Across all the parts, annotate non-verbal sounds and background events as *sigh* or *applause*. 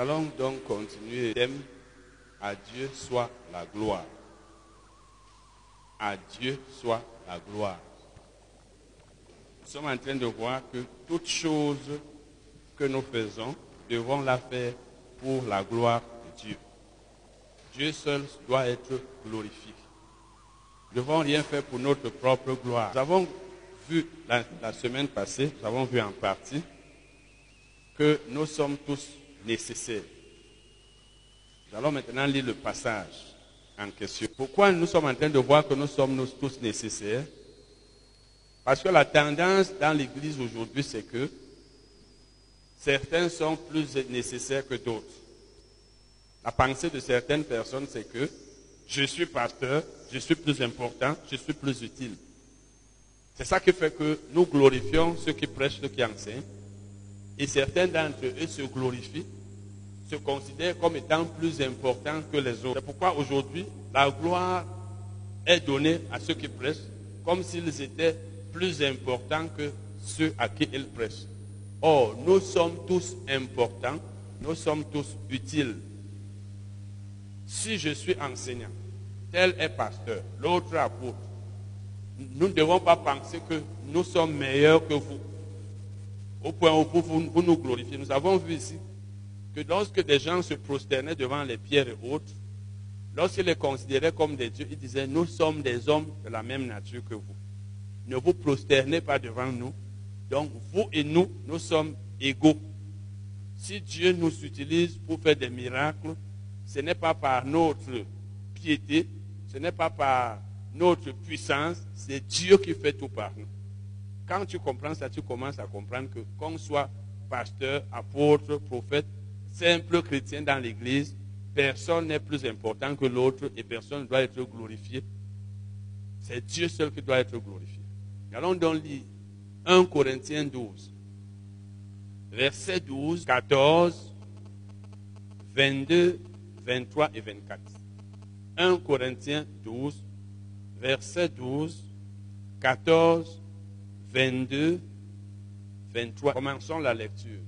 allons donc continuer thème À Dieu soit la gloire. À Dieu soit la gloire. Nous sommes en train de voir que toute chose que nous faisons, devons la faire pour la gloire de Dieu. Dieu seul doit être glorifié. Nous ne devons rien faire pour notre propre gloire. Nous avons vu la semaine passée, nous avons vu en partie que nous sommes tous nécessaires. Nous allons maintenant lire le passage en question. Pourquoi nous sommes en train de voir que nous sommes nous tous nécessaires? Parce que la tendance dans l'Église aujourd'hui, c'est que certains sont plus nécessaires que d'autres. La pensée de certaines personnes, c'est que je suis pasteur, je suis plus important, je suis plus utile. C'est ça qui fait que nous glorifions ceux qui prêchent, ceux qui enseignent. Et certains d'entre eux se glorifient, se considèrent comme étant plus importants que les autres. C'est pourquoi aujourd'hui, la gloire est donnée à ceux qui prêchent, comme s'ils étaient plus importants que ceux à qui ils prêchent. Or, nous sommes tous importants, nous sommes tous utiles. Si je suis enseignant, tel est pasteur, l'autre apôtre, nous ne devons pas penser que nous sommes meilleurs que vous. Au point où vous, nous glorifiez. Nous avons vu ici que lorsque des gens se prosternaient devant les pierres et autres, lorsqu'ils les considéraient comme des dieux, ils disaient, nous sommes des hommes de la même nature que vous. Ne vous prosternez pas devant nous. Donc, vous et nous, nous sommes égaux. Si Dieu nous utilise pour faire des miracles, ce n'est pas par notre piété, ce n'est pas par notre puissance, c'est Dieu qui fait tout par nous. Quand tu comprends ça, tu commences à comprendre que qu'on soit pasteur, apôtre, prophète, simple chrétien dans l'église, personne n'est plus important que l'autre et personne ne doit être glorifié. C'est Dieu seul qui doit être glorifié. Allons donc lire 1 Corinthiens 12, versets 12, 14, 22, 23 et 24. 1 Corinthiens 12, versets 12, 14, 22, 23. Commençons la lecture.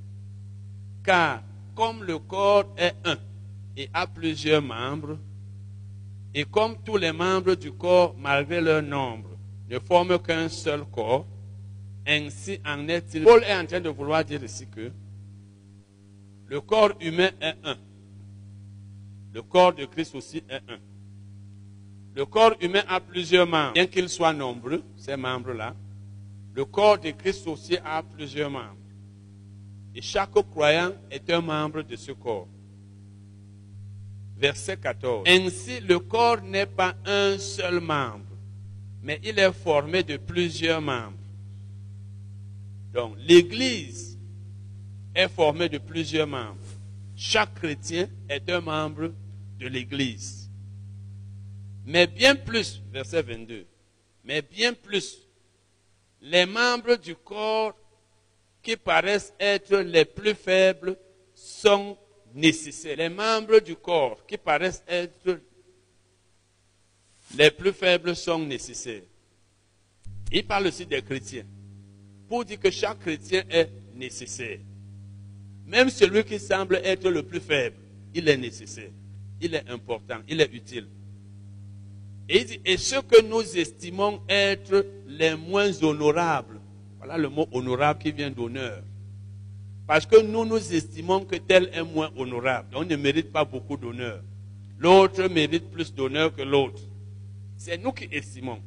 Car comme le corps est un et a plusieurs membres, et comme tous les membres du corps, malgré leur nombre, ne forment qu'un seul corps, ainsi en est-il. Paul est en train de vouloir dire ici que le corps humain est un. Le corps de Christ aussi est un. Le corps humain a plusieurs membres. Bien qu'ils soient nombreux, ces membres-là, le corps de Christ aussi a plusieurs membres. Et chaque croyant est un membre de ce corps. Verset 14. Ainsi, le corps n'est pas un seul membre, mais il est formé de plusieurs membres. Donc, l'Église est formée de plusieurs membres. Chaque chrétien est un membre de l'Église. Mais bien plus, verset 22, mais bien plus, les membres du corps qui paraissent être les plus faibles sont nécessaires. Les membres du corps qui paraissent être les plus faibles sont nécessaires. Il parle aussi des chrétiens. Pour dire que chaque chrétien est nécessaire. Même celui qui semble être le plus faible, il est nécessaire. Il est important, il est utile. Et et ceux que nous estimons être les moins honorables, voilà le mot honorable qui vient d'honneur. Parce que nous nous estimons que tel est moins honorable. On ne mérite pas beaucoup d'honneur. L'autre mérite plus d'honneur que l'autre. C'est nous qui estimons.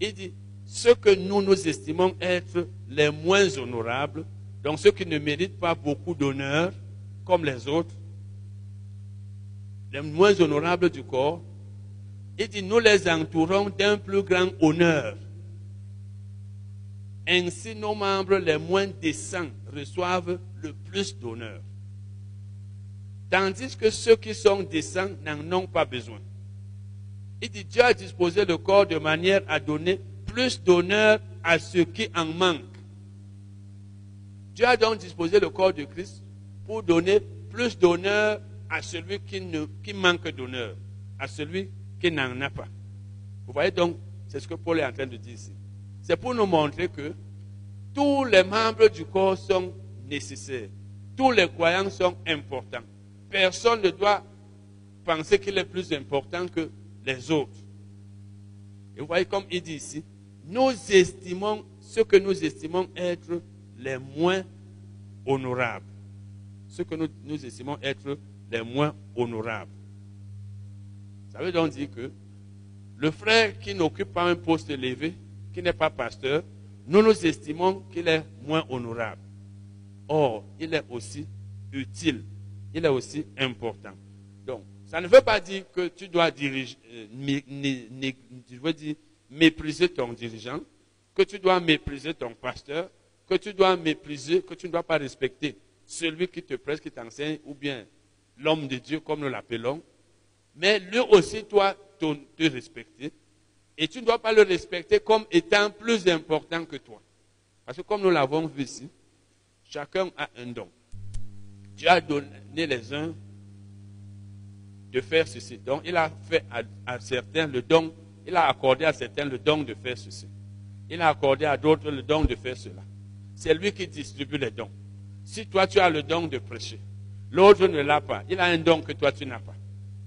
Il dit, ceux que nous nous estimons être les moins honorables, donc ceux qui ne méritent pas beaucoup d'honneur, comme les autres, les moins honorables du corps, il dit, nous les entourons d'un plus grand honneur. Ainsi, nos membres les moins décents reçoivent le plus d'honneur. Tandis que ceux qui sont décents n'en ont pas besoin. Il dit, Dieu a disposé le corps de manière à donner plus d'honneur à ceux qui en manquent. Dieu a donc disposé le corps de Christ pour donner plus d'honneur à celui qui, qui manque d'honneur, à celui qui n'en a pas. Vous voyez donc, c'est ce que Paul est en train de dire ici. C'est pour nous montrer que tous les membres du corps sont nécessaires. Tous les croyants sont importants. personne ne doit penser qu'il est plus important que les autres. Et vous voyez comme il dit ici, nous estimons ce que nous estimons être les moins honorables. Ce que nous, nous estimons être les moins honorables. Ça veut donc dire que le frère qui n'occupe pas un poste élevé, qui n'est pas pasteur, nous nous estimons qu'il est moins honorable. Or, il est aussi utile, il est aussi important. Donc, ça ne veut pas dire que tu dois euh, dire, mépriser ton dirigeant, que tu dois mépriser ton pasteur, que tu dois mépriser, que tu ne dois pas respecter celui qui te presse, qui t'enseigne, ou bien l'homme de Dieu, comme nous l'appelons. Mais lui aussi doit te respecter. Et tu ne dois pas le respecter comme étant plus important que toi. Parce que comme nous l'avons vu ici, chacun a un don. Dieu a donné les uns de faire ceci. Donc, il a fait à, certains le don, il a accordé à certains le don de faire ceci. Il a accordé à d'autres le don de faire cela. C'est lui qui distribue les dons. Si toi tu as le don de prêcher, l'autre ne l'a pas. Il a un don que toi tu n'as pas.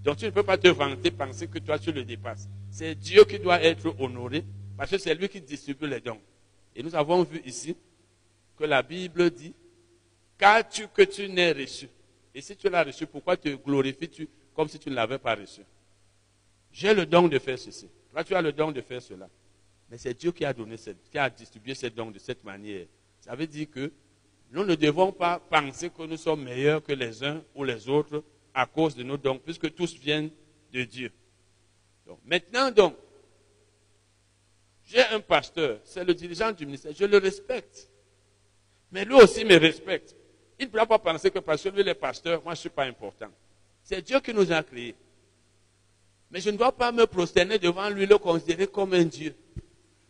Donc tu ne peux pas te vanter, penser que toi tu le dépasses. C'est Dieu qui doit être honoré parce que c'est lui qui distribue les dons. Et nous avons vu ici que la Bible dit, qu'as-tu que tu n'aies reçu? Et si tu l'as reçu, pourquoi te glorifies-tu comme si tu ne l'avais pas reçu? J'ai le don de faire ceci. Toi, tu as le don de faire cela. Mais c'est Dieu qui a donné cette, qui a distribué ces dons de cette manière. Ça veut dire que nous ne devons pas penser que nous sommes meilleurs que les uns ou les autres à cause de nos dons, puisque tous viennent de Dieu. Donc, maintenant, donc, j'ai un pasteur, c'est le dirigeant du ministère, je le respecte. Mais lui aussi me respecte. Il ne peut pas penser que parce que lui est pasteur, moi je ne suis pas important. C'est Dieu qui nous a créés. Mais je ne dois pas me prosterner devant lui, le considérer comme un Dieu.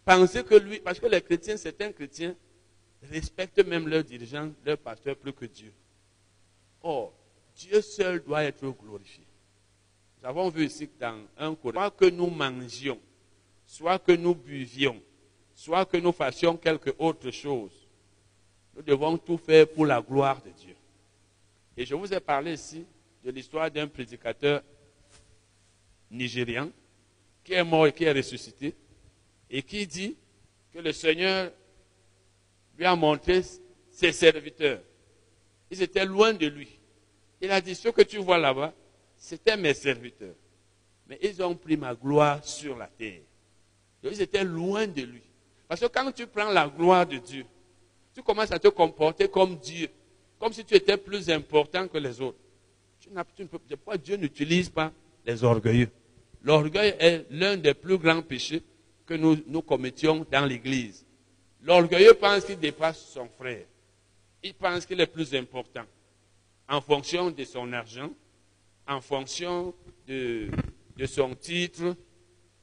Penser que lui, parce que les chrétiens, certains chrétiens, respectent même leurs dirigeants, leurs pasteurs plus que Dieu. Or, Dieu seul doit être glorifié. Nous avons vu ici dans un courant, soit que nous mangions, soit que nous buvions, soit que nous fassions quelque autre chose, nous devons tout faire pour la gloire de Dieu. Et je vous ai parlé ici de l'histoire d'un prédicateur nigérian qui est mort et qui est ressuscité et qui dit que le Seigneur lui a montré ses serviteurs. Ils étaient loin de lui. Il a dit, ce que tu vois là-bas, c'était mes serviteurs. Mais ils ont pris ma gloire sur la terre. ils étaient loin de lui. Parce que quand tu prends la gloire de Dieu, tu commences à te comporter comme Dieu, comme si tu étais plus important que les autres. Pourquoi Dieu n'utilise pas les orgueilleux L'orgueil est l'un des plus grands péchés que nous commettions dans l'Église. L'orgueilleux pense qu'il dépasse son frère. Il pense qu'il est plus important en fonction de son argent, en fonction de, son titre,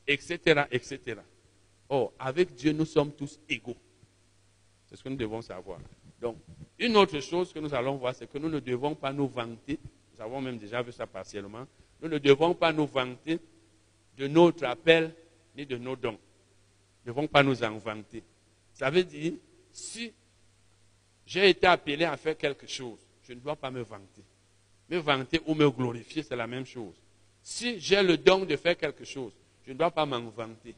etc., etc. Or, avec Dieu, nous sommes tous égaux. C'est ce que nous devons savoir. Donc, une autre chose que nous allons voir, c'est que nous ne devons pas nous vanter nous avons même déjà vu ça partiellement, nous ne devons pas nous vanter de notre appel ni de nos dons. Nous ne devons pas nous en vanter. Ça veut dire, si j'ai été appelé à faire quelque chose, je ne dois pas me vanter. Me vanter ou me glorifier, c'est la même chose. Si j'ai le don de faire quelque chose, je ne dois pas m'en vanter.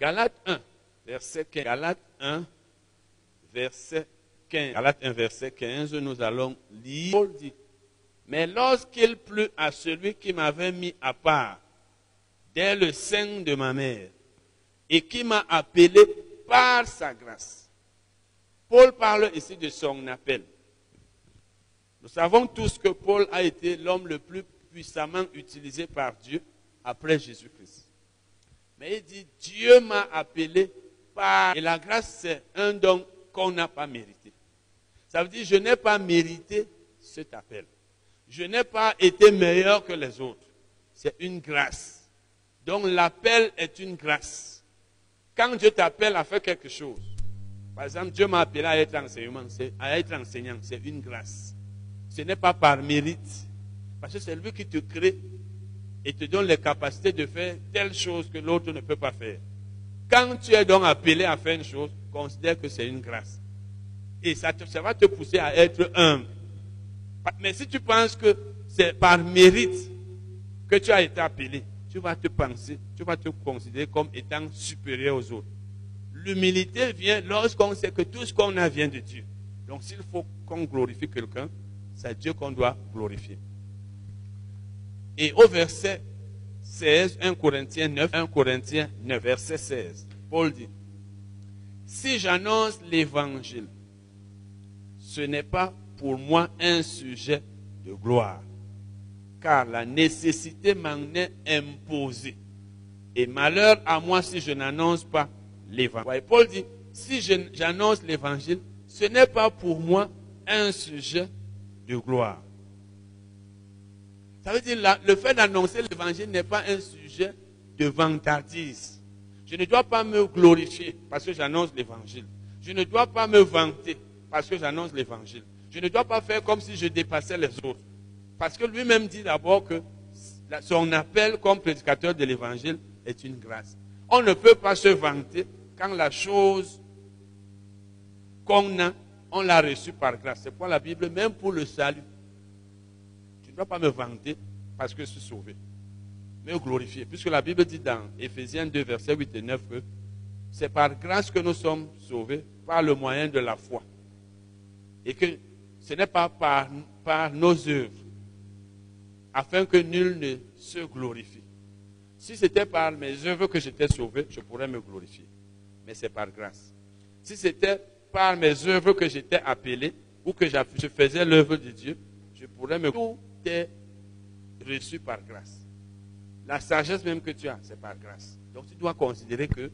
Galates 1, verset 15. Galates 1, verset 15. Galates 1, verset 15, nous allons lire. Paul dit, mais lorsqu'il plut à celui qui m'avait mis à part dès le sein de ma mère et qui m'a appelé par sa grâce. Paul parle ici de son appel. Nous savons tous que Paul a été l'homme le plus puissamment utilisé par Dieu après Jésus-Christ. Mais il dit, Dieu m'a appelé par... Et la grâce, c'est un don qu'on n'a pas mérité. Ça veut dire, je n'ai pas mérité cet appel je n'ai pas été meilleur que les autres. C'est une grâce. Donc l'appel est une grâce. Quand Dieu t'appelle à faire quelque chose, par exemple, Dieu m'a appelé à être enseignant, à être enseignant, c'est une grâce. Ce n'est pas par mérite. Parce que c'est lui qui te crée et te donne les capacités de faire telle chose que l'autre ne peut pas faire. Quand tu es donc appelé à faire une chose, considère que c'est une grâce. Et ça, va te pousser à être humble Mais si tu penses que c'est par mérite que tu as été appelé, tu vas te penser, tu vas te considérer comme étant supérieur aux autres. L'humilité vient lorsqu'on sait que tout ce qu'on a vient de Dieu. Donc s'il faut qu'on glorifie quelqu'un, c'est Dieu qu'on doit glorifier. Et au verset 16, 1 Corinthiens 9, 1 Corinthiens 9, verset 16, Paul dit, si j'annonce l'évangile, ce n'est pas pour moi un sujet de gloire, car la nécessité m'en est imposée. Et malheur à moi si je n'annonce pas l'évangile. Paul dit, si j'annonce l'évangile, ce n'est pas pour moi un sujet gloire. Ça veut dire le fait d'annoncer l'évangile n'est pas un sujet de vantardise. Je ne dois pas me glorifier parce que j'annonce l'évangile. Je ne dois pas me vanter parce que j'annonce l'évangile. Je ne dois pas faire comme si je dépassais les autres. Parce que lui-même dit d'abord que son appel comme prédicateur de l'évangile est une grâce. On ne peut pas se vanter quand la chose qu'on a, on l'a reçue par grâce. C'est pour la Bible, même pour le salut. Tu ne dois pas me vanter parce que je suis sauvé. Mais glorifier. Puisque la Bible dit dans Ephésiens 2, versets 8 et 9 que c'est par grâce que nous sommes sauvés, par le moyen de la foi. Et que ce n'est pas par, par nos œuvres, afin que nul ne se glorifie. Si c'était par mes œuvres que j'étais sauvé, je pourrais me glorifier. Mais c'est par grâce. Si c'était par mes œuvres que j'étais appelé, ou que je faisais l'œuvre de Dieu, je pourrais me... Tout est reçu par grâce. La sagesse même que tu as, c'est par grâce. Donc tu dois considérer que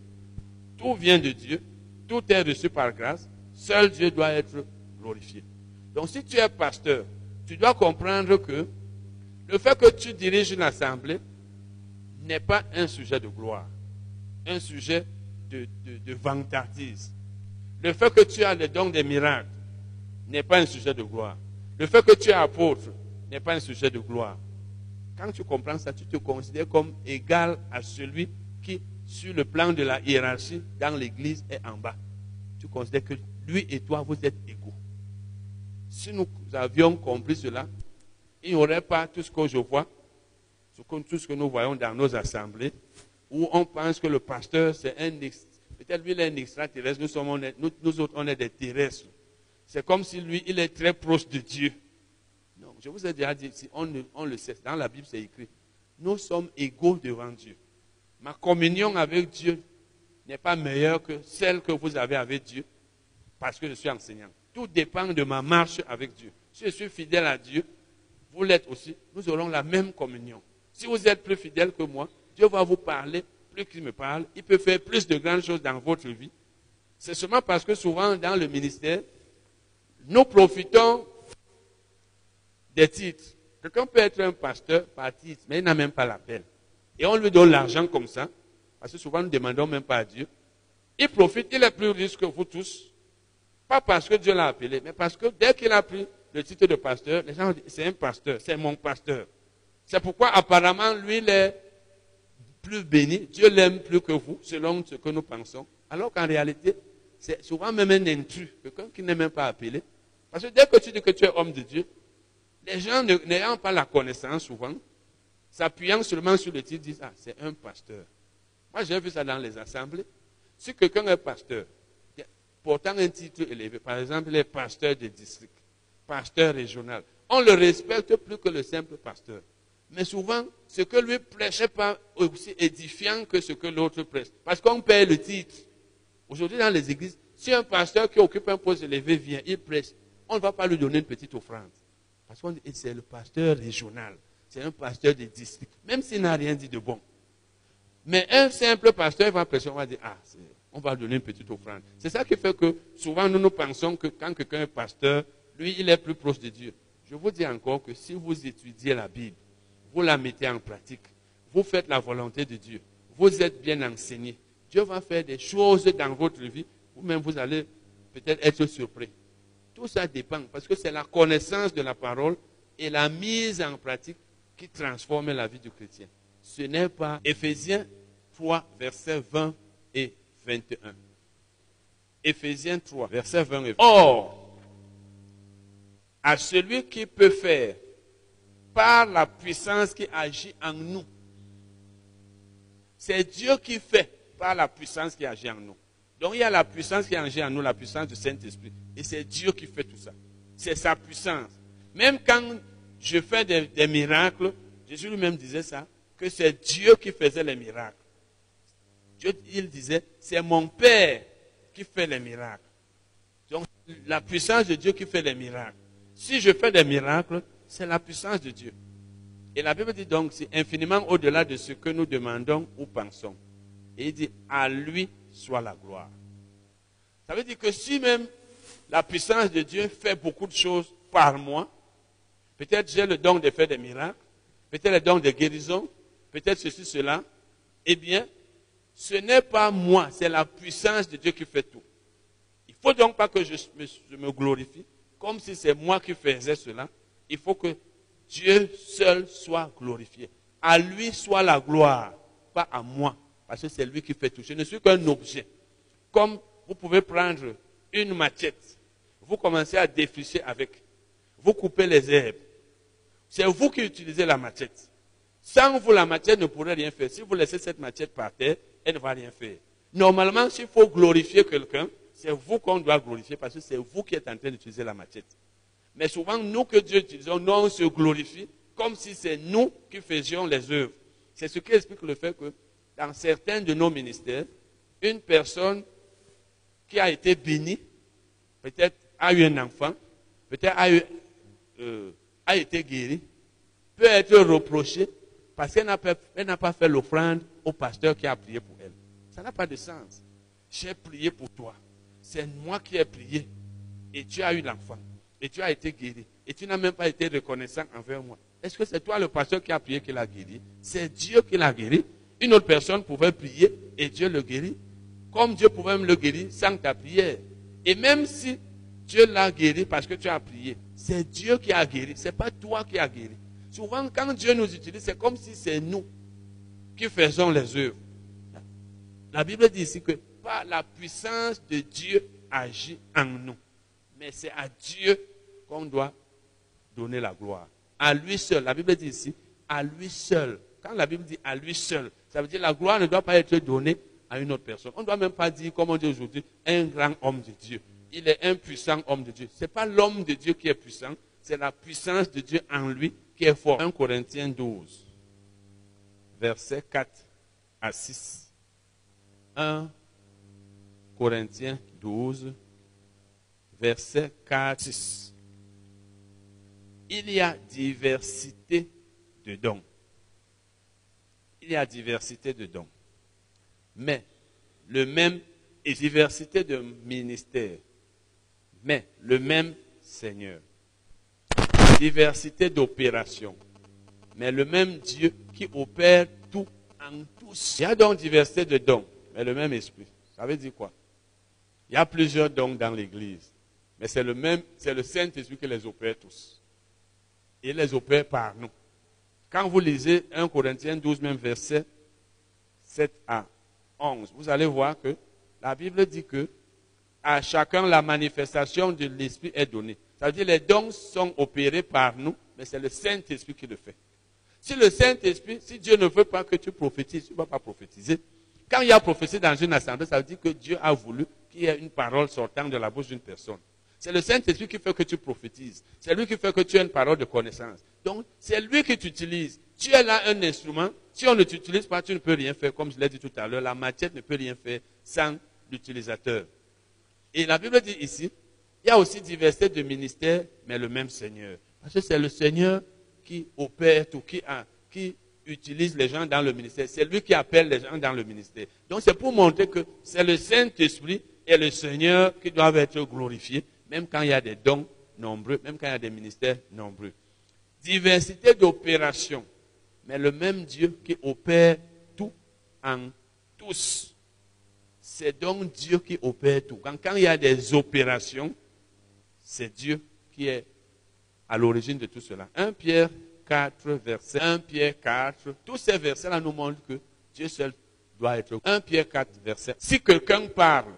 tout vient de Dieu, tout est reçu par grâce, seul Dieu doit être glorifié. Donc si tu es pasteur, tu dois comprendre que le fait que tu diriges une assemblée n'est pas un sujet de gloire, un sujet de, de, vantardise. Le fait que tu as le don des miracles n'est pas un sujet de gloire. Le fait que tu es apôtre n'est pas un sujet de gloire. Quand tu comprends ça, tu te considères comme égal à celui qui, sur le plan de la hiérarchie, dans l'église, est en bas. Tu considères que lui et toi, vous êtes égaux. Si nous avions compris cela, il n'y aurait pas tout ce que je vois, tout ce que nous voyons dans nos assemblées, où on pense que le pasteur, c'est un peut-être lui, il est un extraterrestre, nous, sommes, nous, autres, on est des terrestres. C'est comme si lui, il est très proche de Dieu. Non, je vous ai déjà dit, si on, on le sait, dans la Bible, c'est écrit, nous sommes égaux devant Dieu. Ma communion avec Dieu n'est pas meilleure que celle que vous avez avec Dieu, parce que je suis enseignant. Tout dépend de ma marche avec Dieu. Si je suis fidèle à Dieu, vous l'êtes aussi, nous aurons la même communion. Si vous êtes plus fidèle que moi, Dieu va vous parler plus qu'il me parle. Il peut faire plus de grandes choses dans votre vie. C'est seulement parce que souvent dans le ministère, nous profitons des titres. Quelqu'un peut être un pasteur par titre, mais il n'a même pas l'appel. Et on lui donne l'argent comme ça, parce que souvent nous ne demandons même pas à Dieu. Il profite, il est plus riche que vous tous. Pas parce que Dieu l'a appelé, mais parce que dès qu'il a pris le titre de pasteur, les gens disent, c'est un pasteur, c'est mon pasteur. C'est pourquoi apparemment, lui, il est plus béni. Dieu l'aime plus que vous, selon ce que nous pensons. Alors qu'en réalité, c'est souvent même un intrus, quelqu'un qui n'est même pas appelé. Parce que dès que tu dis que tu es homme de Dieu, les gens n'ayant pas la connaissance souvent, s'appuyant seulement sur le titre, disent, ah, c'est un pasteur. Moi, j'ai vu ça dans les assemblées. Si quelqu'un est pasteur, portant un titre élevé, par exemple, les pasteurs de district, pasteur régional, on le respecte plus que le simple pasteur. Mais souvent, ce que lui prêchait pas aussi édifiant que ce que l'autre prêche. Parce qu'on paye le titre. Aujourd'hui, dans les églises, si un pasteur qui occupe un poste élevé vient, il prêche, on ne va pas lui donner une petite offrande. Parce que c'est le pasteur régional. C'est un pasteur de district. Même s'il n'a rien dit de bon. Mais un simple pasteur va prêcher, on va dire, ah, on va lui donner une petite offrande. C'est ça qui fait que souvent nous nous pensons que quand quelqu'un est pasteur, lui, il est plus proche de Dieu. Je vous dis encore que si vous étudiez la Bible, vous la mettez en pratique, vous faites la volonté de Dieu, vous êtes bien enseigné, Dieu va faire des choses dans votre vie, vous-même vous allez peut-être être surpris. Tout ça dépend, parce que c'est la connaissance de la parole et la mise en pratique qui transforme la vie du chrétien. Ce n'est pas Éphésiens 3, versets 20 et 21. Éphésiens 3, verset 20 et 21. Or, à celui qui peut faire par la puissance qui agit en nous. C'est Dieu qui fait par la puissance qui agit en nous. Donc il y a la puissance qui agit en nous, la puissance du Saint-Esprit. Et c'est Dieu qui fait tout ça. C'est sa puissance. Même quand je fais des, miracles, Jésus lui-même disait ça, que c'est Dieu qui faisait les miracles. Il disait, c'est mon Père qui fait les miracles. Donc, la puissance de Dieu qui fait les miracles. Si je fais des miracles, c'est la puissance de Dieu. Et la Bible dit donc, c'est infiniment au-delà de ce que nous demandons ou pensons. Et il dit, à lui soit la gloire. Ça veut dire que si même la puissance de Dieu fait beaucoup de choses par moi, peut-être j'ai le don de faire des miracles, peut-être le don de guérison, peut-être ceci, cela, eh bien, ce n'est pas moi, c'est la puissance de Dieu qui fait tout. Il ne faut donc pas que je me, glorifie comme si c'est moi qui faisais cela. Il faut que Dieu seul soit glorifié. À lui soit la gloire, pas à moi, parce que c'est lui qui fait tout. Je ne suis qu'un objet. Comme vous pouvez prendre une machette, vous commencez à défricher avec, vous coupez les herbes. C'est vous qui utilisez la machette. Sans vous, la machette ne pourrait rien faire. Si vous laissez cette machette par terre, elle ne va rien faire. Normalement, s'il faut glorifier quelqu'un, c'est vous qu'on doit glorifier parce que c'est vous qui êtes en train d'utiliser la machette. Mais souvent, nous que Dieu utilise, nous on se glorifie comme si c'est nous qui faisions les œuvres. C'est ce qui explique le fait que dans certains de nos ministères, une personne qui a été bénie, peut-être a eu un enfant, peut-être a, euh, a été guérie, peut être reprochée parce qu'elle n'a pas, fait l'offrande au pasteur qui a prié pour elle. Ça n'a pas de sens. J'ai prié pour toi. C'est moi qui ai prié. Et tu as eu l'enfant. Et tu as été guéri. Et tu n'as même pas été reconnaissant envers moi. Est-ce que c'est toi le pasteur qui a prié qui l'a guéri? C'est Dieu qui l'a guéri. Une autre personne pouvait prier et Dieu le guérit. Comme Dieu pouvait me le guérir sans ta prière. Et même si Dieu l'a guéri parce que tu as prié, c'est Dieu qui a guéri. Ce n'est pas toi qui as guéri. Souvent, quand Dieu nous utilise, c'est comme si c'est nous qui faisons les œuvres. La Bible dit ici que par la puissance de Dieu agit en nous. Mais c'est à Dieu qu'on doit donner la gloire. À lui seul. La Bible dit ici, à lui seul. Quand la Bible dit à lui seul, ça veut dire que la gloire ne doit pas être donnée à une autre personne. On ne doit même pas dire, comme on dit aujourd'hui, un grand homme de Dieu. Il est un puissant homme de Dieu. Ce n'est pas l'homme de Dieu qui est puissant, c'est la puissance de Dieu en lui qui est fort. 1 Corinthiens 12, versets 4 à 6. 1 Corinthiens 12, versets 4 à 6. Il y a diversité de dons. Il y a diversité de dons. Mais le même, et diversité de ministères. Mais le même Seigneur diversité d'opérations. Mais le même Dieu qui opère tout en tous. Il y a donc diversité de dons, mais le même esprit. Ça veut dire quoi? Il y a plusieurs dons dans l'Église, mais c'est le même, c'est le Saint-Esprit qui les opère tous. Il les opère par nous. Quand vous lisez 1 Corinthiens 12, même verset 7 à 11, vous allez voir que la Bible dit que à chacun la manifestation de l'Esprit est donnée. Ça veut dire les dons sont opérés par nous, mais c'est le Saint-Esprit qui le fait. Si le Saint-Esprit, si Dieu ne veut pas que tu prophétises, tu ne vas pas prophétiser. Quand il y a prophétie dans une assemblée, ça veut dire que Dieu a voulu qu'il y ait une parole sortant de la bouche d'une personne. C'est le Saint-Esprit qui fait que tu prophétises. C'est lui qui fait que tu aies une parole de connaissance. Donc, c'est lui qui t'utilise. Tu es là un instrument. Si on ne t'utilise pas, tu ne peux rien faire. Comme je l'ai dit tout à l'heure, la matière ne peut rien faire sans l'utilisateur. Et la Bible dit ici, il y a aussi diversité de ministères, mais le même Seigneur. Parce que c'est le Seigneur qui opère tout, qui, qui utilise les gens dans le ministère. C'est lui qui appelle les gens dans le ministère. Donc c'est pour montrer que c'est le Saint-Esprit et le Seigneur qui doivent être glorifiés, même quand il y a des dons nombreux, même quand il y a des ministères nombreux. Diversité d'opérations, mais le même Dieu qui opère tout en tous. C'est donc Dieu qui opère tout. quand il y a des opérations, c'est Dieu qui est à l'origine de tout cela. 1 Pierre 4, verset 1 Pierre 4, tous ces versets-là nous montrent que Dieu seul doit être. 1 Pierre 4, verset. Si quelqu'un parle,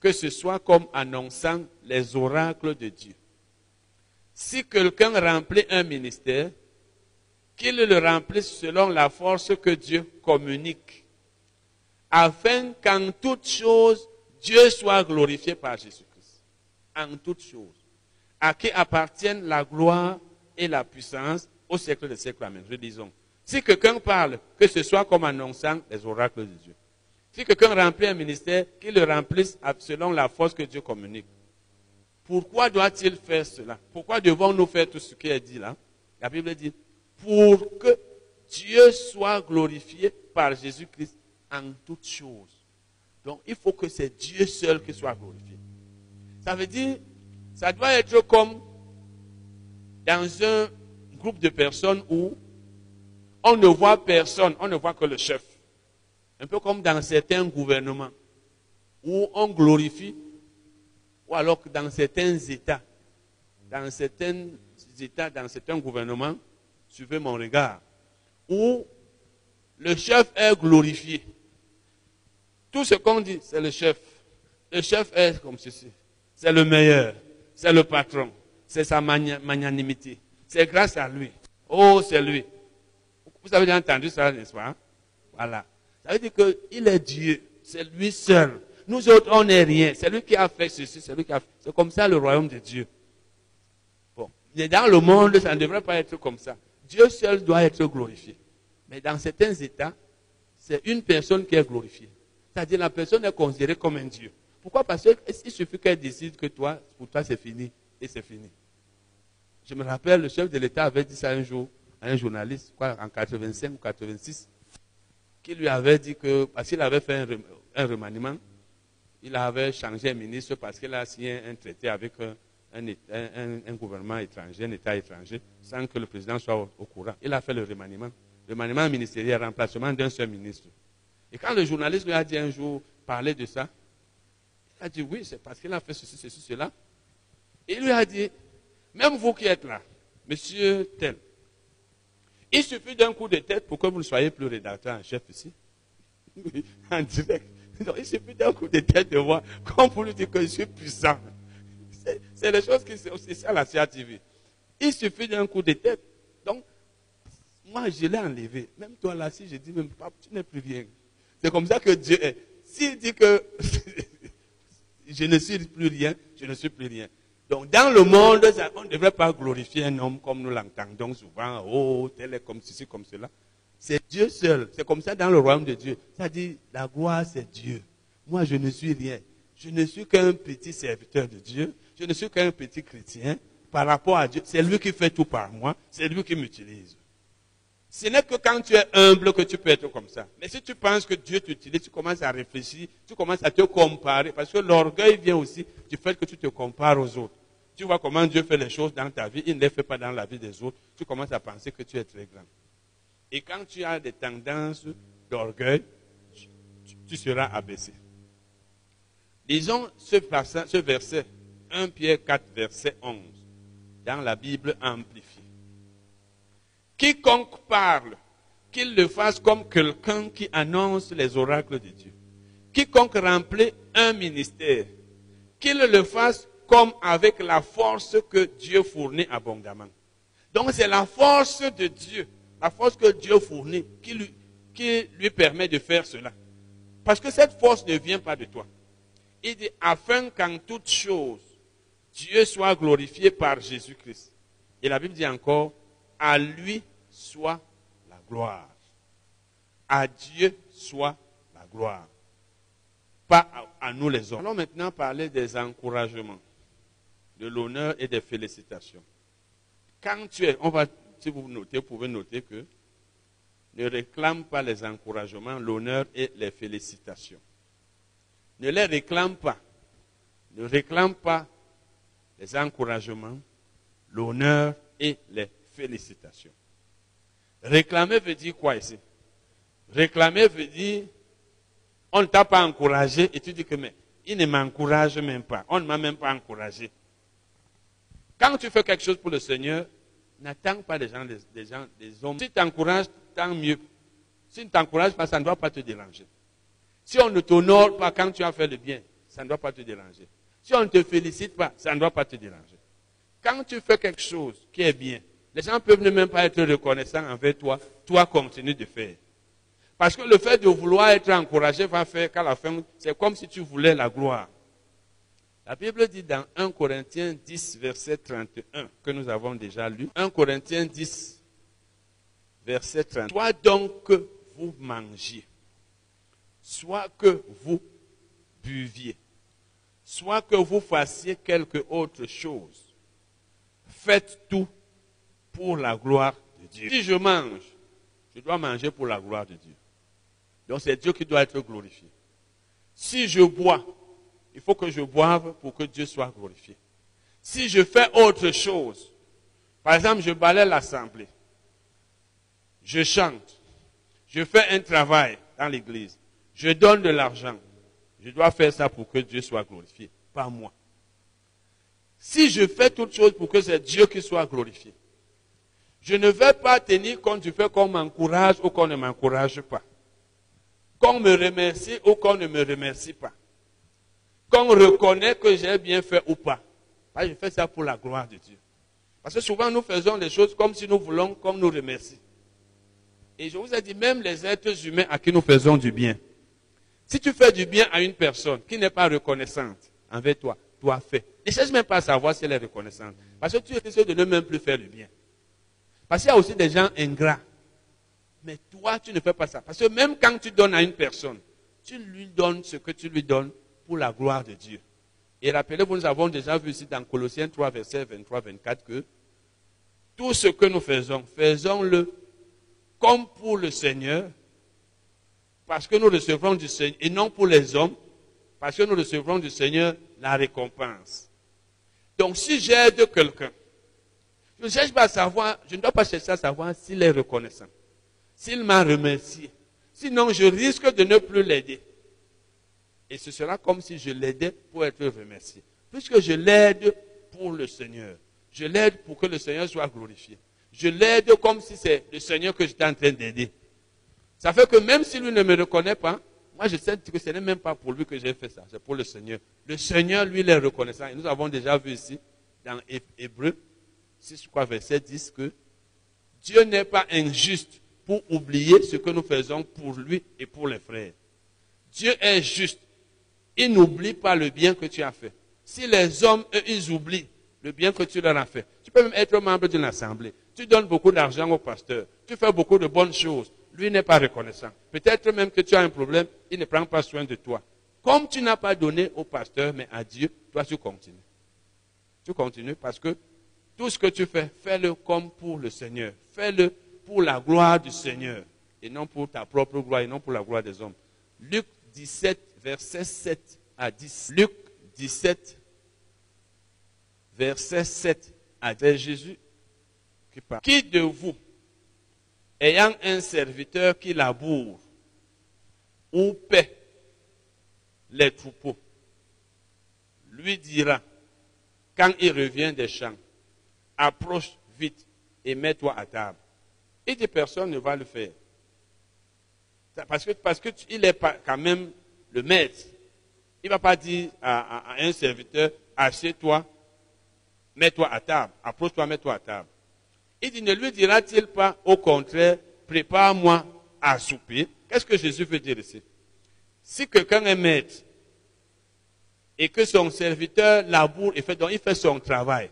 que ce soit comme annonçant les oracles de Dieu. si quelqu'un remplit un ministère, qu'il le remplisse selon la force que Dieu communique, afin qu'en toute chose, Dieu soit glorifié par Jésus-Christ. En toute chose. À qui appartiennent la gloire et la puissance au siècle des siècles. Amen. Redisons. Si quelqu'un parle, que ce soit comme annonçant les oracles de Dieu. Si quelqu'un remplit un ministère, qu'il le remplisse selon la force que Dieu communique. Pourquoi doit-il faire cela? Pourquoi devons-nous faire tout ce qui est dit là? La Bible dit, pour que Dieu soit glorifié par Jésus-Christ en toutes choses. Donc il faut que c'est Dieu seul qui soit glorifié. Ça veut dire, ça doit être comme dans un groupe de personnes où on ne voit personne, on ne voit que le chef. Un peu comme dans certains gouvernements où on glorifie, ou alors que dans certains États, dans certains États, dans certains gouvernements, suivez mon regard, où le chef est glorifié. Tout ce qu'on dit, c'est le chef. Le chef est comme ceci. C'est le meilleur. C'est le patron. C'est sa magnanimité. C'est grâce à lui. Oh, c'est lui. Vous avez entendu ça, n'est-ce pas? Voilà. Ça veut dire qu'il est Dieu. C'est lui seul. Nous autres, on n'est rien. C'est lui qui a fait ceci. C'est lui qui a fait. C'est comme ça le royaume de Dieu. Bon. Mais dans le monde, ça ne devrait pas être comme ça. Dieu seul doit être glorifié. Mais dans certains états, c'est une personne qui est glorifiée. C'est-à-dire la personne est considérée comme un Dieu. Pourquoi? Parce qu'il suffit qu'elle décide que toi, pour toi, c'est fini. Et c'est fini. Je me rappelle, le chef de l'État avait dit ça un jour à un journaliste, quoi, en 85 ou 86, qui lui avait dit que, parce qu'il avait fait un, remaniement, il avait changé ministre parce qu'il a signé un traité avec un, gouvernement étranger, un État étranger, sans que le président soit au, courant. Il a fait le remaniement. Le remaniement ministériel, remplacement d'un seul ministre. Et quand le journaliste lui a dit un jour, parler de ça, il a dit oui, c'est parce qu'il a fait ceci, ceci, cela. Et il lui a dit, même vous qui êtes là, monsieur tel, il suffit d'un coup de tête pour que vous ne soyez plus rédacteur en chef ici. *laughs* en direct. il suffit d'un coup de tête de voir, comme pour lui dire que je suis puissant. C'est les choses qui sont ça la CATV. Il suffit d'un coup de tête. Donc, moi, je l'ai enlevé. Même toi là, si je dis même pas, tu n'es plus rien. C'est comme ça que Dieu est. S'il dit que *laughs* je ne suis plus rien, je ne suis plus rien. Donc, dans le monde, on ne devrait pas glorifier un homme comme nous l'entendons souvent. Oh, tel est comme ceci, comme cela. C'est Dieu seul. C'est comme ça dans le royaume de Dieu. Ça dit, la gloire, c'est Dieu. Moi, je ne suis rien. Je ne suis qu'un petit serviteur de Dieu. Je ne suis qu'un petit chrétien. Par rapport à Dieu, c'est lui qui fait tout par moi. C'est lui qui m'utilise. Ce n'est que quand tu es humble que tu peux être comme ça. Mais si tu penses que Dieu t'utilise, tu commences à réfléchir, tu commences à te comparer. Parce que l'orgueil vient aussi du fait que tu te compares aux autres. Tu vois comment Dieu fait les choses dans ta vie, il ne les fait pas dans la vie des autres. Tu commences à penser que tu es très grand. Et quand tu as des tendances d'orgueil, tu, seras abaissé. Disons ce, ce verset, 1 Pierre 4, verset 11, dans la Bible amplifiée. Quiconque parle, qu'il le fasse comme quelqu'un qui annonce les oracles de Dieu. Quiconque remplit un ministère, qu'il le fasse comme avec la force que Dieu fournit abondamment. Donc c'est la force de Dieu, la force que Dieu fournit qui lui, permet de faire cela. Parce que cette force ne vient pas de toi. Il dit, afin qu'en toute chose, Dieu soit glorifié par Jésus-Christ. Et la Bible dit encore, à lui soit la gloire. À Dieu soit la gloire. Pas à, nous les hommes. Allons maintenant parler des encouragements, de l'honneur et des félicitations. Quand tu es, on va, si vous notez, vous pouvez noter que ne réclame pas les encouragements, l'honneur et les félicitations. Ne les réclame pas. Ne réclame pas les encouragements, l'honneur et les félicitations. Réclamer veut dire quoi ici? Réclamer veut dire, on ne t'a pas encouragé et tu dis que mais il ne m'encourage même pas. On ne m'a même pas encouragé. Quand tu fais quelque chose pour le Seigneur, n'attends pas des gens, des, gens, des hommes. Si tu t'encourages, tant mieux. Si ne t'encourage pas, ça ne doit pas te déranger. Si on ne t'honore pas quand tu as fait le bien, ça ne doit pas te déranger. Si on ne te félicite pas, ça ne doit pas te déranger. quand tu fais quelque chose qui est bien, les gens peuvent ne même pas être reconnaissants envers toi, toi continue de faire. Parce que le fait de vouloir être encouragé va faire qu'à la fin, c'est comme si tu voulais la gloire. La Bible dit dans 1 Corinthiens 10, verset 31, que nous avons déjà lu. 1 Corinthiens 10, verset 31. Soit donc que vous mangiez, soit que vous buviez, soit que vous fassiez quelque autre chose, faites tout pour la gloire de Dieu. Si je mange, je dois manger pour la gloire de Dieu. Donc c'est Dieu qui doit être glorifié. Si je bois, il faut que je boive pour que Dieu soit glorifié. Si je fais autre chose, par exemple, je balaie l'assemblée, je chante, je fais un travail dans l'église, je donne de l'argent, je dois faire ça pour que Dieu soit glorifié, pas moi. Si je fais toute chose pour que c'est Dieu qui soit glorifié, je ne vais pas tenir compte du fait qu'on m'encourage ou qu'on ne m'encourage pas. Qu'on me remercie ou qu'on ne me remercie pas. Qu'on reconnaît que j'ai bien fait ou pas. je fais ça pour la gloire de Dieu. Parce que souvent nous faisons les choses comme si nous voulons qu'on nous remercie. Et je vous ai dit, même les êtres humains à qui nous faisons du bien. Si tu fais du bien à une personne qui n'est pas reconnaissante envers toi, toi fais. Ne cherche même pas à savoir si elle est reconnaissante. Parce que tu risques de ne même plus faire le bien. Parce qu'il y a aussi des gens ingrats. Mais toi, tu ne fais pas ça. Parce que même quand tu donnes à une personne, tu lui donnes ce que tu lui donnes pour la gloire de Dieu. Et rappelez-vous, nous avons déjà vu ici dans Colossiens 3, verset 23-24 que tout ce que nous faisons, faisons-le comme pour le Seigneur, parce que nous recevrons du Seigneur, et non pour les hommes, parce que nous recevrons du Seigneur la récompense. Donc si j'aide quelqu'un, je ne cherche pas à savoir, je ne dois pas chercher à savoir s'il est reconnaissant, s'il m'a remercié. Sinon, je risque de ne plus l'aider. Et ce sera comme si je l'aidais pour être remercié. Puisque je l'aide pour le Seigneur. Je l'aide pour que le Seigneur soit glorifié. Je l'aide comme si c'est le Seigneur que j'étais en train d'aider. Ça fait que même si lui ne me reconnaît pas, moi je sais que ce n'est même pas pour lui que j'ai fait ça, c'est pour le Seigneur. Le Seigneur, lui, il est reconnaissant. Et nous avons déjà vu ici, dans Hébreu 6, verset 10, que Dieu n'est pas injuste pour oublier ce que nous faisons pour lui et pour les frères. Dieu est juste. Il n'oublie pas le bien que tu as fait. Si les hommes, eux, ils oublient le bien que tu leur as fait, tu peux même être membre d'une assemblée. Tu donnes beaucoup d'argent au pasteur. Tu fais beaucoup de bonnes choses. Lui n'est pas reconnaissant. Peut-être même que tu as un problème, il ne prend pas soin de toi. Comme tu n'as pas donné au pasteur, mais à Dieu, toi tu continues. Tu continues parce que tout ce que tu fais, fais-le comme pour le Seigneur. Fais-le pour la gloire du Seigneur et non pour ta propre gloire et non pour la gloire des hommes. Luc 17, verset 7 à 10. Luc 17, verset 7 à 10. Jésus qui parle. Qui de vous, ayant un serviteur qui laboure ou paie les troupeaux, lui dira, quand il revient des champs, approche vite et mets-toi à table. Et des personnes ne va le faire. Parce que, parce que il est quand même le maître. Il va pas dire à, un serviteur, assieds-toi, mets-toi à table, approche-toi, mets-toi à table. Il dit, ne lui dira-t-il pas, au contraire, prépare-moi à souper Qu'est-ce que Jésus veut dire ici? Si quelqu'un est maître et que son serviteur laboure et fait, donc il fait son travail,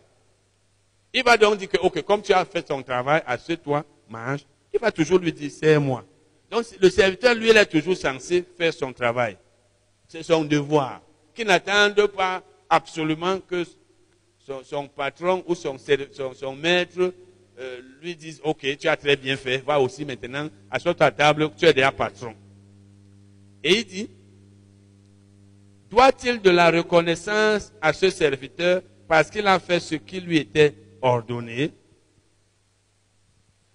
il va donc dire que, ok, comme tu as fait ton travail, assieds-toi, mange. Il va toujours lui dire, c'est moi. Donc le serviteur, lui, il est toujours censé faire son travail. C'est son devoir. Qui n'attende pas absolument que son, patron ou son, son, maître euh, lui dise, ok, tu as très bien fait, va aussi maintenant, assois-toi à table, tu es déjà patron. Et il dit, doit-il de la reconnaissance à ce serviteur parce qu'il a fait ce qui lui était ordonné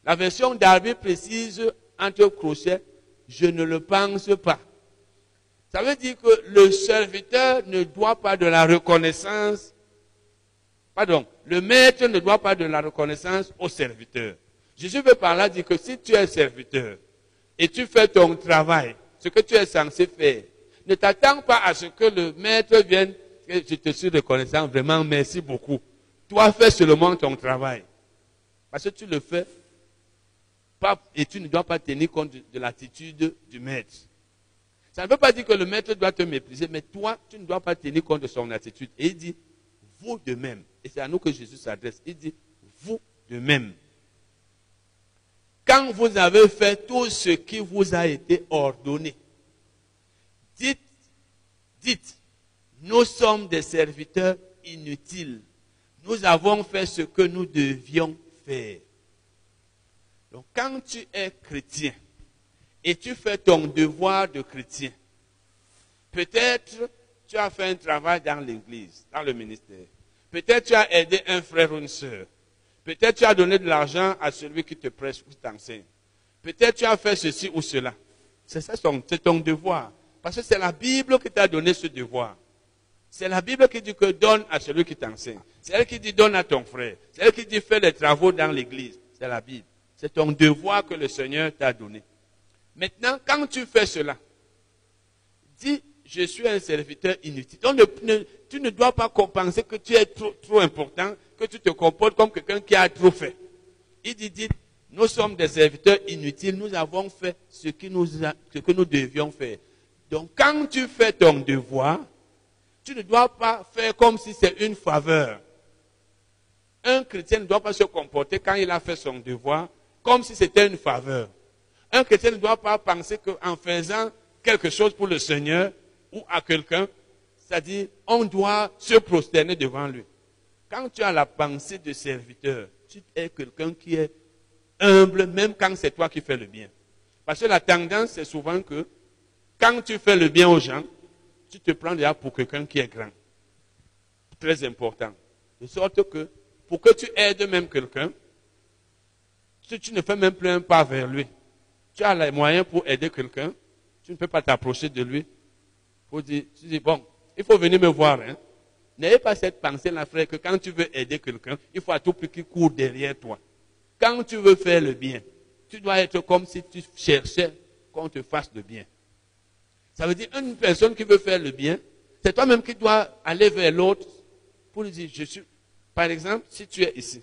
La version d'Arby précise entre crochets, je ne le pense pas. Ça veut dire que le serviteur ne doit pas de la reconnaissance Pardon, le maître ne doit pas de la reconnaissance au serviteur. Jésus veut par là dire que si tu es serviteur et tu fais ton travail, ce que tu es censé faire, ne t'attends pas à ce que le maître vienne, je te suis reconnaissant, vraiment merci beaucoup. Toi, fais seulement ton travail. Parce que tu le fais et tu ne dois pas tenir compte de, de l'attitude du maître. Ça ne veut pas dire que le maître doit te mépriser, mais toi, tu ne dois pas tenir compte de son attitude. Et il dit, vous de même. Et c'est à nous que Jésus s'adresse. Il dit, vous de même. Quand vous avez fait tout ce qui vous a été ordonné, dites, dites, nous sommes des serviteurs inutiles. Nous avons fait ce que nous devions faire. Donc quand tu es chrétien et tu fais ton devoir de chrétien, peut-être tu as fait un travail dans l'église, dans le ministère. Peut-être tu as aidé un frère ou une sœur. Peut-être tu as donné de l'argent à celui qui te prêche ou t'enseigne. Peut-être tu as fait ceci ou cela. C'est ça, c'est ton devoir. Parce que c'est la Bible qui t'a donné ce devoir. C'est la Bible qui dit que donne à celui qui t'enseigne. C'est elle qui dit donne à ton frère. C'est elle qui dit fais les travaux dans l'église. C'est la Bible. C'est ton devoir que le Seigneur t'a donné. Maintenant, quand tu fais cela, dis, je suis un serviteur inutile. Tu ne dois pas penser que tu es trop, important, que tu te comportes comme quelqu'un qui a trop fait. Il dit, dit, nous sommes des serviteurs inutiles, nous avons fait ce, qui nous ce que nous devions faire. Donc, quand tu fais ton devoir, tu ne dois pas faire comme si c'est une faveur. Un chrétien ne doit pas se comporter quand il a fait son devoir comme si c'était une faveur. Un chrétien ne doit pas penser qu'en faisant quelque chose pour le Seigneur ou à quelqu'un, c'est-à-dire on doit se prosterner devant lui. Quand tu as la pensée de serviteur, tu es quelqu'un qui est humble même quand c'est toi qui fais le bien. Parce que la tendance, c'est souvent que quand tu fais le bien aux gens, tu te prends déjà pour quelqu'un qui est grand. Très important. De sorte que, pour que tu aides même quelqu'un, si tu ne fais même plus un pas vers lui, tu as les moyens pour aider quelqu'un, tu ne peux pas t'approcher de lui pour dire, tu dis, bon, il faut venir me voir. Hein. N'ayez pas cette pensée-là, frère, que quand tu veux aider quelqu'un, il faut à tout prix qu'il court derrière toi. Quand tu veux faire le bien, tu dois être comme si tu cherchais qu'on te fasse le bien. Ça veut dire une personne qui veut faire le bien, c'est toi-même qui dois aller vers l'autre pour lui dire, je suis, par exemple, si tu es ici,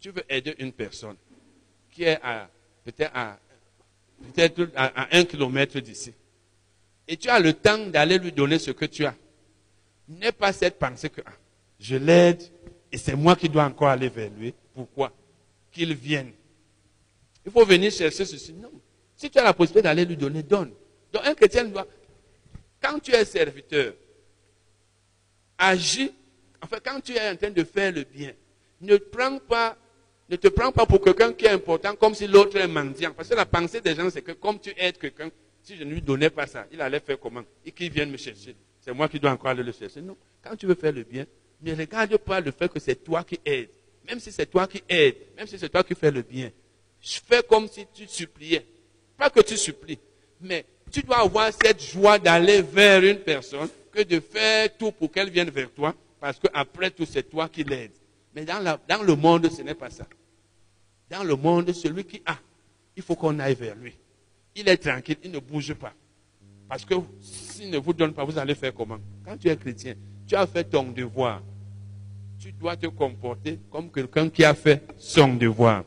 tu veux aider une personne qui est peut-être à, peut à, un kilomètre d'ici, et tu as le temps d'aller lui donner ce que tu as, n'aie pas cette pensée que ah, je l'aide et c'est moi qui dois encore aller vers lui. Pourquoi? Qu'il vienne. Il faut venir chercher ceci. Non. Si tu as la possibilité d'aller lui donner, donne. Donc un chrétien doit, quand tu es serviteur, agis, enfin quand tu es en train de faire le bien, ne prends pas, ne te prends pas pour quelqu'un qui est important comme si l'autre est mendiant. Parce que la pensée des gens, c'est que comme tu aides quelqu'un, si je ne lui donnais pas ça, il allait faire comment? Et qu'il vienne me chercher. C'est moi qui dois encore aller le chercher. Non. Quand tu veux faire le bien, ne regarde pas le fait que c'est toi qui aides. Même si c'est toi qui aides, même si c'est toi qui fais le bien. Fais comme si tu suppliais. Pas que tu supplies, mais tu dois avoir cette joie d'aller vers une personne que de faire tout pour qu'elle vienne vers toi, parce qu'après tout, c'est toi qui l'aides. Mais dans, dans le monde, ce n'est pas ça. Dans le monde, celui qui a, il faut qu'on aille vers lui. Il est tranquille, il ne bouge pas. Parce que s'il ne vous donne pas, vous allez faire comment? Quand tu es chrétien, tu as fait ton devoir. Tu dois te comporter comme quelqu'un qui a fait son devoir.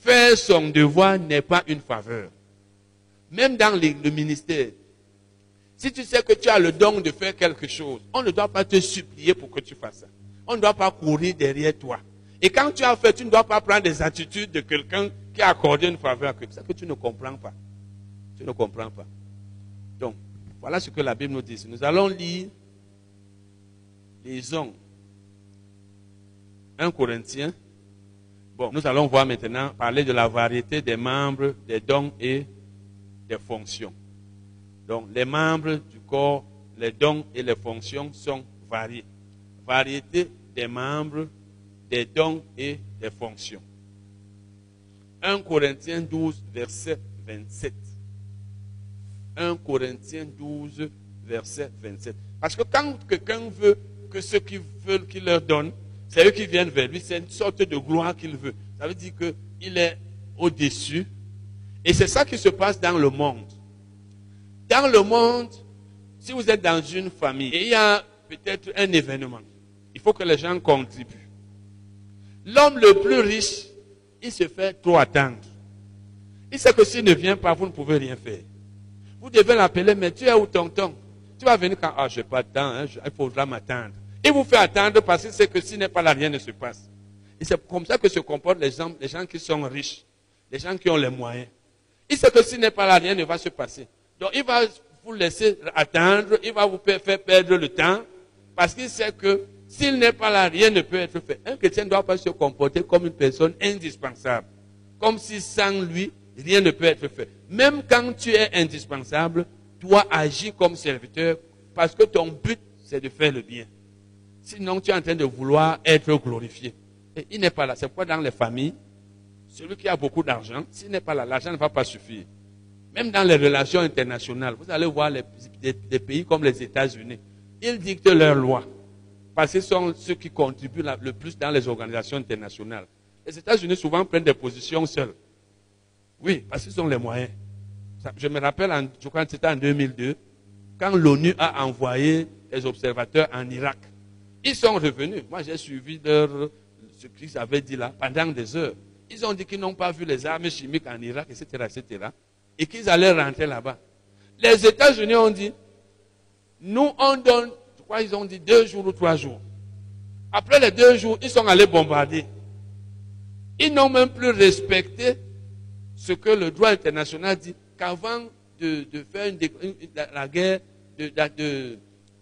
Faire son devoir n'est pas une faveur. Même dans le ministère, si tu sais que tu as le don de faire quelque chose, on ne doit pas te supplier pour que tu fasses ça. On ne doit pas courir derrière toi. Et quand tu as fait, tu ne dois pas prendre des attitudes de quelqu'un qui a accordé une faveur à quelqu'un. que tu ne comprends pas. Tu ne comprends pas. Donc, voilà ce que la Bible nous dit. Nous allons lire les hommes. 1 Corinthiens. Bon, nous allons voir maintenant parler de la variété des membres, des dons et des fonctions. Donc, les membres du corps, les dons et les fonctions sont variés. Variété des membres, des dons et des fonctions. 1 Corinthiens 12, verset 27. 1 Corinthiens 12, verset 27. Parce que quand quelqu'un veut que ceux qui veulent qu'il leur donne, c'est eux qui viennent vers lui, c'est une sorte de gloire qu'il veut. Ça veut dire qu'il est au-dessus et c'est ça qui se passe dans le monde. Dans le monde, si vous êtes dans une famille et il y a peut-être un événement, il faut que les gens contribuent. L'homme le plus riche, il se fait trop attendre. Il sait que s'il ne vient pas, vous ne pouvez rien faire. Vous devez l'appeler, mais tu es où tonton? Tu vas venir quand Ah, je n'ai pas de temps, hein, il faudra m'attendre. Il vous fait attendre parce qu'il sait que s'il n'est pas là, rien ne se passe. Et c'est comme ça que se comportent les gens, les gens qui sont riches, les gens qui ont les moyens. Il sait que s'il n'est pas là, rien ne va se passer. Donc il va vous laisser attendre, il va vous faire perdre le temps, parce qu'il sait que s'il n'est pas là, rien ne peut être fait. Un chrétien ne doit pas se comporter comme une personne indispensable. Comme si sans lui, rien ne peut être fait. Même quand tu es indispensable, toi agis comme serviteur parce que ton but, c'est de faire le bien. Sinon, tu es en train de vouloir être glorifié. Et il n'est pas là. C'est pourquoi dans les familles, celui qui a beaucoup d'argent, s'il n'est pas là, l'argent ne va pas suffire. Même dans les relations internationales, vous allez voir les, des, pays comme les États-Unis. Ils dictent leurs lois. Parce qu'ils sont ceux qui contribuent le plus dans les organisations internationales. Les États-Unis souvent prennent des positions seuls. Oui, parce qu'ils ont les moyens. Je me rappelle, crois que c'était en 2002, quand l'ONU a envoyé des observateurs en Irak. Ils sont revenus. Moi, j'ai suivi ce qu'ils avaient dit là pendant des heures. Ils ont dit qu'ils n'ont pas vu les armes chimiques en Irak, etc., etc. Et qu'ils allaient rentrer là-bas. Les États-Unis ont dit, nous, on donne ils ont dit deux jours ou trois jours. Après les deux jours, ils sont allés bombarder. Ils n'ont même plus respecté ce que le droit international dit qu'avant de, faire la guerre,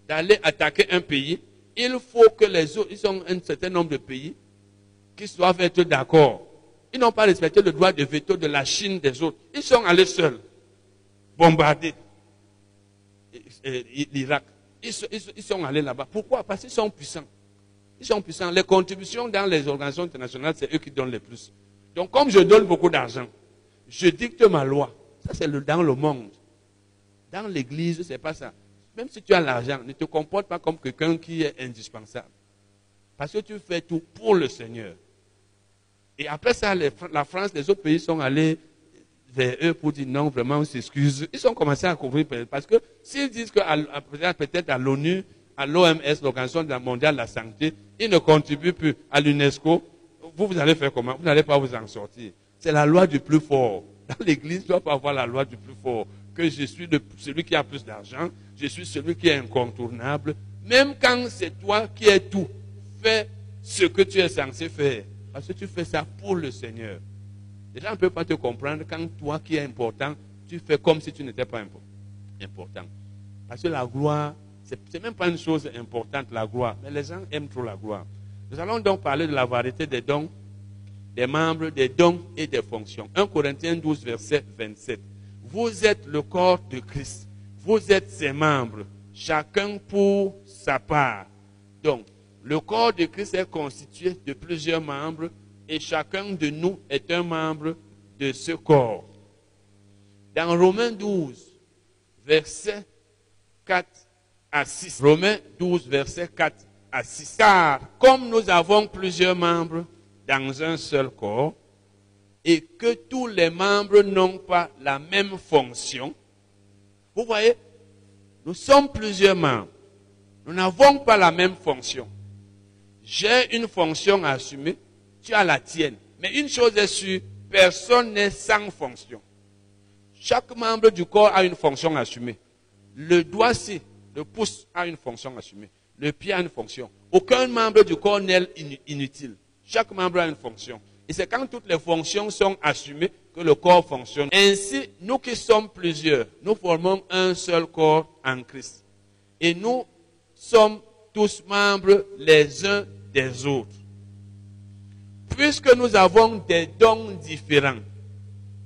d'aller attaquer un pays, il faut que les autres, ils sont un certain nombre de pays qui doivent être d'accord. Ils n'ont pas respecté le droit de veto de la Chine des autres. Ils sont allés seuls bombarder l'Irak ils, sont allés là-bas. Pourquoi? Parce qu'ils sont puissants. Ils sont puissants. Les contributions dans les organisations internationales, c'est eux qui donnent le plus. Donc, comme je donne beaucoup d'argent, je dicte ma loi. Ça, c'est dans le monde. Dans l'église, c'est pas ça. Même si tu as l'argent, ne te comporte pas comme quelqu'un qui est indispensable. Parce que tu fais tout pour le Seigneur. Et après ça, la France, les autres pays sont allés vers eux pour dire non, vraiment, on s'excuse. Ils ont commencé à couvrir parce que s'ils disent que peut-être à l'ONU, à l'OMS, l'Organisation mondiale de la santé, ils ne contribuent plus à l'UNESCO, vous, vous allez faire comment? Vous n'allez pas vous en sortir. C'est la loi du plus fort. *laughs* Dans l'Église, doit pas avoir la loi du plus fort. Que je suis celui qui a plus d'argent, je suis celui qui est incontournable. Même quand c'est toi qui es tout, fais ce que tu es censé faire. Parce que tu fais ça pour le Seigneur. Les gens ne peuvent pas te comprendre quand toi qui es important, tu fais comme si tu n'étais pas important. Parce que la gloire, ce n'est même pas une chose importante, la gloire. Mais les gens aiment trop la gloire. Nous allons donc parler de la variété des dons, des membres, des dons et des fonctions. 1 Corinthiens 12, verset 27. Vous êtes le corps de Christ. Vous êtes ses membres, chacun pour sa part. Donc, le corps de Christ est constitué de plusieurs membres et chacun de nous est un membre de ce corps. Dans Romains 12, verset 4 à 6. Romains 12, verset 4 à 6. Car comme nous avons plusieurs membres dans un seul corps, et que tous les membres n'ont pas la même fonction, vous voyez, nous sommes plusieurs membres. Nous n'avons pas la même fonction. J'ai une fonction à assumer, tu as la tienne. Mais une chose est sûre, personne n'est sans fonction. Chaque membre du corps a une fonction assumée. Le doigt-ci, le pouce a une fonction assumée. Le pied a une fonction. Aucun membre du corps n'est inutile. Chaque membre a une fonction. Et c'est quand toutes les fonctions sont assumées que le corps fonctionne. Ainsi, nous qui sommes plusieurs, nous formons un seul corps en Christ. Et nous sommes tous membres les uns autres puisque nous avons des dons différents,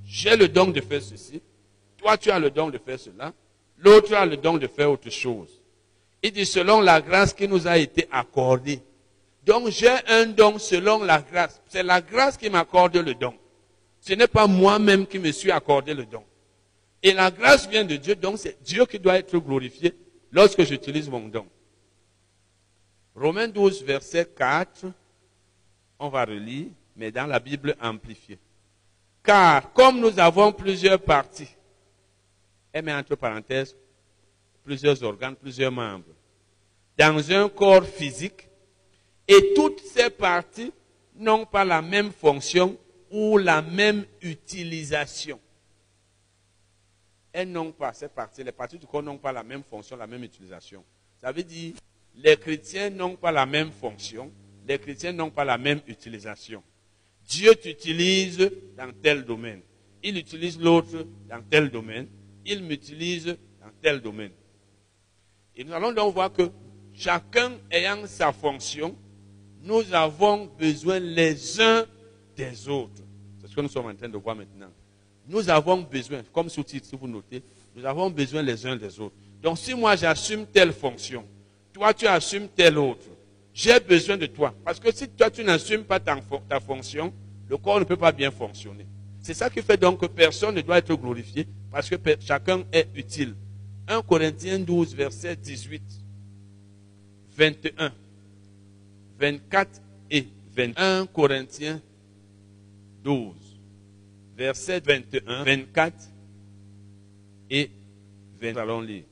j'ai le don de faire ceci, toi tu as le don de faire cela, l'autre a le don de faire autre chose. Il dit selon la grâce qui nous a été accordée. Donc j'ai un don selon la grâce. C'est la grâce qui m'accorde le don. Ce n'est pas moi-même qui me suis accordé le don. Et la grâce vient de Dieu, donc c'est Dieu qui doit être glorifié lorsque j'utilise mon don. Romains 12, verset 4 on va relire, mais dans la Bible amplifiée. Car comme nous avons plusieurs parties, et met entre parenthèses, plusieurs organes, plusieurs membres, dans un corps physique, et toutes ces parties n'ont pas la même fonction ou la même utilisation. Elles n'ont pas, ces parties, les parties du corps n'ont pas la même fonction, la même utilisation. Ça veut dire, les chrétiens n'ont pas la même fonction, les chrétiens n'ont pas la même utilisation. Dieu t'utilise dans tel domaine. Il utilise l'autre dans tel domaine. Il m'utilise dans tel domaine. Et nous allons donc voir que chacun ayant sa fonction, nous avons besoin les uns des autres. C'est ce que nous sommes en train de voir maintenant. Nous avons besoin, comme sous-titre, si vous notez, nous avons besoin les uns des autres. Donc si moi j'assume telle fonction, toi tu assumes telle autre, j'ai besoin de toi. Parce que si toi tu n'assumes pas ta, fonction, le corps ne peut pas bien fonctionner. C'est ça qui fait donc que personne ne doit être glorifié parce que chacun est utile. 1 Corinthiens 12, verset 18, 21, 24 et 21 Corinthiens 12, verset 21, 24 et 20. Allons lire.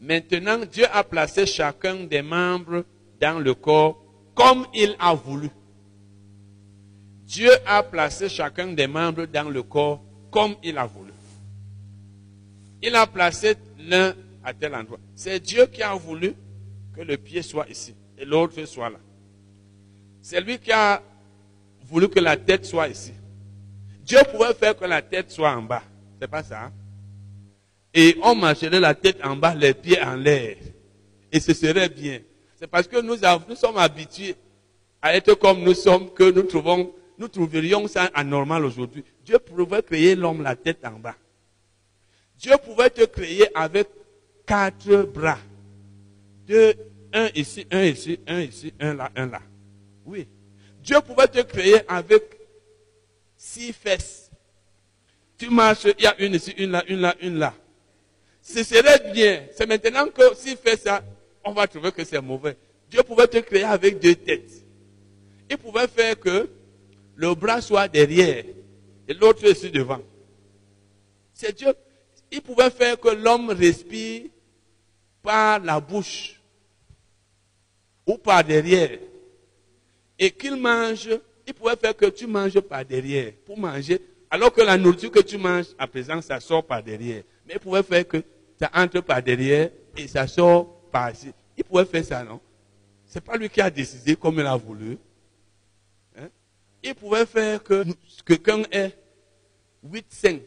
Maintenant, Dieu a placé chacun des membres dans le corps comme il a voulu. Dieu a placé chacun des membres dans le corps comme il a voulu. Il a placé l'un à tel endroit. C'est Dieu qui a voulu que le pied soit ici et l'autre soit là. C'est lui qui a voulu que la tête soit ici. Dieu pouvait faire que la tête soit en bas. C'est pas ça. Hein? Et on marcherait la tête en bas, les pieds en l'air. Et ce serait bien. C'est parce que nous, nous sommes habitués à être comme nous sommes que nous trouvons, nous trouverions ça anormal aujourd'hui. Dieu pouvait créer l'homme la tête en bas. Dieu pouvait te créer avec quatre bras. Deux, un ici, un ici, un ici, un là, un là. Oui. Dieu pouvait te créer avec six fesses. Tu marches, il y a une ici, une là, une là, une là. Ce serait bien. C'est maintenant que s'il fait ça, on va trouver que c'est mauvais. Dieu pouvait te créer avec deux têtes. Il pouvait faire que le bras soit derrière et l'autre ici devant. C'est Dieu. Il pouvait faire que l'homme respire par la bouche ou par derrière et qu'il mange. Il pouvait faire que tu manges par derrière pour manger, alors que la nourriture que tu manges à présent, ça sort par derrière. Mais il pouvait faire que ça entre par derrière et ça sort par ici. Il pouvait faire ça, non? C'est pas lui qui a décidé comme il a voulu. Hein? Il pouvait faire que quelqu'un ait 8, 5.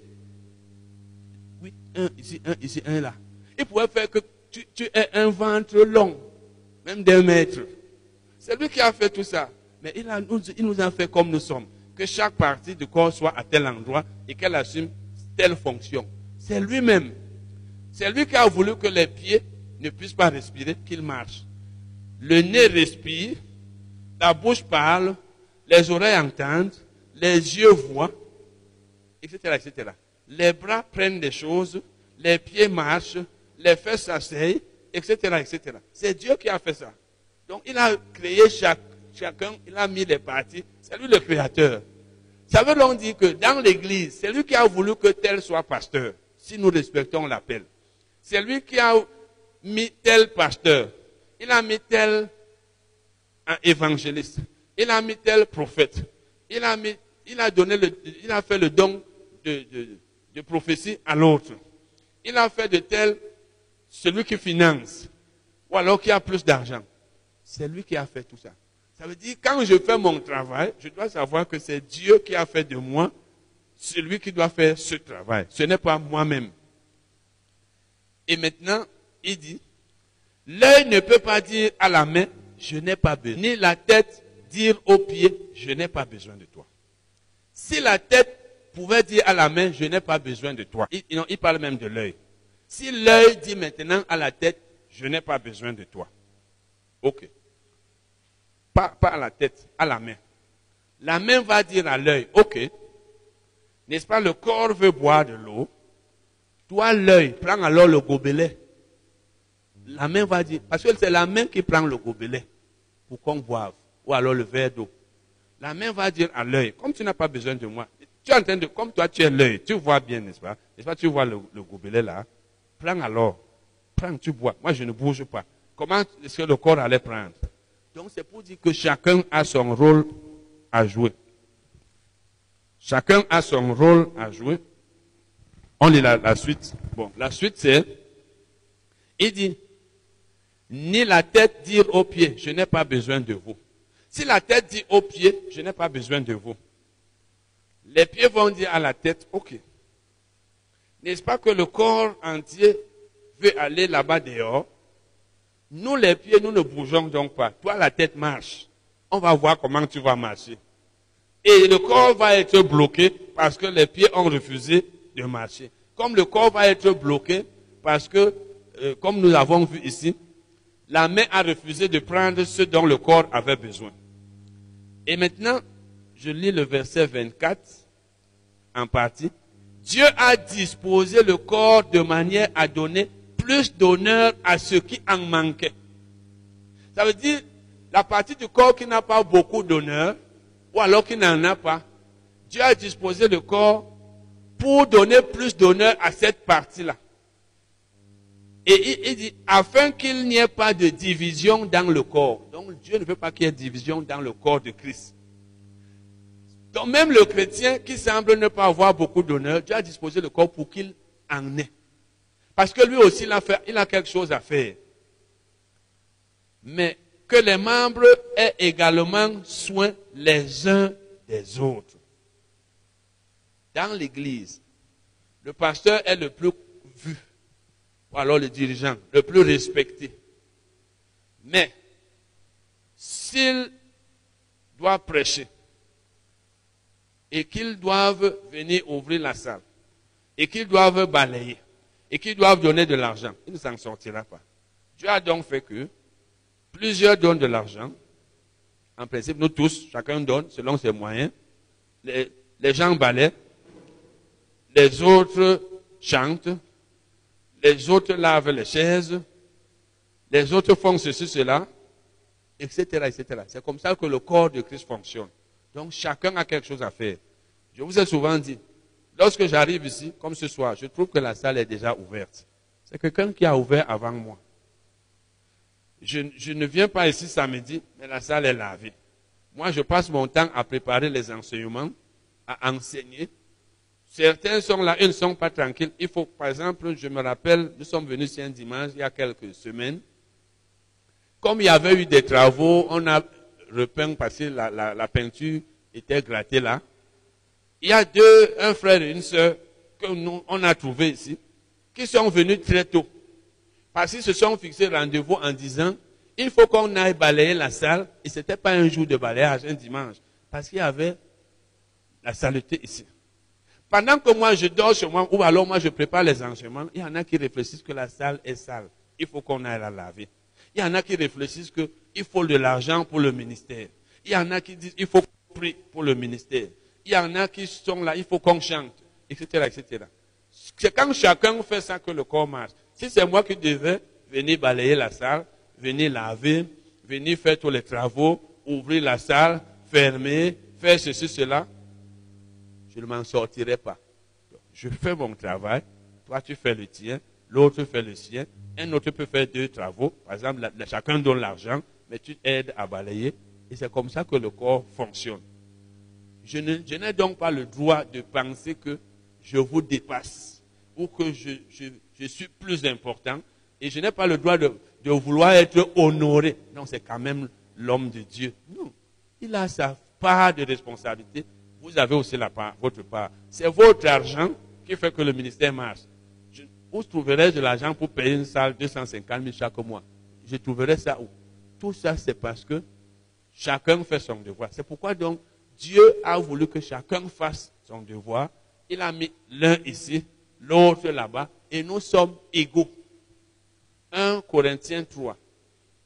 8, 1 ici, 1 ici, 1 là. Il pouvait faire que tu, tu aies un ventre long, même d'un mètre. C'est lui qui a fait tout ça. Mais il, a, il nous a fait comme nous sommes. Que chaque partie du corps soit à tel endroit et qu'elle assume telle fonction. C'est lui-même. C'est lui qui a voulu que les pieds ne puisse pas respirer, qu'il marche. Le nez respire, la bouche parle, les oreilles entendent, les yeux voient, etc., etc. Les bras prennent des choses, les pieds marchent, les fesses s'asseyent, etc., etc. C'est Dieu qui a fait ça. Donc il a créé chacun, il a mis les parties. C'est lui le créateur. Ça veut donc dire que dans l'église, c'est lui qui a voulu que tel soit pasteur, si nous respectons l'appel. C'est lui qui a mis tel pasteur, il a mis tel évangéliste, il a mis tel prophète, il a, donné fait le don de, de, de prophétie à l'autre. Il a fait de tel celui qui finance, ou alors qui a plus d'argent. C'est lui qui a fait tout ça. Ça veut dire, quand je fais mon travail, je dois savoir que c'est Dieu qui a fait de moi celui qui doit faire ce travail. Ce n'est pas moi-même. Et maintenant, il dit, l'œil ne peut pas dire à la main, je n'ai pas besoin. Ni la tête dire aux pieds, je n'ai pas besoin de toi. Si la tête pouvait dire à la main, je n'ai pas besoin de toi. Il, il parle même de l'œil. Si l'œil dit maintenant à la tête, je n'ai pas besoin de toi. Ok. Pas à la tête, à la main. La main va dire à l'œil, ok. N'est-ce pas, le corps veut boire de l'eau. Toi, l'œil, prends alors le gobelet. La main va dire, parce que c'est la main qui prend le gobelet pour qu'on boive, ou alors le verre d'eau. La main va dire à l'œil, comme tu n'as pas besoin de moi, tu es en train de, comme toi tu es l'œil, tu vois bien, n'est-ce pas? N'est-ce pas, tu vois le, le gobelet là Prends alors, prends, tu bois. Moi, je ne bouge pas. Comment est-ce que le corps allait prendre? Donc, c'est pour dire que chacun a son rôle à jouer. Chacun a son rôle à jouer. On lit la, la suite. Bon, la suite c'est, il dit, ni la tête dire aux pieds, je n'ai pas besoin de vous. Si la tête dit aux pieds, je n'ai pas besoin de vous. Les pieds vont dire à la tête, ok. N'est-ce pas que le corps entier veut aller là-bas dehors? Nous, les pieds, nous ne bougeons donc pas. Toi, la tête marche. On va voir comment tu vas marcher. Et le corps va être bloqué parce que les pieds ont refusé de marcher. Comme le corps va être bloqué parce que, euh, comme nous l'avons vu ici, la main a refusé de prendre ce dont le corps avait besoin. Et maintenant, je lis le verset 24 en partie. Dieu a disposé le corps de manière à donner plus d'honneur à ceux qui en manquaient. Ça veut dire, la partie du corps qui n'a pas beaucoup d'honneur, ou alors qui n'en a pas, Dieu a disposé le corps pour donner plus d'honneur à cette partie-là. Et il, dit, afin qu'il n'y ait pas de division dans le corps. Donc Dieu ne veut pas qu'il y ait division dans le corps de Christ. Donc même le chrétien qui semble ne pas avoir beaucoup d'honneur, Dieu a disposé le corps pour qu'il en ait. Parce que lui aussi, il a, fait, il a quelque chose à faire. Mais que les membres aient également soin les uns des autres. Dans l'église, le pasteur est le plus vu ou alors le dirigeant, le plus respecté. Mais, s'il doit prêcher, et qu'ils doivent venir ouvrir la salle, et qu'ils doivent balayer, et qu'ils doivent donner de l'argent, il ne s'en sortira pas. Dieu a donc fait que plusieurs donnent de l'argent. En principe, nous tous, chacun donne selon ses moyens. Les, les gens balayent, les autres chantent, les autres lavent les chaises, les autres font ceci, cela, etc., etc. C'est comme ça que le corps de Christ fonctionne. Donc chacun a quelque chose à faire. Je vous ai souvent dit, lorsque j'arrive ici, comme ce soir, je trouve que la salle est déjà ouverte. C'est quelqu'un qui a ouvert avant moi. Je, je, ne viens pas ici samedi, mais la salle est lavée. Moi, je passe mon temps à préparer les enseignements, à enseigner, Certains sont là, ils ne sont pas tranquilles. Il faut, par exemple, je me rappelle, nous sommes venus ici un dimanche, il y a quelques semaines. Comme il y avait eu des travaux, on a repeint parce que la, peinture était grattée là. Il y a deux, un frère et une sœur que nous, on a trouvé ici, qui sont venus très tôt. Parce qu'ils se sont fixés rendez-vous en disant, il faut qu'on aille balayer la salle. Et ce n'était pas un jour de balayage, un dimanche. Parce qu'il y avait la saleté ici. Pendant que moi je dors chez moi, ou alors moi je prépare les enseignements, il y en a qui réfléchissent que la salle est sale. Il faut qu'on aille la laver. Il y en a qui réfléchissent qu'il faut de l'argent pour le ministère. Il y en a qui disent qu'il faut prier pour le ministère. Il y en a qui sont là, il faut qu'on chante, etc., etc. C'est quand chacun fait ça que le corps marche. Si c'est moi qui devais venir balayer la salle, venir laver, venir faire tous les travaux, ouvrir la salle, fermer, faire ceci, cela, je ne m'en sortirai pas. Je fais mon travail, toi tu fais le tien, l'autre fait le sien, un autre peut faire deux travaux, par exemple, chacun donne l'argent, mais tu aides à balayer, et c'est comme ça que le corps fonctionne. Je n'ai donc pas le droit de penser que je vous dépasse ou que je, suis plus important, et je n'ai pas le droit de, de vouloir être honoré. Non, c'est quand même l'homme de Dieu. Non, il a sa part de responsabilité vous avez aussi votre part. C'est votre argent qui fait que le ministère marche. Je, où trouverai-je l'argent pour payer une salle 250 000 chaque mois Je trouverai ça où? Tout ça, c'est parce que chacun fait son devoir. C'est pourquoi donc Dieu a voulu que chacun fasse son devoir. Il a mis l'un ici, l'autre là-bas, et nous sommes égaux. 1 Corinthiens 3,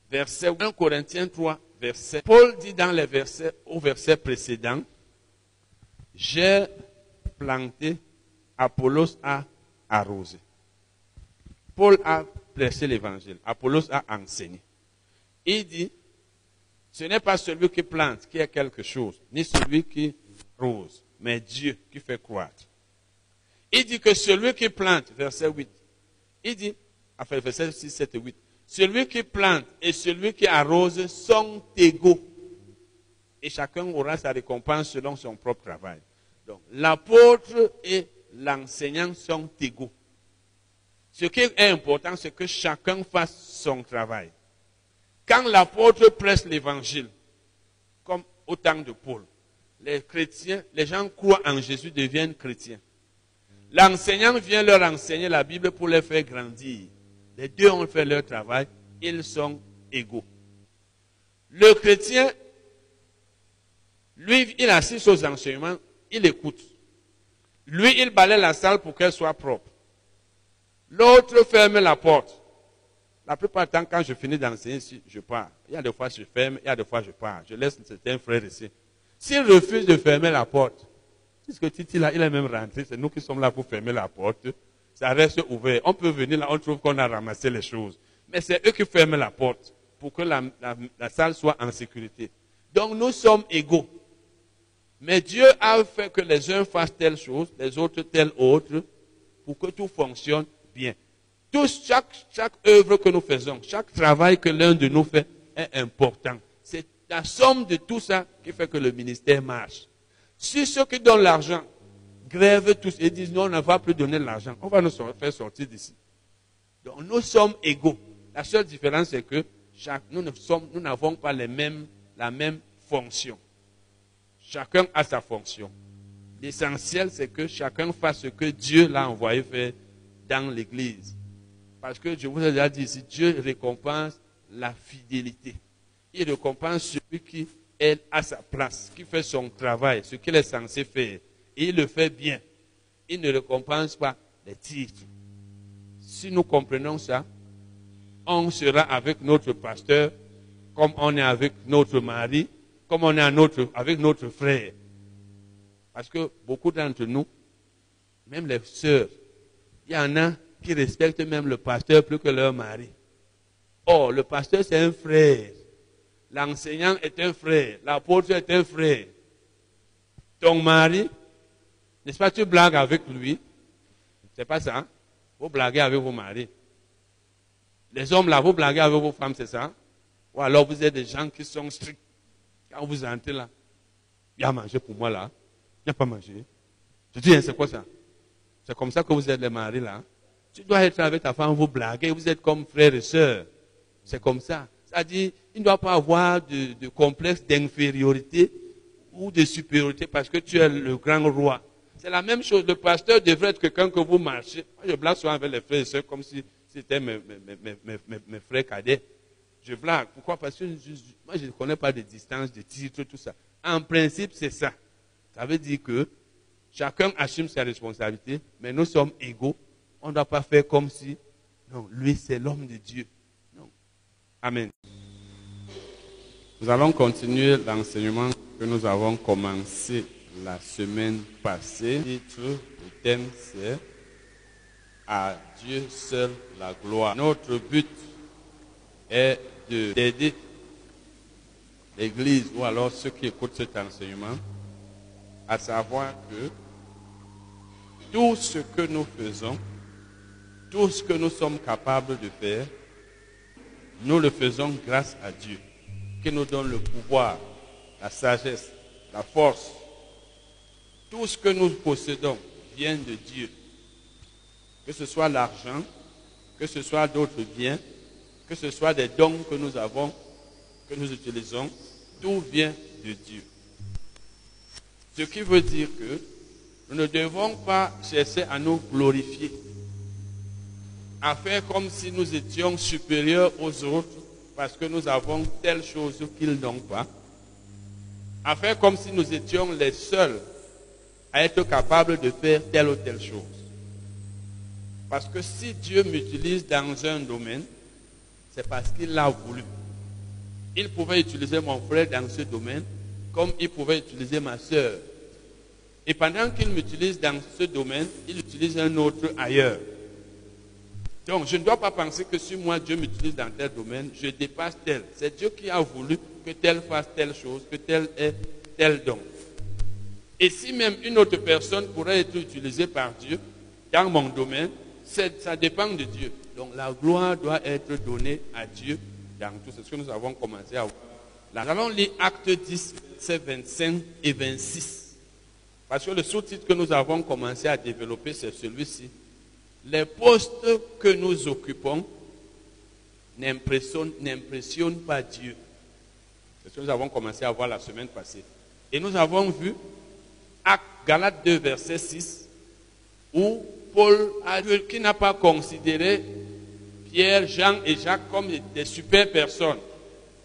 verset 1 Corinthiens 3, verset. Paul dit dans les versets, au verset précédent, j'ai planté, Apollos a arrosé. Paul a prêché l'évangile, Apollos a enseigné. Il dit, ce n'est pas celui qui plante qui a quelque chose, ni celui qui arrose, mais Dieu qui fait croître. Il dit que celui qui plante, verset 8, il dit, enfin verset 6, 7 et 8, celui qui plante et celui qui arrose sont égaux. et chacun aura sa récompense selon son propre travail. Donc, l'apôtre et l'enseignant sont égaux. Ce qui est important, c'est que chacun fasse son travail. Quand l'apôtre presse l'évangile, comme au temps de Paul, les chrétiens, les gens croient en Jésus, deviennent chrétiens. L'enseignant vient leur enseigner la Bible pour les faire grandir. Les deux ont fait leur travail, ils sont égaux. Le chrétien, lui, il assiste aux enseignements, il écoute. Lui, il balaye la salle pour qu'elle soit propre. L'autre ferme la porte. La plupart du temps, quand je finis d'enseigner, je pars. Il y a des fois je ferme, il y a des fois je pars. Je laisse certains frères ici. S'il refuse de fermer la porte, puisque Titi là, il est même rentré, c'est nous qui sommes là pour fermer la porte, ça reste ouvert. On peut venir là, on trouve qu'on a ramassé les choses. Mais c'est eux qui ferment la porte pour que la, la salle soit en sécurité. Donc nous sommes égaux. Mais Dieu a fait que les uns fassent telle chose, les autres telle autre, pour que tout fonctionne bien. Chaque, œuvre que nous faisons, chaque travail que l'un de nous fait est important. C'est la somme de tout ça qui fait que le ministère marche. Si ceux qui donnent l'argent grèvent tous et disent non, on ne va plus donner l'argent, on va nous faire sortir d'ici. Donc nous sommes égaux. La seule différence, c'est que nous n'avons pas les mêmes, la même fonction. Chacun a sa fonction. L'essentiel, c'est que chacun fasse ce que Dieu l'a envoyé faire dans l'Église. Parce que je vous ai déjà dit Dieu récompense la fidélité. Il récompense celui qui est à sa place, qui fait son travail, ce qu'il est censé faire. Et il le fait bien. Il ne récompense pas les titres. Si nous comprenons ça, on sera avec notre pasteur comme on est avec notre mari, comme on est avec notre frère. Parce que beaucoup d'entre nous, même les sœurs, il y en a qui respectent même le pasteur plus que leur mari. Oh, le pasteur c'est un frère. L'enseignant est un frère. L'apôtre est un frère. Ton mari, n'est-ce pas, tu blagues avec lui? C'est pas ça. Hein? Vous blaguez avec vos maris. Les hommes là, vous blaguez avec vos femmes, c'est ça? Ou alors vous êtes des gens qui sont stricts. Quand vous entrez là, il y a à manger pour moi là. Il n'y a pas à manger. Je dis, hein, c'est quoi ça? C'est comme ça que vous êtes les maris là. Tu dois être avec ta femme, vous blaguez, vous êtes comme frère et soeur. C'est comme ça. C'est-à-dire, il ne doit pas avoir de, complexe d'infériorité ou de supériorité parce que tu es le grand roi. C'est la même chose. Le pasteur devrait être quelqu'un que vous marchez. Moi, je blague souvent avec les frères et sœurs comme si c'était mes, frères cadets. Je blague. Pourquoi? Parce que moi, je ne connais pas de distance, de titre, tout ça. En principe, c'est ça. Ça veut dire que chacun assume sa responsabilité, mais nous sommes égaux on ne doit pas faire comme si, non, lui c'est l'homme de Dieu. Non. Amen. Nous allons continuer l'enseignement que nous avons commencé la semaine passée. Le thème c'est à Dieu seul la gloire. Notre but est d'aider l'Église ou alors ceux qui écoutent cet enseignement à savoir que tout ce que nous faisons tout ce que nous sommes capables de faire, nous le faisons grâce à Dieu, qui nous donne le pouvoir, la sagesse, la force. Tout ce que nous possédons vient de Dieu. Que ce soit l'argent, que ce soit d'autres biens, que ce soit des dons que nous avons, que nous utilisons, tout vient de Dieu. Ce qui veut dire que nous ne devons pas chercher à nous glorifier à faire comme si nous étions supérieurs aux autres parce que nous avons telle chose qu'ils n'ont pas, à faire comme si nous étions les seuls à être capables de faire telle ou telle chose. Parce que si Dieu m'utilise dans un domaine, c'est parce qu'il l'a voulu. Il pouvait utiliser mon frère dans ce domaine comme il pouvait utiliser ma soeur. Et pendant qu'il m'utilise dans ce domaine, il utilise un autre ailleurs. Donc, je ne dois pas penser que si moi, Dieu m'utilise dans tel domaine, je dépasse tel. C'est Dieu qui a voulu que tel fasse telle chose, que tel est tel don. Et si même une autre personne pourrait être utilisée par Dieu dans mon domaine, ça dépend de Dieu. Donc, la gloire doit être donnée à Dieu dans tout ce que nous avons commencé à voir Nous allons lire Acte 10, versets 25 et 26. Parce que le sous-titre que nous avons commencé à développer, c'est celui-ci. Les postes que nous occupons n'impressionnent pas Dieu. C'est ce que nous avons commencé à voir la semaine passée. Et nous avons vu Acte Galates 2, verset 6, où Paul a dit qu'il n'a pas considéré Pierre, Jean et Jacques comme des super personnes.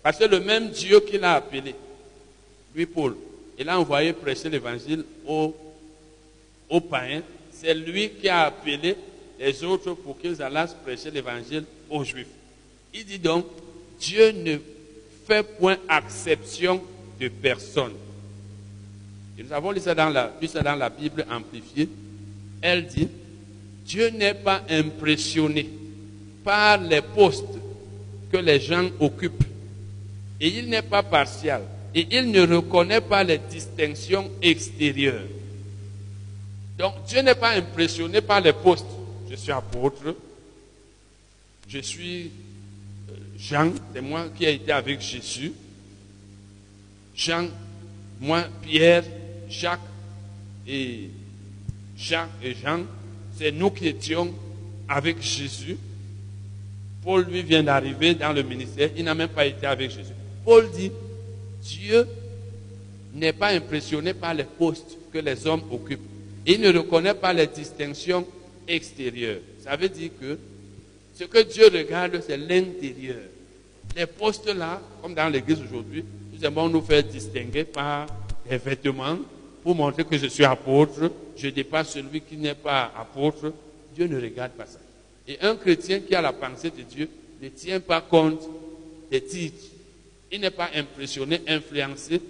Parce que le même Dieu qu'il a appelé, lui Paul, il a envoyé prêcher l'évangile aux, païens. C'est lui qui a appelé les autres pour qu'ils allassent prêcher l'évangile aux juifs. Il dit donc, Dieu ne fait point exception de personne. Nous avons lu ça, dans la, lu ça dans la Bible amplifiée. Elle dit, Dieu n'est pas impressionné par les postes que les gens occupent. Et il n'est pas partial. Et il ne reconnaît pas les distinctions extérieures. Donc Dieu n'est pas impressionné par les postes. Je suis apôtre. Je suis euh, Jean, c'est moi qui ai été avec Jésus. Jean, moi, Pierre, Jacques et Jacques et Jean, c'est nous qui étions avec Jésus. Paul, lui, vient d'arriver dans le ministère. Il n'a même pas été avec Jésus. Paul dit, Dieu n'est pas impressionné par les postes que les hommes occupent. Il ne reconnaît pas les distinctions extérieures. Ça veut dire que ce que Dieu regarde, c'est l'intérieur. Les postes là, comme dans l'église aujourd'hui, nous aimons nous faire distinguer par les vêtements pour montrer que je suis apôtre. Je dépasse celui qui n'est pas apôtre. Dieu ne regarde pas ça. Et un chrétien qui a la pensée de Dieu ne tient pas compte des titres. Il n'est pas impressionné, influencé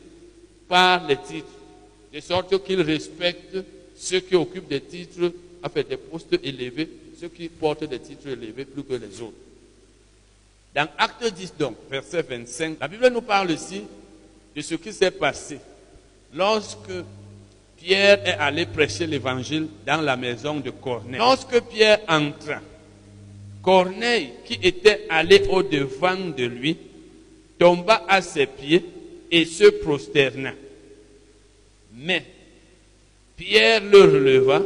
par les titres. De sorte qu'il respecte ceux qui occupent des titres, enfin des postes élevés, ceux qui portent des titres élevés plus que les autres. Dans Acte 10, donc, verset 25, la Bible nous parle ici de ce qui s'est passé lorsque Pierre est allé prêcher l'évangile dans la maison de Corneille. Lorsque Pierre entra, Corneille, qui était allé au-devant de lui, tomba à ses pieds et se prosterna. Mais Pierre le releva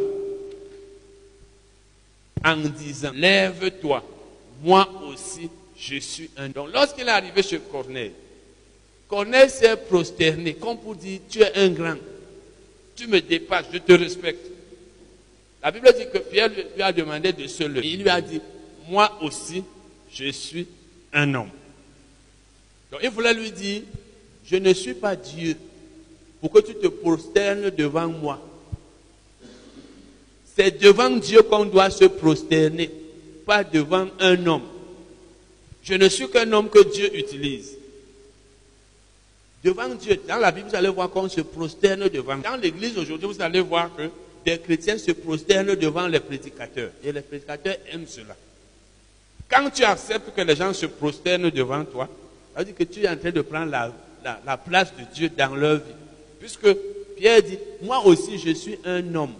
en disant, lève-toi, moi aussi je suis un homme. Lorsqu'il est arrivé chez Corneille, Corneille s'est prosterné, comme pour dire, tu es un grand, tu me dépasses, je te respecte. La Bible dit que Pierre lui a demandé de se lever. Il lui a dit, moi aussi, je suis un homme. Donc il voulait lui dire, je ne suis pas Dieu pour que tu te prosternes devant moi. C'est devant Dieu qu'on doit se prosterner, pas devant un homme. Je ne suis qu'un homme que Dieu utilise. Devant Dieu, dans la Bible, vous allez voir qu'on se prosterne devant. Dans l'église aujourd'hui, vous allez voir que des chrétiens se prosternent devant les prédicateurs. Et les prédicateurs aiment cela. Quand tu acceptes que les gens se prosternent devant toi, ça veut dire que tu es en train de prendre la, la, la place de Dieu dans leur vie. Puisque Pierre dit, moi aussi je suis un homme.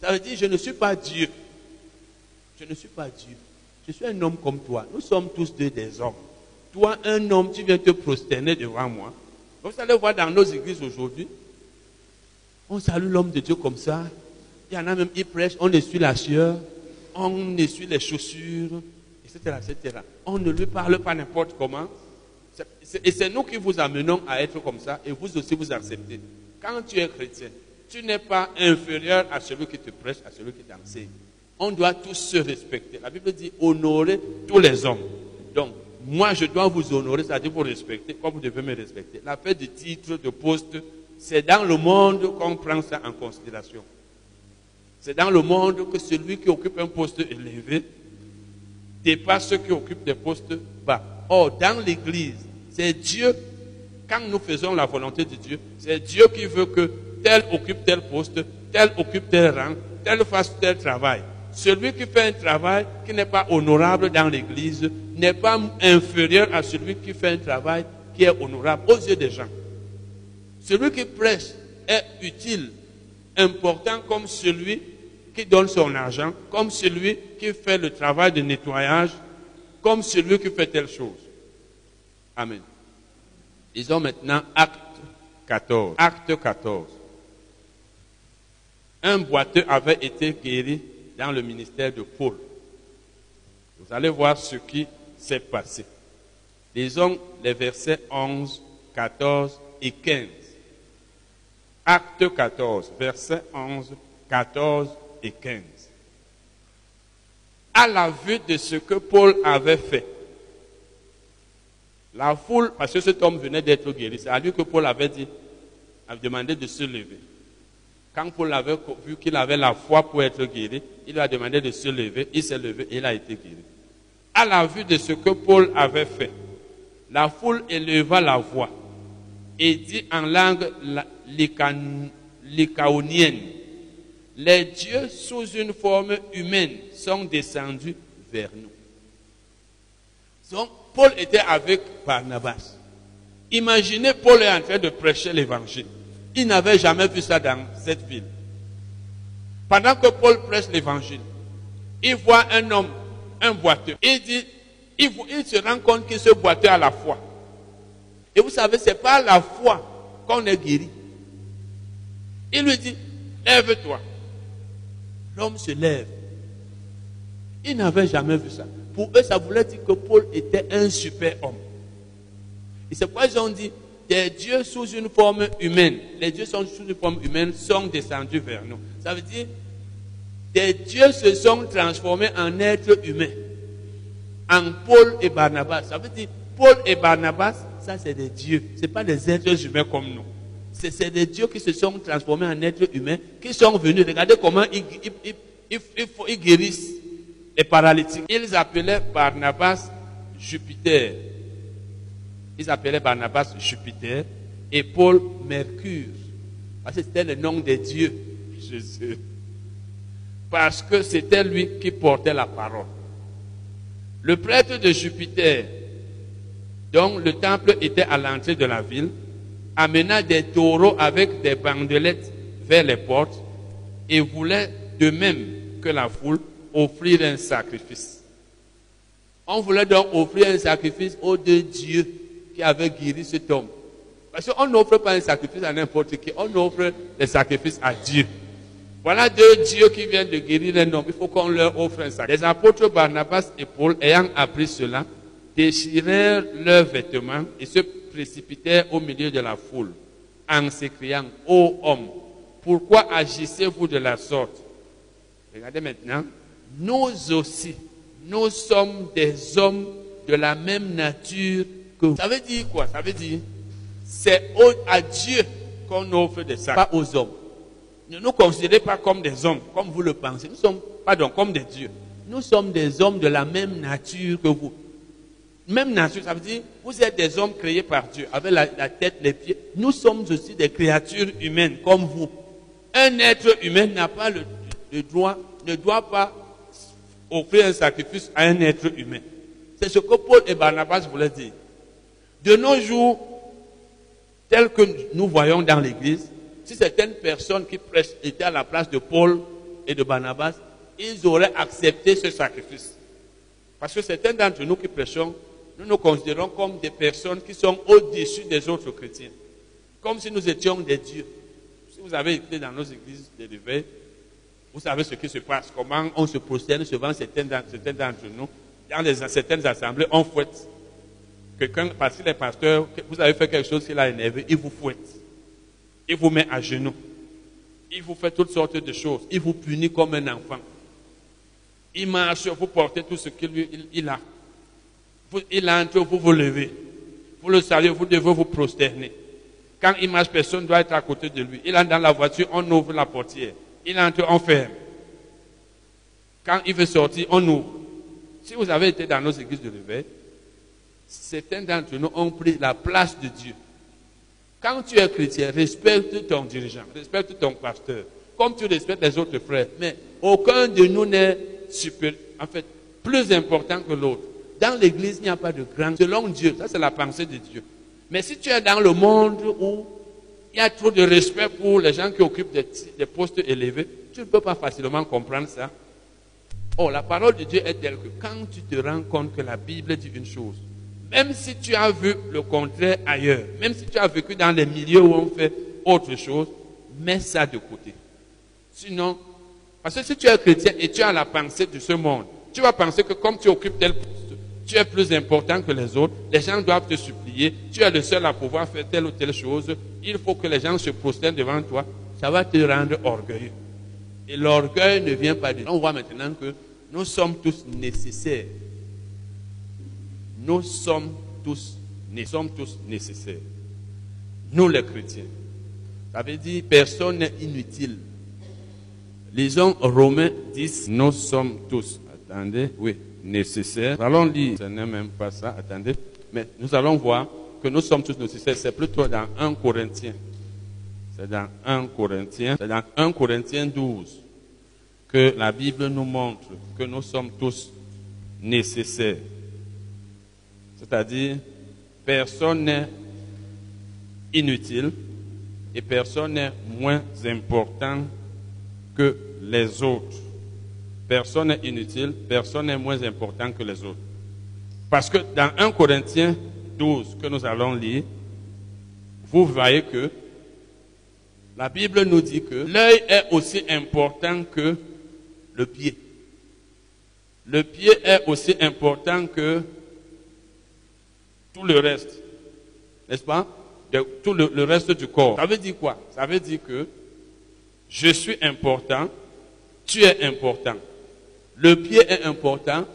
Ça veut dire, je ne suis pas Dieu. Je ne suis pas Dieu. Je suis un homme comme toi. Nous sommes tous deux des hommes. Toi, un homme, tu viens te prosterner devant moi. Vous allez voir dans nos églises aujourd'hui, on salue l'homme de Dieu comme ça. Il y en a même qui prêchent, on essuie la sueur, on essuie les chaussures, etc., etc. On ne lui parle pas n'importe comment. Et c'est nous qui vous amenons à être comme ça, et vous aussi vous acceptez. Quand tu es chrétien, tu n'es pas inférieur à celui qui te prêche, à celui qui t'enseigne. On doit tous se respecter. La Bible dit honorer tous les hommes. Donc, moi, je dois vous honorer, c'est-à-dire vous respecter, comme vous devez me respecter. L'affaire de titre, de poste, c'est dans le monde qu'on prend ça en considération. C'est dans le monde que celui qui occupe un poste élevé dépasse ceux qui occupent des postes bas. Or, dans l'Église, c'est Dieu, quand nous faisons la volonté de Dieu, c'est Dieu qui veut que tel occupe tel poste, tel occupe tel rang, tel fasse tel travail. Celui qui fait un travail qui n'est pas honorable dans l'Église n'est pas inférieur à celui qui fait un travail qui est honorable aux yeux des gens. Celui qui prêche est utile, important comme celui qui donne son argent, comme celui qui fait le travail de nettoyage, comme celui qui fait telle chose. Amen. Lisons maintenant Acte 14. Acte 14. Un boiteux avait été guéri dans le ministère de Paul. Vous allez voir ce qui s'est passé. Lisons les versets 11, 14 et 15. Acte 14, versets 11, 14 et 15. À la vue de ce que Paul avait fait, la foule, parce que cet homme venait d'être guéri, c'est à lui que Paul avait dit, avait demandé de se lever. Quand Paul avait vu qu'il avait la foi pour être guéri, il lui a demandé de se lever, il s'est levé et il a été guéri. À la vue de ce que Paul avait fait, la foule éleva la voix et dit en langue lycaonienne, les dieux sous une forme humaine sont descendus vers nous. Donc, Paul était avec Barnabas. Imaginez, Paul est en train de prêcher l'évangile. Il n'avait jamais vu ça dans cette ville. Pendant que Paul prêche l'évangile, il voit un homme, un boiteux. Il dit, il, se rend compte que ce boiteux a la foi. Et vous savez, c'est pas la foi qu'on est guéri. Il lui dit, lève-toi. L'homme se lève. Il n'avait jamais vu ça. Pour eux, ça voulait dire que Paul était un super homme. Et c'est pourquoi ils ont dit, des dieux sous une forme humaine, les dieux sont sous une forme humaine, sont descendus vers nous. Ça veut dire, des dieux se sont transformés en êtres humains. En Paul et Barnabas. Ça veut dire, Paul et Barnabas, ça c'est des dieux. Ce pas des êtres humains comme nous. C'est des dieux qui se sont transformés en êtres humains, qui sont venus. Regardez comment ils, guérissent les paralytiques. Ils appelaient Barnabas Jupiter. Ils appelaient Barnabas Jupiter et Paul Mercure. Parce que c'était le nom de Dieu, *laughs* Jésus. Parce que c'était lui qui portait la parole. Le prêtre de Jupiter, dont le temple était à l'entrée de la ville, amena des taureaux avec des bandelettes vers les portes et voulait de même que la foule offrir un sacrifice. On voulait donc offrir un sacrifice au deux dieux qui avaient guéri cet homme. Parce qu'on n'offre pas un sacrifice à n'importe qui, on offre le sacrifice à Dieu. Voilà deux dieux qui viennent de guérir un homme. Il faut qu'on leur offre un sacrifice. Les apôtres Barnabas et Paul, ayant appris cela, déchirèrent leurs vêtements et se précipitèrent au milieu de la foule en s'écriant, Ô homme, pourquoi agissez-vous de la sorte? Regardez maintenant, nous aussi, nous sommes des hommes de la même nature que vous. Ça veut dire quoi? Ça veut dire, c'est à Dieu qu'on offre des sacrifices, pas aux hommes. Ne nous considérez pas comme des hommes, comme vous le pensez. Nous sommes, pardon, comme des dieux. Nous sommes des hommes de la même nature que vous. Même nature, ça veut dire, vous êtes des hommes créés par Dieu, avec la, tête, les pieds. Nous sommes aussi des créatures humaines, comme vous. Un être humain n'a pas le droit, ne doit pas offrir un sacrifice à un être humain. C'est ce que Paul et Barnabas voulaient dire. De nos jours, tel que nous voyons dans l'église, si certaines personnes qui étaient à la place de Paul et de Barnabas, ils auraient accepté ce sacrifice. Parce que certains d'entre nous qui prêchons, nous nous considérons comme des personnes qui sont au-dessus des autres chrétiens. Comme si nous étions des dieux. Si vous avez été dans nos églises de vous savez ce qui se passe, comment on se prosterne souvent certains d'entre nous. Dans les, certaines assemblées, on fouette. Quelqu'un, parce que les pasteurs, vous avez fait quelque chose qui l'a énervé, il vous fouette. Il vous met à genoux. Il vous fait toutes sortes de choses. Il vous punit comme un enfant. Il marche, vous portez tout ce qu'il il, a. il entre, vous vous levez. Vous le saluez, vous devez vous prosterner. Quand il marche, personne ne doit être à côté de lui. Il entre dans la voiture, on ouvre la portière. Il entre, on ferme. Quand il veut sortir, on ouvre. Si vous avez été dans nos églises de réveil, certains d'entre nous ont pris la place de Dieu. Quand tu es chrétien, respecte ton dirigeant, respecte ton pasteur, comme tu respectes les autres frères. Mais aucun de nous n'est super, en fait, plus important que l'autre. Dans l'église, il n'y a pas de grand. Selon Dieu, ça c'est la pensée de Dieu. Mais si tu es dans le monde où il y a trop de respect pour les gens qui occupent des, postes élevés. Tu ne peux pas facilement comprendre ça. Oh, la parole de Dieu est telle que quand tu te rends compte que la Bible dit une chose, Même si tu as vu le contraire ailleurs, même si tu as vécu dans les milieux où on fait autre chose, mets ça de côté. Sinon, parce que si tu es chrétien et tu as la pensée de ce monde, tu vas penser que comme tu occupes tel poste, tu es plus important que les autres, les gens doivent te supplier, tu es le seul à pouvoir faire telle ou telle chose, il faut que les gens se prosternent devant toi, ça va te rendre orgueilleux. Et l'orgueil ne vient pas de... On voit maintenant que nous sommes tous nécessaires. Nous sommes tous, nous sommes tous nécessaires. Nous les chrétiens. Ça veut dire personne n'est inutile. Lisons Romains 10, nous sommes tous. Attendez, oui, nécessaires. Allons lire, ce n'est même pas ça, attendez. Mais nous allons voir que nous sommes tous nécessaires. C'est plutôt dans 1 Corinthiens. C'est dans 1 Corinthiens, c'est dans 1 Corinthiens 12 que la Bible nous montre que nous sommes tous nécessaires. C'est-à-dire, personne n'est inutile et personne n'est moins important que les autres. Personne n'est inutile, personne n'est moins important que les autres. Parce que dans 1 Corinthiens 12 que nous allons lire, vous voyez que la Bible nous dit que l'œil est aussi important que le pied. Le pied est aussi important que tout le reste. N'est-ce pas? Tout le reste du corps. Ça veut dire quoi? Ça veut dire que je suis important, tu es important. Le pied est important,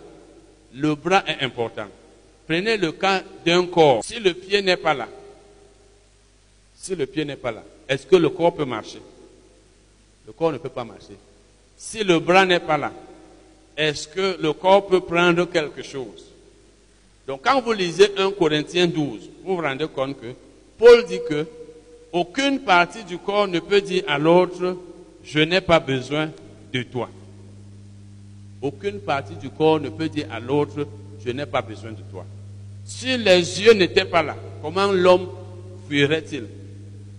le bras est important. Prenez le cas d'un corps. Si le pied n'est pas là, si le pied n'est pas là, est-ce que le corps peut marcher? Le corps ne peut pas marcher. Si le bras n'est pas là, est-ce que le corps peut prendre quelque chose? Donc quand vous lisez 1 Corinthiens 12, vous vous rendez compte que Paul dit que aucune partie du corps ne peut dire à l'autre, je n'ai pas besoin de toi. Aucune partie du corps ne peut dire à l'autre, je n'ai pas besoin de toi. Si les yeux n'étaient pas là, comment l'homme fuirait-il?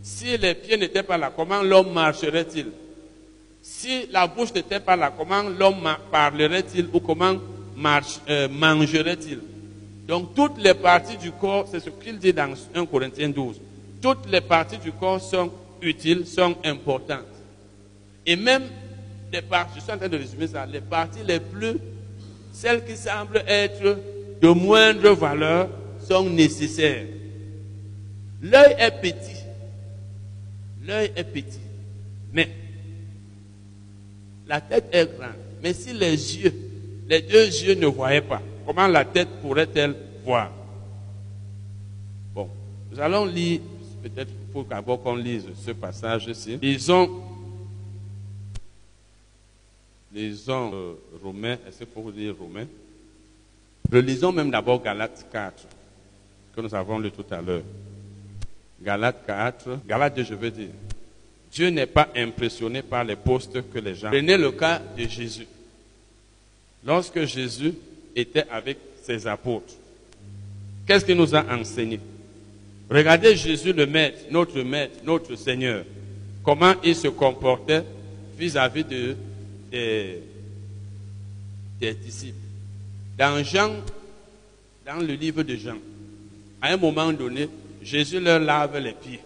Si les pieds n'étaient pas là, comment l'homme marcherait-il? Si la bouche n'était pas là, comment l'homme parlerait-il ou comment euh, mangerait-il? Donc toutes les parties du corps, c'est ce qu'il dit dans 1 Corinthiens 12, toutes les parties du corps sont utiles, sont importantes. Et même les parties, je suis en train de résumer ça, les parties les plus, celles qui semblent être de moindre valeur, sont nécessaires. L'œil est petit. L'œil est petit. Mais la tête est grande. Mais si les yeux, les deux yeux ne voyaient pas, comment la tête pourrait-elle voir? Bon, nous allons lire, peut-être il faut qu'on lise ce passage-ci. Lisons Lisons euh, Romains, est-ce qu'il faut vous dire Romains? Relisons même d'abord Galates 4, que nous avons lu tout à l'heure. Galates 4, Galates 2, je veux dire. Dieu n'est pas impressionné par les postes que les gens. Prenez le cas de Jésus. Lorsque Jésus était avec ses apôtres, qu'est-ce qu'il nous a enseigné? Regardez Jésus le Maître, notre Maître, notre Seigneur, comment il se comportait vis-à-vis de des, disciples. Dans Jean, dans le livre de Jean, à un moment donné, Jésus leur lave les pieds.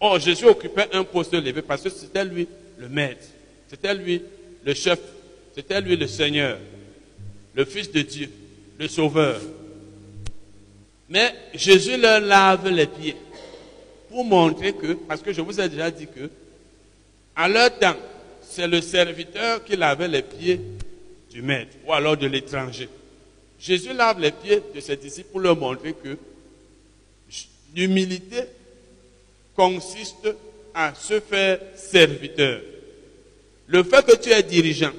Or, Jésus occupait un poste élevé parce que c'était lui le maître, c'était lui le chef, c'était lui le Seigneur, le Fils de Dieu, le Sauveur. Mais Jésus leur lave les pieds pour montrer que, parce que je vous ai déjà dit que, à leur temps, c'est le serviteur qui lavait les pieds du maître ou alors de l'étranger. Jésus lave les pieds de ses disciples pour leur montrer que l'humilité consiste à se faire serviteur. Le fait que tu es dirigeant,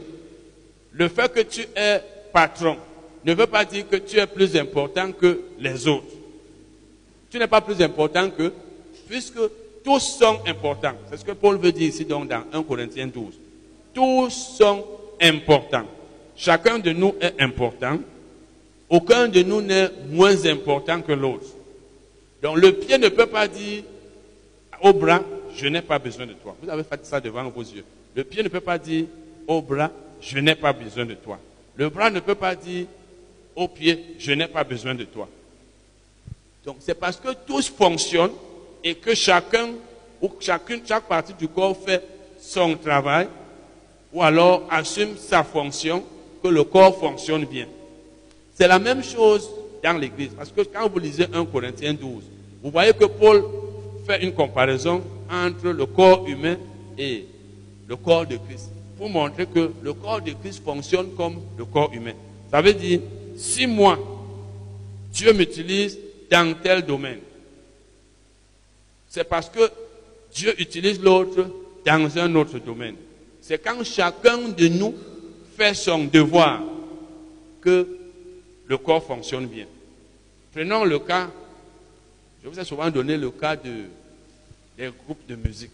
le fait que tu es patron, ne veut pas dire que tu es plus important que les autres. Tu n'es pas plus important que, puisque tous sont importants. C'est ce que Paul veut dire ici dans 1 Corinthiens 12 tous sont importants. Chacun de nous est important. Aucun de nous n'est moins important que l'autre. Donc le pied ne peut pas dire au bras, je n'ai pas besoin de toi. Vous avez fait ça devant vos yeux. Le pied ne peut pas dire au bras, je n'ai pas besoin de toi. Le bras ne peut pas dire au pied, je n'ai pas besoin de toi. Donc c'est parce que tous fonctionnent et que chacun ou chacune, chaque partie du corps fait son travail ou alors assume sa fonction que le corps fonctionne bien. C'est la même chose dans l'Église. Parce que quand vous lisez 1 Corinthiens 12, vous voyez que Paul fait une comparaison entre le corps humain et le corps de Christ. Pour montrer que le corps de Christ fonctionne comme le corps humain. Ça veut dire, si moi, Dieu m'utilise dans tel domaine, c'est parce que Dieu utilise l'autre dans un autre domaine. C'est quand chacun de nous fait son devoir que le corps fonctionne bien. Prenons le cas, je vous ai souvent donné le cas de, des groupes de musique.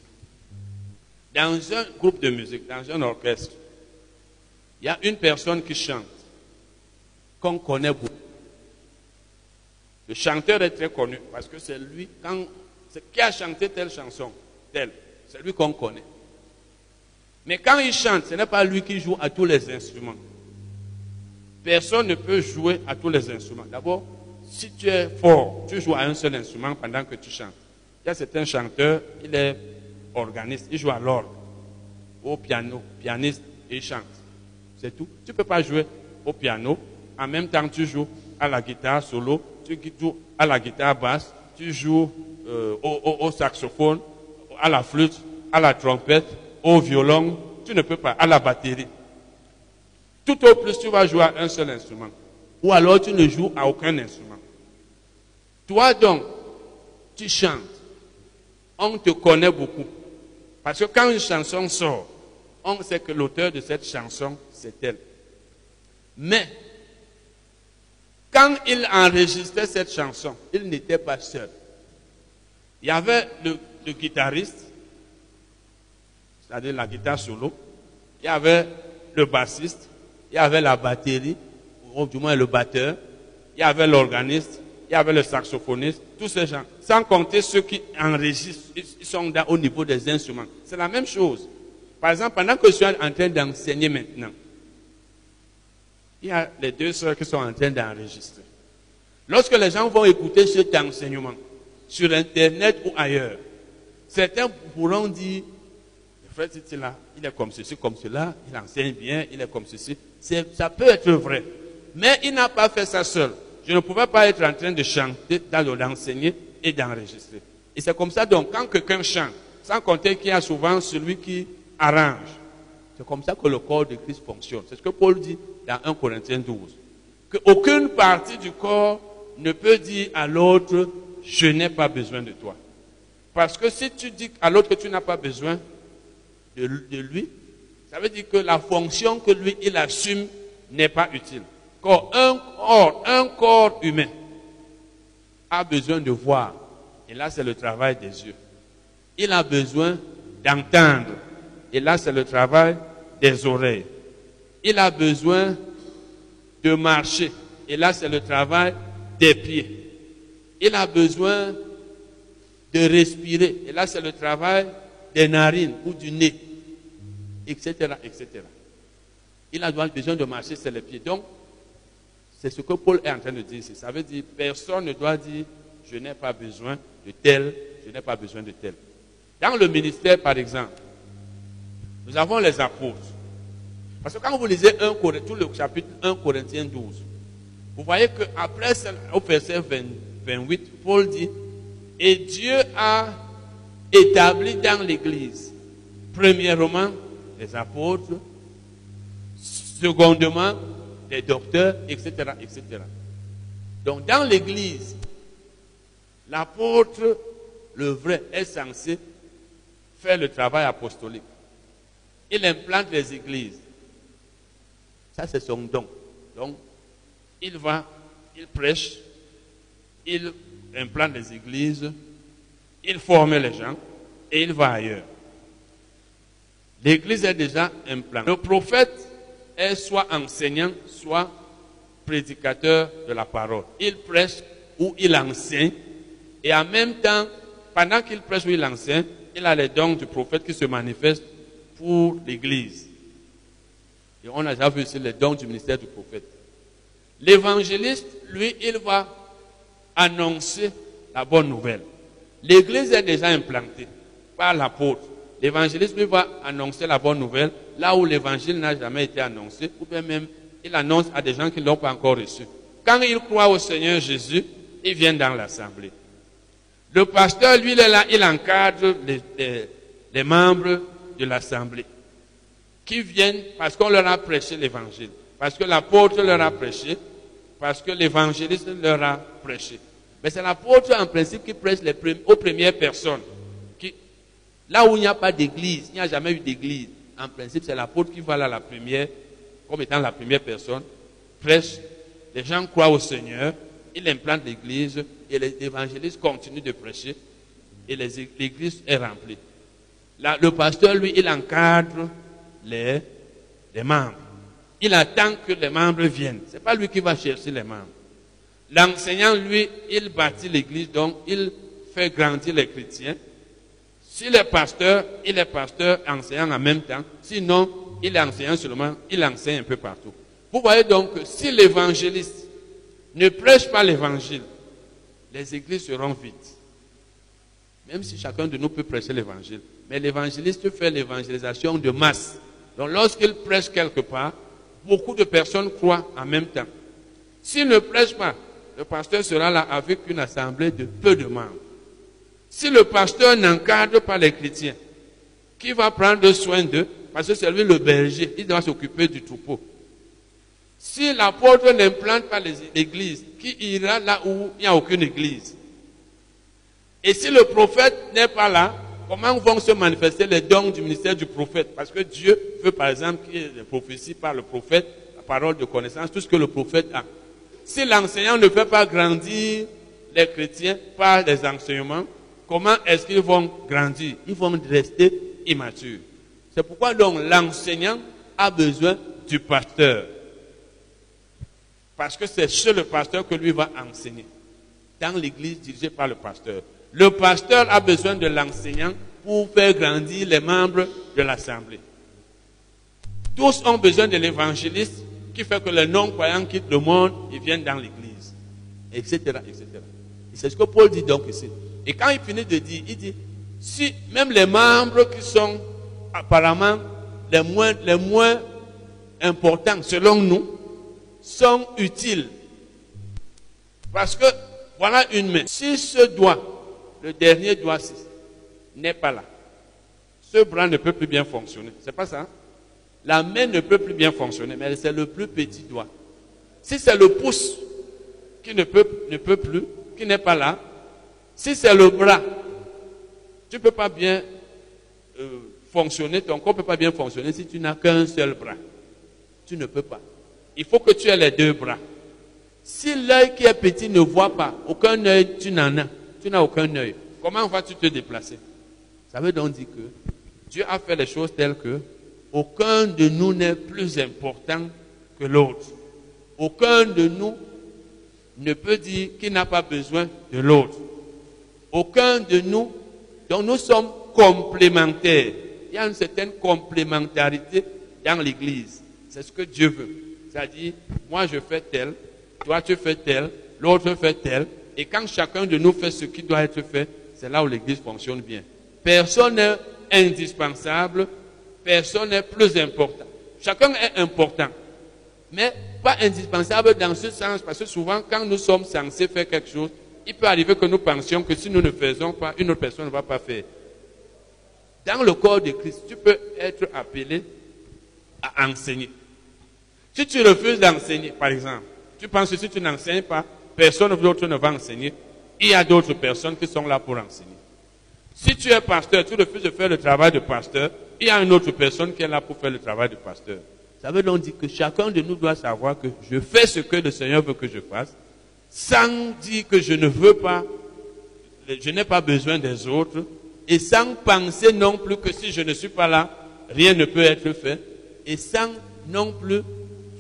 Dans un groupe de musique, dans un orchestre, il y a une personne qui chante, qu'on connaît beaucoup. Le chanteur est très connu parce que c'est lui, quand, qui a chanté telle chanson, telle, c'est lui qu'on connaît. Mais quand il chante, ce n'est pas lui qui joue à tous les instruments. Personne ne peut jouer à tous les instruments. D'abord, si tu es fort, tu joues à un seul instrument pendant que tu chantes. Il y a certains chanteurs, il est organiste, il joue à l'orgue, au piano, pianiste, et il chante. C'est tout. Tu ne peux pas jouer au piano, en même temps tu joues à la guitare solo, tu joues à la guitare basse, tu joues euh, au, au saxophone, à la flûte, à la trompette, au violon, tu ne peux pas, à la batterie. Tout au plus, tu vas jouer à un seul instrument. Ou alors, tu ne joues à aucun instrument. Toi donc, tu chantes. On te connaît beaucoup. Parce que quand une chanson sort, on sait que l'auteur de cette chanson, c'est elle. Mais, quand il enregistrait cette chanson, il n'était pas seul. Il y avait le, guitariste, c'est-à-dire la guitare solo, il y avait le bassiste, il y avait la batterie, ou du moins le batteur, il y avait l'organiste, il y avait le saxophoniste, tous ces gens. Sans compter ceux qui enregistrent, sont au niveau des instruments. C'est la même chose. Par exemple, pendant que je suis en train d'enseigner maintenant, il y a les deux sœurs qui sont en train d'enregistrer. Lorsque les gens vont écouter cet enseignement, sur Internet ou ailleurs, certains pourront dire, le frère là, il est comme ceci, comme cela, il enseigne bien, il est comme ceci ça peut être vrai. Mais il n'a pas fait ça seul. Je ne pouvais pas être en train de chanter, d'enseigner et d'enregistrer. Et c'est comme ça, donc, quand quelqu'un chante, sans compter qu'il y a souvent celui qui arrange, c'est comme ça que le corps de Christ fonctionne. C'est ce que Paul dit dans 1 Corinthiens 12. Qu'aucune partie du corps ne peut dire à l'autre, je n'ai pas besoin de toi. Parce que si tu dis à l'autre que tu n'as pas besoin de lui, ça veut dire que la fonction que lui, il assume n'est pas utile. Quand un corps, un corps humain a besoin de voir. Et là, c'est le travail des yeux. Il a besoin d'entendre. Et là, c'est le travail des oreilles. Il a besoin de marcher. Et là, c'est le travail des pieds. Il a besoin de respirer. Et là, c'est le travail des narines ou du nez etc., etc. Il a besoin de marcher sur les pieds. Donc, c'est ce que Paul est en train de dire ici. Ça veut dire, personne ne doit dire, je n'ai pas besoin de tel, je n'ai pas besoin de tel. Dans le ministère, par exemple, nous avons les apôtres. Parce que quand vous lisez tout le chapitre 1 Corinthiens 12, vous voyez qu'après, au verset 28, Paul dit, et Dieu a établi dans l'Église, premièrement, les apôtres, secondement, les docteurs, etc., etc. Donc dans l'Église, l'apôtre, le vrai, est censé faire le travail apostolique. Il implante les églises. Ça, c'est son don. Donc, il va, il prêche, il implante les églises, il forme les gens et il va ailleurs. L'église est déjà plan. Le prophète est soit enseignant, soit prédicateur de la parole. Il prêche ou il enseigne. Et en même temps, pendant qu'il prêche ou il enseigne, il a les dons du prophète qui se manifestent pour l'église. Et on a déjà vu aussi les dons du ministère du prophète. L'évangéliste, lui, il va annoncer la bonne nouvelle. L'église est déjà implantée par l'apôtre. L'évangéliste lui va annoncer la bonne nouvelle là où l'évangile n'a jamais été annoncé, ou bien même il annonce à des gens qui ne l'ont pas encore reçu. Quand ils croient au Seigneur Jésus, ils viennent dans l'assemblée. Le pasteur, lui, il est là, il encadre les membres de l'assemblée qui viennent parce qu'on leur a prêché l'évangile, parce que l'apôtre leur a prêché, parce que l'évangéliste leur a prêché. Mais c'est l'apôtre en principe qui prêche aux premières personnes. Là où il n'y a pas d'église, il n'y a jamais eu d'église, en principe c'est l'apôtre qui va là la première, comme étant la première personne, prêche, les gens croient au Seigneur, il implante l'église et les évangélistes continuent de prêcher et l'église est remplie. Le pasteur, lui, il encadre les membres. Il attend que les membres viennent. C'est pas lui qui va chercher les membres. L'enseignant, lui, il bâtit l'église, donc il fait grandir les chrétiens. S'il est pasteur, il est pasteur enseignant en même temps. Sinon, il est enseignant seulement, il enseigne un peu partout. Vous voyez donc que si l'évangéliste ne prêche pas l'évangile, les églises seront vides. Même si chacun de nous peut prêcher l'évangile. Mais l'évangéliste fait l'évangélisation de masse. Donc lorsqu'il prêche quelque part, beaucoup de personnes croient en même temps. S'il ne prêche pas, le pasteur sera là avec une assemblée de peu de membres. Si le pasteur n'encadre pas les chrétiens, qui va prendre soin d'eux? Parce que c'est lui le berger, il doit s'occuper du troupeau. Si l'apôtre n'implante pas l'église, qui ira là où il n'y a aucune église? Et si le prophète n'est pas là, comment vont se manifester les dons du ministère du prophète? Parce que Dieu veut par exemple qu'il y ait des prophéties par le prophète, la parole de connaissance, tout ce que le prophète a. Si l'enseignant ne fait pas grandir les chrétiens par les enseignements, comment est-ce qu'ils vont grandir? Ils vont rester immatures. C'est pourquoi donc l'enseignant a besoin du pasteur. Parce que c'est chez le pasteur que lui va enseigner. Dans l'église dirigée par le pasteur. Le pasteur a besoin de l'enseignant pour faire grandir les membres de l'assemblée. Tous ont besoin de l'évangéliste qui fait que les non-croyants quittent le monde et viennent dans l'église. Etc. etc. Et c'est ce que Paul dit donc ici. Et quand il finit de dire, il dit, si même les membres qui sont apparemment les moins, les moins importants selon nous, sont utiles. Parce que voilà une main. Si ce doigt, le dernier doigt n'est pas là, ce bras ne peut plus bien fonctionner. C'est pas ça? hein? La main ne peut plus bien fonctionner, mais c'est le plus petit doigt. Si c'est le pouce qui ne peut, ne peut plus, qui n'est pas là, si c'est le bras, tu ne peux pas bien euh, fonctionner, ton corps ne peut pas bien fonctionner si tu n'as qu'un seul bras. Tu ne peux pas. Il faut que tu aies les deux bras. Si l'œil qui est petit ne voit pas, aucun œil tu n'en as, tu n'as aucun œil, comment vas-tu te déplacer? Ça veut donc dire que Dieu a fait les choses telles que aucun de nous n'est plus important que l'autre. Aucun de nous ne peut dire qu'il n'a pas besoin de l'autre. Aucun de nous, donc nous sommes complémentaires. Il y a une certaine complémentarité dans l'Église. C'est ce que Dieu veut. C'est-à-dire, moi je fais tel, toi tu fais tel, l'autre fait tel. Et quand chacun de nous fait ce qui doit être fait, c'est là où l'Église fonctionne bien. Personne n'est indispensable, personne n'est plus important. Chacun est important, mais pas indispensable dans ce sens, parce que souvent, quand nous sommes censés faire quelque chose, il peut arriver que nous pensions que si nous ne faisons pas, une autre personne ne va pas faire. Dans le corps de Christ, tu peux être appelé à enseigner. Si tu refuses d'enseigner, par exemple, tu penses que si tu n'enseignes pas, personne d'autre ne va enseigner. Il y a d'autres personnes qui sont là pour enseigner. Si tu es pasteur, tu refuses de faire le travail de pasteur, il y a une autre personne qui est là pour faire le travail de pasteur. Ça veut donc dire que chacun de nous doit savoir que je fais ce que le Seigneur veut que je fasse, sans dire que je ne veux pas, je n'ai pas besoin des autres, et sans penser non plus que si je ne suis pas là, rien ne peut être fait, et sans non plus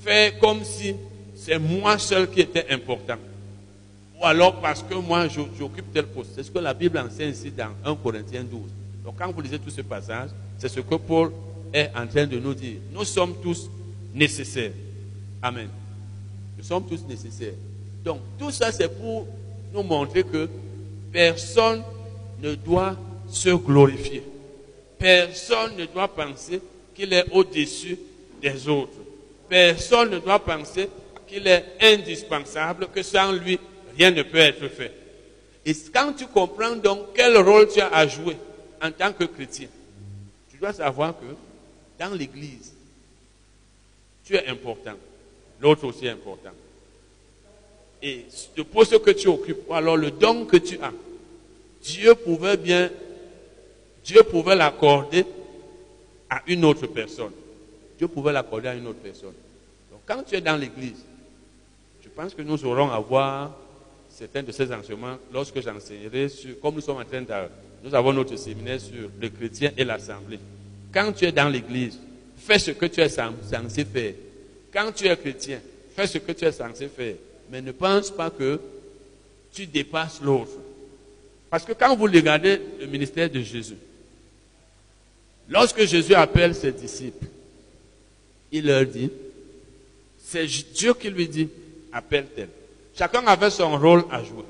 faire comme si c'est moi seul qui était important. Ou alors parce que moi j'occupe tel poste. C'est ce que la Bible enseigne ici dans 1 Corinthiens 12. Donc quand vous lisez tout ce passage, c'est ce que Paul est en train de nous dire. Nous sommes tous nécessaires. Amen. Nous sommes tous nécessaires. Donc tout ça c'est pour nous montrer que personne ne doit se glorifier. Personne ne doit penser qu'il est au-dessus des autres. Personne ne doit penser qu'il est indispensable, que sans lui, rien ne peut être fait. Et quand tu comprends donc quel rôle tu as à jouer en tant que chrétien, tu dois savoir que dans l'église, tu es important. L'autre aussi est important. Et le poste que tu occupes, ou alors le don que tu as, Dieu pouvait bien, Dieu pouvait l'accorder à une autre personne. Dieu pouvait l'accorder à une autre personne. Donc quand tu es dans l'église, je pense que nous aurons à voir certains de ces enseignements lorsque j'enseignerai sur, comme nous sommes en train de, nous avons notre séminaire sur le chrétien et l'assemblée. Quand tu es dans l'église, fais ce que tu es censé faire. Quand tu es chrétien, fais ce que tu es censé faire. Mais ne pense pas que tu dépasses l'autre. Parce que quand vous regardez le ministère de Jésus, lorsque Jésus appelle ses disciples, il leur dit, c'est Dieu qui lui dit, appelle-t-elle. Chacun avait son rôle à jouer.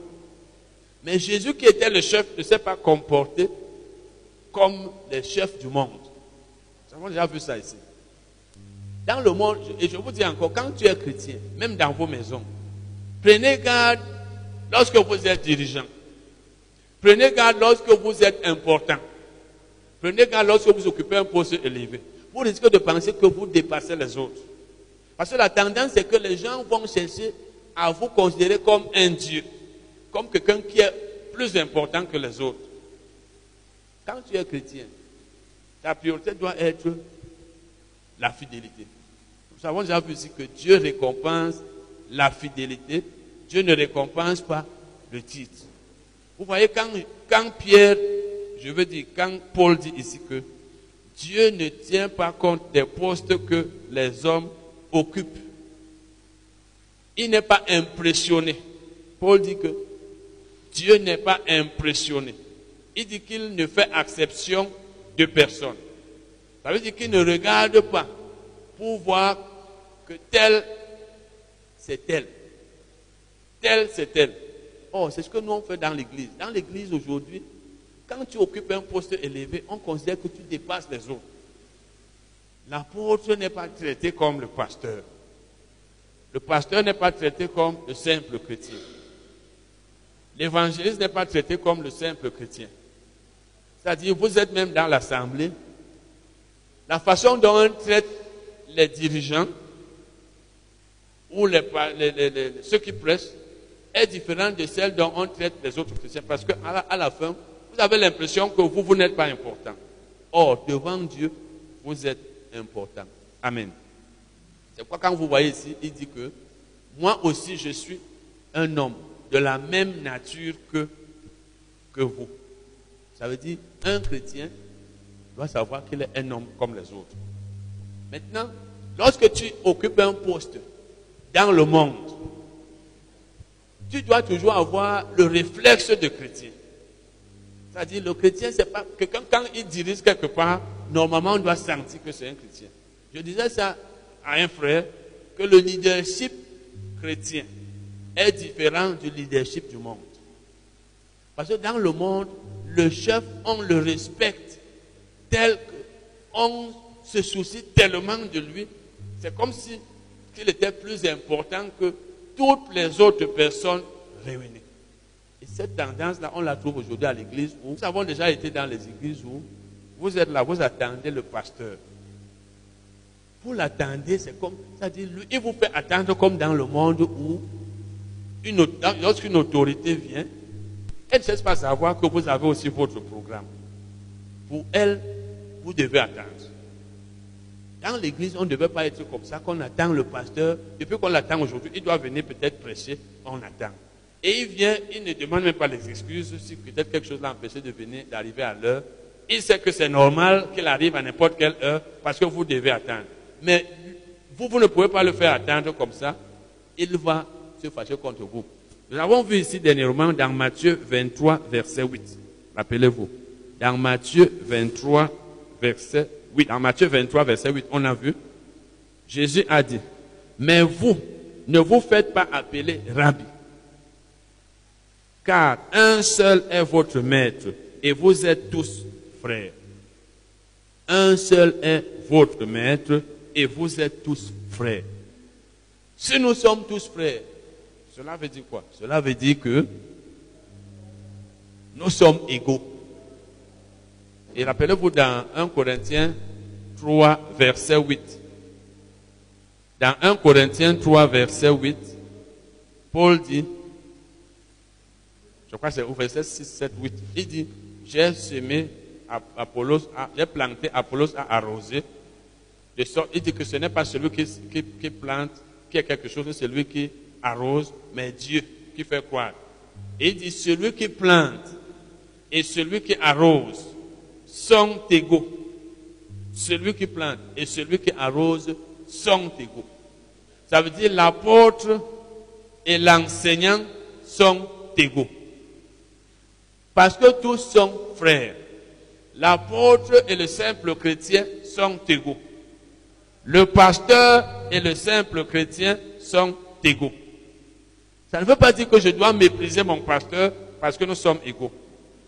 Mais Jésus qui était le chef ne s'est pas comporté comme les chefs du monde. Nous avons déjà vu ça ici. Dans le monde, et je vous dis encore, quand tu es chrétien, même dans vos maisons, prenez garde lorsque vous êtes dirigeant. Prenez garde lorsque vous êtes important. Prenez garde lorsque vous occupez un poste élevé. Vous risquez de penser que vous dépassez les autres. Parce que la tendance, c'est que les gens vont chercher à vous considérer comme un Dieu, comme quelqu'un qui est plus important que les autres. Quand tu es chrétien, ta priorité doit être la fidélité. Nous avons déjà vu ici que Dieu récompense la fidélité. Dieu ne récompense pas le titre. Vous voyez, quand, quand Pierre, je veux dire, quand Paul dit ici que Dieu ne tient pas compte des postes que les hommes occupent. Il n'est pas impressionné. Paul dit que Dieu n'est pas impressionné. Il dit qu'il ne fait exception de personne. Ça veut dire qu'il ne regarde pas pour voir que tel, c'est tel. Tel, c'est tel. Oh, c'est ce que nous on fait dans l'église. Dans l'église aujourd'hui, quand tu occupes un poste élevé, on considère que tu dépasses les autres. L'apôtre n'est pas traité comme le pasteur. Le pasteur n'est pas traité comme le simple chrétien. L'évangéliste n'est pas traité comme le simple chrétien. C'est-à-dire, vous êtes même dans l'assemblée. La façon dont on traite les dirigeants ou ceux qui pressent est différente de celle dont on traite les autres chrétiens. Parce qu'à à la fin, vous avez l'impression que vous, vous n'êtes pas important. Or, devant Dieu, vous êtes important. Amen. C'est pourquoi quand vous voyez ici, il dit que moi aussi je suis un homme de la même nature que, que vous. Ça veut dire un chrétien doit savoir qu'il est un homme comme les autres. Maintenant, lorsque tu occupes un poste dans le monde, tu dois toujours avoir le réflexe de chrétien. C'est-à-dire, le chrétien, c'est pas quelqu'un, quand il dirige quelque part, normalement, on doit sentir que c'est un chrétien. Je disais ça à un frère, que le leadership chrétien est différent du leadership du monde. Parce que dans le monde, le chef, on le respecte tel qu'on se soucie tellement de lui. C'est comme si il était plus important que toutes les autres personnes réunies. Et cette tendance-là, on la trouve aujourd'hui à l'église où nous avons déjà été dans les églises où vous êtes là, vous attendez le pasteur. Vous l'attendez, c'est comme, c'est-à-dire, lui, il vous fait attendre comme dans le monde où, une, lorsqu'une autorité vient, elle ne cesse pas savoir que vous avez aussi votre programme. Pour elle, vous devez attendre. Dans l'église, on ne devait pas être comme ça, qu'on attend le pasteur. Depuis qu'on l'attend aujourd'hui, il doit venir peut-être prêcher, on attend. Et il vient, il ne demande même pas les excuses si peut-être quelque chose l'a empêché de venir, d'arriver à l'heure. Il sait que c'est normal qu'il arrive à n'importe quelle heure parce que vous devez attendre. Mais vous, vous ne pouvez pas le faire attendre comme ça. Il va se fâcher contre vous. Nous avons vu ici dernièrement dans Matthieu 23, verset 8. Rappelez-vous. Dans Matthieu 23, verset 8. Dans Matthieu 23, verset 8, on a vu. Jésus a dit, mais vous, ne vous faites pas appeler rabbi Car un seul est votre maître et vous êtes tous frères. Un seul est votre maître et vous êtes tous frères. Si nous sommes tous frères, cela veut dire quoi? Cela veut dire que nous sommes égaux. Et rappelez-vous dans 1 Corinthiens 3, verset 8. Dans 1 Corinthiens 3, verset 8, Paul dit, je crois que c'est au verset 6, 7, 8, il dit, j'ai semé Apollos, j'ai planté, Apollos a arrosé, il dit que ce n'est pas celui qui, plante, qui a quelque chose, c'est celui qui arrose, mais Dieu qui fait croire. Il dit, celui qui plante et celui qui arrose sont égaux. Celui qui plante et celui qui arrose sont égaux. Ça veut dire l'apôtre et l'enseignant sont égaux. Parce que tous sont frères. L'apôtre et le simple chrétien sont égaux. Le pasteur et le simple chrétien sont égaux. Ça ne veut pas dire que je dois mépriser mon pasteur parce que nous sommes égaux.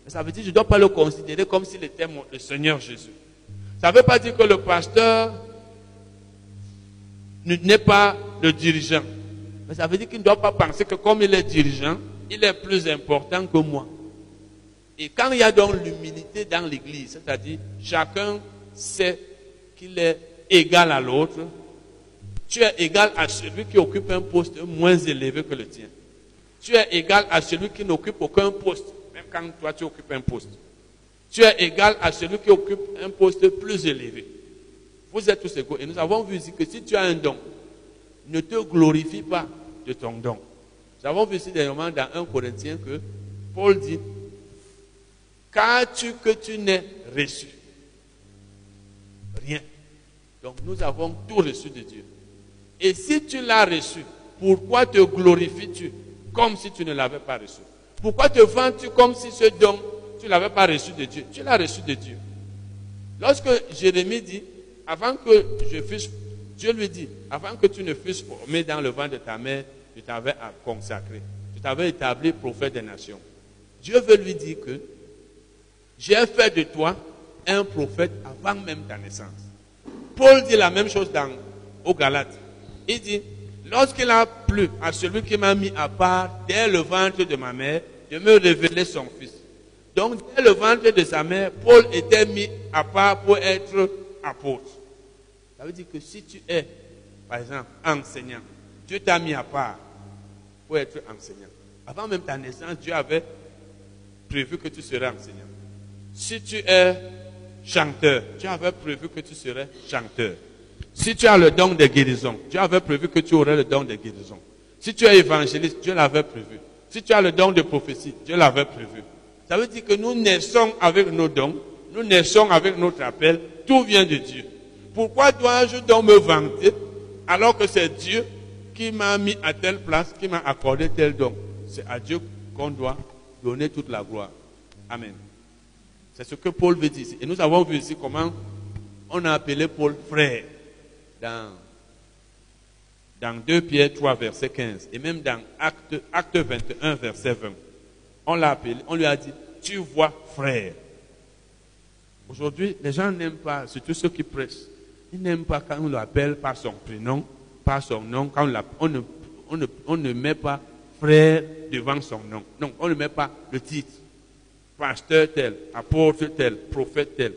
Ça veut dire que je ne dois pas le considérer comme s'il était le Seigneur Jésus. Ça ne veut pas dire que le pasteur n'est pas le dirigeant. Mais ça veut dire qu'il ne doit pas penser que comme il est dirigeant, il est plus important que moi. Et quand il y a donc l'humilité dans l'Église, c'est-à-dire chacun sait qu'il est égal à l'autre, tu es égal à celui qui occupe un poste moins élevé que le tien. Tu es égal à celui qui n'occupe aucun poste, même quand toi tu occupes un poste. Tu es égal à celui qui occupe un poste plus élevé. Vous êtes tous égaux. Et nous avons vu ici que si tu as un don, ne te glorifie pas de ton don. Nous avons vu ici dernièrement dans 1 Corinthiens que Paul dit Qu'as-tu que tu n'aies reçu? Rien. Donc nous avons tout reçu de Dieu. Et si tu l'as reçu, pourquoi te glorifies-tu comme si tu ne l'avais pas reçu? Pourquoi te vends-tu comme si ce don, tu ne l'avais pas reçu de Dieu? Tu l'as reçu de Dieu. Lorsque Jérémie dit, avant que je fusse, Dieu lui dit, avant que tu ne fusses formé dans le vent de ta mère, je t'avais consacré. Je t'avais établi prophète des nations. Dieu veut lui dire que j'ai fait de toi un prophète avant même ta naissance. Paul dit la même chose dans, au Galates. Il dit, lorsqu'il a plu à celui qui m'a mis à part dès le ventre de ma mère, de me révéler son fils. Donc, dès le ventre de sa mère, Paul était mis à part pour être apôtre. Ça veut dire que si tu es, par exemple, enseignant, Dieu t'a mis à part pour être enseignant. Avant même ta naissance, Dieu avait prévu que tu serais enseignant. Si tu es chanteur, Dieu avait prévu que tu serais chanteur. Si tu as le don de guérison, Dieu avait prévu que tu aurais le don de guérison. Si tu es évangéliste, Dieu l'avait prévu. Si tu as le don de prophétie, Dieu l'avait prévu. Ça veut dire que nous naissons avec nos dons, nous naissons avec notre appel, tout vient de Dieu. Pourquoi dois-je donc me vanter alors que c'est Dieu qui m'a mis à telle place, qui m'a accordé tel don? C'est à Dieu qu'on doit donner toute la gloire. Amen. C'est ce que Paul veut dire. Et nous avons vu ici comment on a appelé Paul frère dans, dans 2 Pierre 3, verset 15. Et même dans Acte, acte 21, verset 20. On l'a appelé, on lui a dit, tu vois frère. Aujourd'hui, les gens n'aiment pas, surtout ceux qui pressent, ils n'aiment pas quand on l'appelle par son prénom, par son nom, quand on, ne, on, ne, on ne met pas frère devant son nom. Non, on ne met pas le titre pasteur tel, apôtre tel, prophète tel.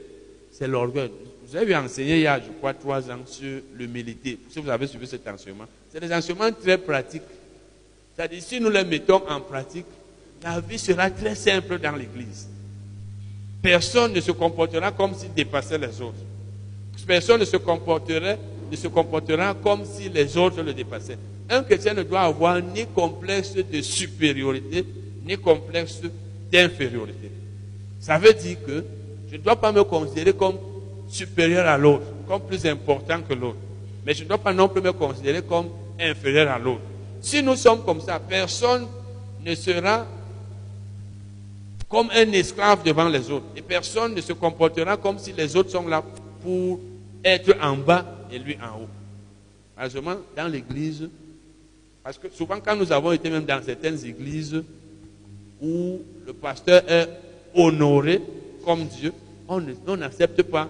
C'est l'orgueil. Vous avez enseigné il y a, je crois, trois ans sur l'humilité. Si vous avez suivi cet enseignement, c'est des enseignements très pratiques. C'est-à-dire, si nous les mettons en pratique, la vie sera très simple dans l'Église. Personne ne se comportera comme s'il dépassait les autres. Personne ne se comporterait, ne se comportera comme si les autres le dépassaient. Un chrétien ne doit avoir ni complexe de supériorité, ni complexe d'infériorité. Ça veut dire que je ne dois pas me considérer comme supérieur à l'autre, comme plus important que l'autre. Mais je ne dois pas non plus me considérer comme inférieur à l'autre. Si nous sommes comme ça, personne ne sera comme un esclave devant les autres. Et personne ne se comportera comme si les autres sont là pour être en bas et lui en haut. Malheureusement, dans l'église, parce que souvent quand nous avons été même dans certaines églises, où le pasteur est honoré comme Dieu, on n'accepte pas.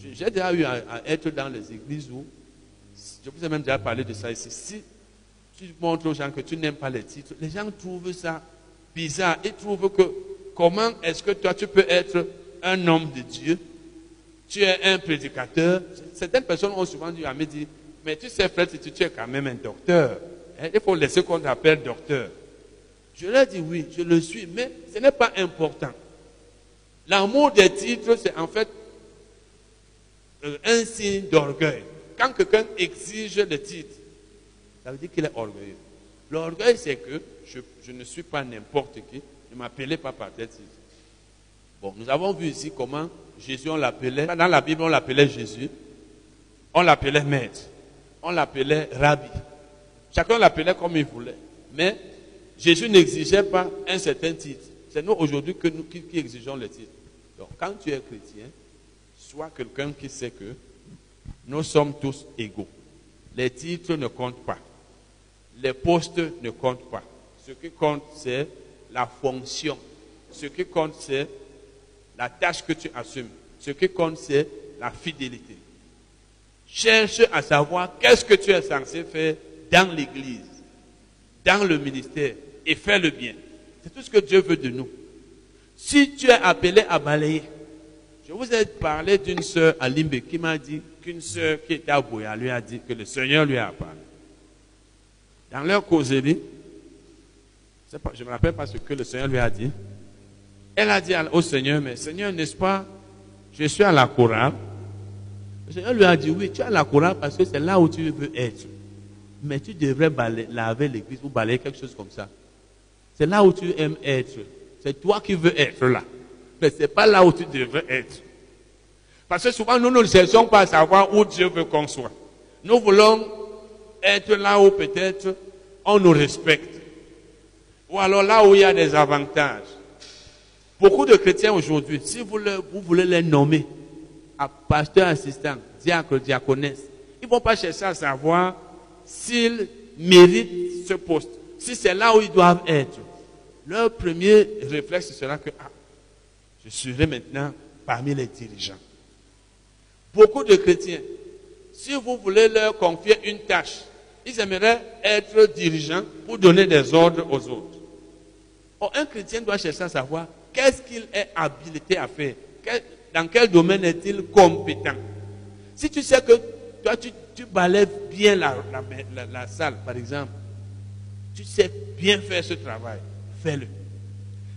J'ai- déjà eu à, être dans les églises où, je vous ai même déjà parlé de ça ici, si tu montres aux gens que tu n'aimes pas les titres, les gens trouvent ça bizarre. Ils trouvent que comment est-ce que toi tu peux être un homme de Dieu? Tu es un prédicateur. Certaines personnes ont souvent dit à me dire, mais tu sais, frère, tu, es quand même un docteur. Hein, Il faut laisser qu'on t'appelle docteur. Je leur dis oui, je le suis, mais ce n'est pas important. L'amour des titres, c'est en fait euh, un signe d'orgueil. Quand quelqu'un exige le titre, ça veut dire qu'il est orgueilleux. L'orgueil, c'est que je, ne suis pas n'importe qui. Ne m'appelez pas par tel titre. Bon, nous avons vu ici comment Jésus, on l'appelait, dans la Bible, on l'appelait Jésus, on l'appelait maître, on l'appelait rabbi. Chacun l'appelait comme il voulait. Mais Jésus n'exigeait pas un certain titre. C'est nous aujourd'hui que nous qui, qui exigeons le titre. Donc, quand tu es chrétien, sois quelqu'un qui sait que nous sommes tous égaux. Les titres ne comptent pas. Les postes ne comptent pas. Ce qui compte, c'est la fonction. Ce qui compte, c'est la tâche que tu assumes. Ce qui compte, c'est la fidélité. Cherche à savoir qu'est-ce que tu es censé faire dans l'église, dans le ministère, et fais le bien. C'est tout ce que Dieu veut de nous. Si tu es appelé à balayer, je vous ai parlé d'une sœur à Limbe qui m'a dit qu'une sœur qui était à Boya lui a dit que le Seigneur lui a parlé. Dans leur causerie, je ne me rappelle pas ce que le Seigneur lui a dit. Elle a dit au Seigneur, mais Seigneur, n'est-ce pas, je suis à la chorale. Le Seigneur lui a dit, oui, tu es à la chorale parce que c'est là où tu veux être. Mais tu devrais balayer, laver l'église ou balayer quelque chose comme ça. C'est là où tu aimes être. C'est toi qui veux être là. Mais ce n'est pas là où tu devrais être. Parce que souvent, nous ne cherchons pas à savoir où Dieu veut qu'on soit. Nous voulons être là où peut-être on nous respecte. Ou alors là où il y a des avantages. Beaucoup de chrétiens aujourd'hui, si vous, le, voulez les nommer à pasteur assistant, diacre, diaconesse, ils ne vont pas chercher à savoir s'ils méritent ce poste, si c'est là où ils doivent être. Leur premier réflexe sera que ah, je serai maintenant parmi les dirigeants. Beaucoup de chrétiens, si vous voulez leur confier une tâche, ils aimeraient être dirigeants pour donner des ordres aux autres. Or, un chrétien doit chercher à savoir qu'est-ce qu'il est habilité à faire, dans quel domaine est-il compétent. Si tu sais que toi, tu, tu balèves bien la, salle, par exemple, tu sais bien faire ce travail, fais-le.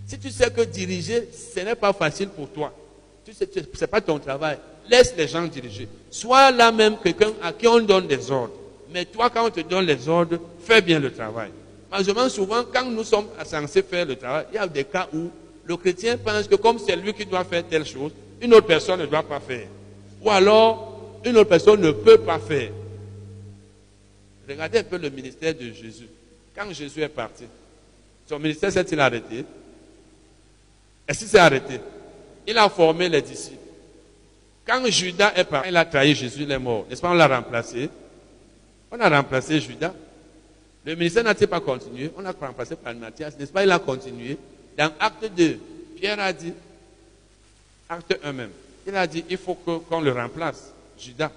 Si tu sais que diriger, ce n'est pas facile pour toi, tu ce n'est pas ton travail, laisse les gens diriger. Sois là même quelqu'un à qui on donne des ordres. Mais toi, quand on te donne les ordres, fais bien le travail. Malheureusement, souvent, quand nous sommes censés faire le travail, il y a des cas où le chrétien pense que comme c'est lui qui doit faire telle chose, une autre personne ne doit pas faire. Ou alors, une autre personne ne peut pas faire. Regardez un peu le ministère de Jésus. Quand Jésus est parti, son ministère s'est-il arrêté? Est-ce qu'il s'est arrêté Il a formé les disciples. Quand Judas est parti, il a trahi Jésus, il est mort. N'est-ce pas? On l'a remplacé. On a remplacé Judas. Le ministère n'a-t-il pas continué? On l'a remplacé par Matthias, n'est-ce pas? Il a continué. Dans acte 2, Pierre a dit, acte 1 même, il a dit, il faut qu'on le remplace, Judas.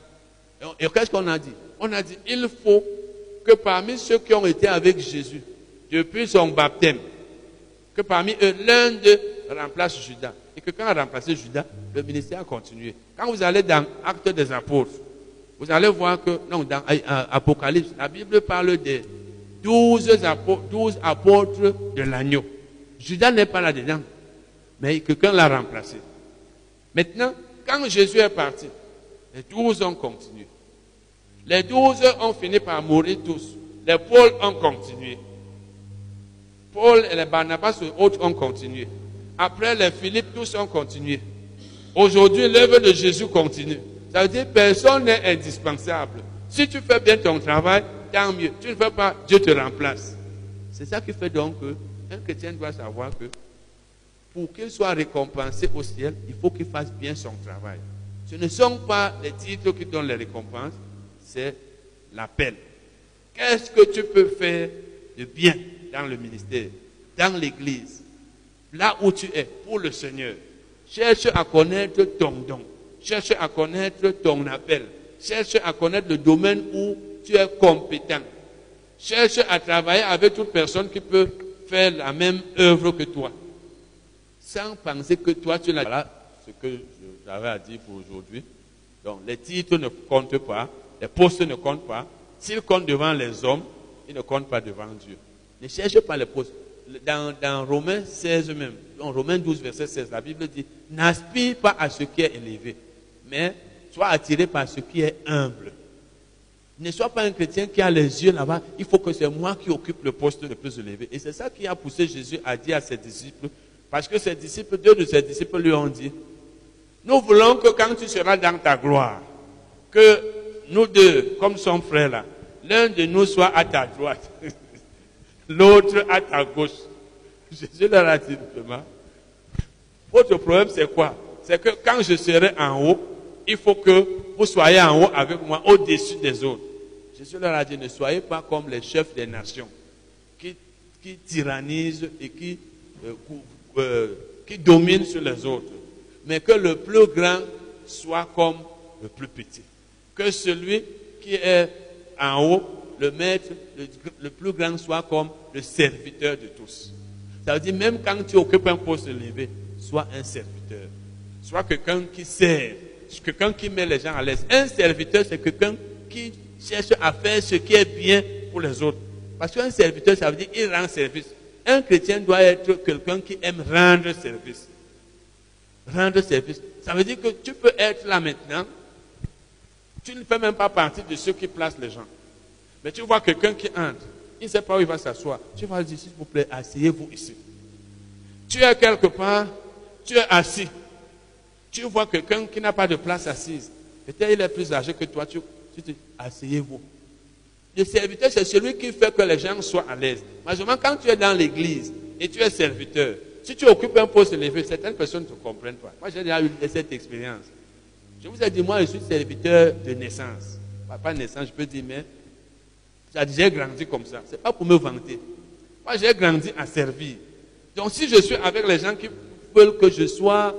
Et, et qu'est-ce qu'on a dit? On a dit, il faut parmi ceux qui ont été avec Jésus, depuis son baptême, que parmi eux, l'un d'eux remplace Judas. Et que quand a remplacé Judas, le ministère a continué. Quand vous allez dans Acte des Apôtres, vous allez voir que, non, dans Apocalypse, la Bible parle des douze apôtres, 12 apôtres de l'agneau. Judas n'est pas là-dedans, mais quelqu'un l'a remplacé. Maintenant, quand Jésus est parti, les douze ont continué. Les douze ont fini par mourir tous. Les Paul ont continué. Paul et les Barnabas autres ont continué. Après les Philippe, tous ont continué. Aujourd'hui, l'œuvre de Jésus continue. Ça veut dire personne n'est indispensable. Si tu fais bien ton travail, tant mieux. Tu ne fais pas, Dieu te remplace. C'est ça qui fait donc que un chrétien doit savoir que pour qu'il soit récompensé au ciel, il faut qu'il fasse bien son travail. Ce ne sont pas les titres qui donnent les récompenses, c'est l'appel. Qu'est-ce que tu peux faire de bien dans le ministère, dans l'église, là où tu es, pour le Seigneur? Cherche à connaître ton don. Cherche à connaître ton appel. Cherche à connaître le domaine où tu es compétent. Cherche à travailler avec toute personne qui peut faire la même œuvre que toi. Sans penser que toi, tu l'as. Voilà ce que j'avais à dire pour aujourd'hui. Donc, les titres ne comptent pas, les postes ne comptent pas. S'ils comptent devant les hommes, ils ne comptent pas devant Dieu. Ne cherche pas les postes. Dans, dans Romains 16 même, en Romains 12, verset 16, la Bible dit, n'aspire pas à ce qui est élevé, mais sois attiré par ce qui est humble. Ne sois pas un chrétien qui a les yeux là-bas. Il faut que c'est moi qui occupe le poste le plus élevé. Et c'est ça qui a poussé Jésus à dire à ses disciples. Parce que ses disciples, deux de ses disciples lui ont dit, nous voulons que quand tu seras dans ta gloire, que nous deux, comme son frère là, l'un de nous soit à ta droite, *laughs* l'autre à ta gauche. Jésus leur a dit votre problème c'est quoi? C'est que quand je serai en haut, il faut que vous soyez en haut avec moi, au-dessus des autres. Jésus leur a dit, ne soyez pas comme les chefs des nations qui, qui tyrannisent et qui, euh, euh, qui dominent sur les autres. Mais que le plus grand soit comme le plus petit. Que celui qui est en haut, le maître, le, plus grand soit comme le serviteur de tous. Ça veut dire, même quand tu occupes un poste élevé, sois un serviteur. Sois quelqu'un qui sert, quelqu'un qui met les gens à l'aise. Un serviteur, c'est quelqu'un qui cherche à faire ce qui est bien pour les autres. Parce qu'un serviteur, ça veut dire il rend service. Un chrétien doit être quelqu'un qui aime rendre service. Rendre service. Ça veut dire que tu peux être là maintenant. Tu ne fais même pas partie de ceux qui placent les gens. Mais tu vois quelqu'un qui entre. Il ne sait pas où il va s'asseoir. Tu vas lui dire, s'il vous plaît, asseyez-vous ici. Tu es quelque part, tu es assis. Tu vois quelqu'un qui n'a pas de place assise. Peut-être il est plus âgé que toi. Tu, tu te dis, asseyez-vous. Le serviteur, c'est celui qui fait que les gens soient à l'aise. Majorement, quand tu es dans l'église et tu es serviteur, si tu occupes un poste élevé, certaines personnes ne te comprennent pas. Moi, j'ai déjà eu cette expérience. Je vous ai dit, moi, je suis serviteur de naissance. Pas naissance, je peux dire, mais j'ai grandi comme ça. Ce n'est pas pour me vanter. Moi, j'ai grandi à servir. Donc, si je suis avec les gens qui veulent que je sois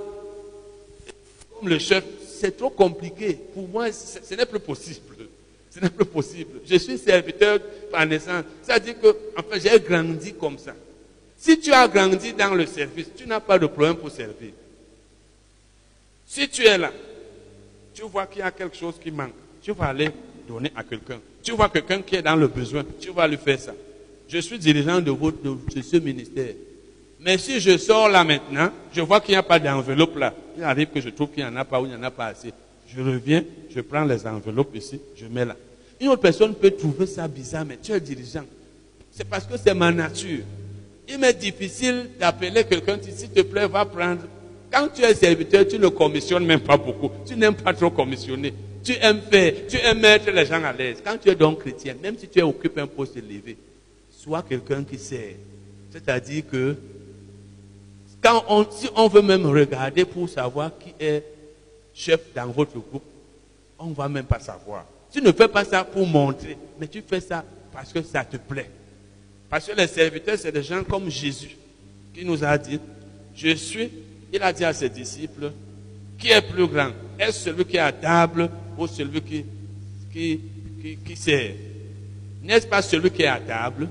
comme le chef, c'est trop compliqué. Pour moi, ce n'est plus possible. Ce n'est plus possible. Je suis serviteur par naissance. C'est-à-dire que, en fait, j'ai grandi comme ça. Si tu as grandi dans le service, tu n'as pas de problème pour servir. Si tu es là, tu vois qu'il y a quelque chose qui manque, tu vas aller donner à quelqu'un. Tu vois quelqu'un qui est dans le besoin, tu vas lui faire ça. Je suis dirigeant de, votre, de ce ministère. Mais si je sors là maintenant, je vois qu'il n'y a pas d'enveloppe là. Il arrive que je trouve qu'il n'y en a pas ou il n'y en a pas assez. Je reviens, je prends les enveloppes ici, je mets là. Une autre personne peut trouver ça bizarre, mais tu es dirigeant. C'est parce que c'est ma nature. Il m'est difficile d'appeler quelqu'un, s'il te plaît, va prendre. Quand tu es serviteur, tu ne commissionnes même pas beaucoup. Tu n'aimes pas trop commissionner. Tu aimes faire, tu aimes mettre les gens à l'aise. Quand tu es donc chrétien, même si tu occupes un poste élevé, sois quelqu'un qui sert. C'est-à-dire que quand on, si on veut même regarder pour savoir qui est chef dans votre groupe, on ne va même pas savoir. Tu ne fais pas ça pour montrer, mais tu fais ça parce que ça te plaît. Parce que les serviteurs, c'est des gens comme Jésus qui nous a dit, je suis, il a dit à ses disciples, qui est plus grand? Est-ce celui qui est à table ou celui qui, qui, qui, qui sert? N'est-ce pas celui qui est à table?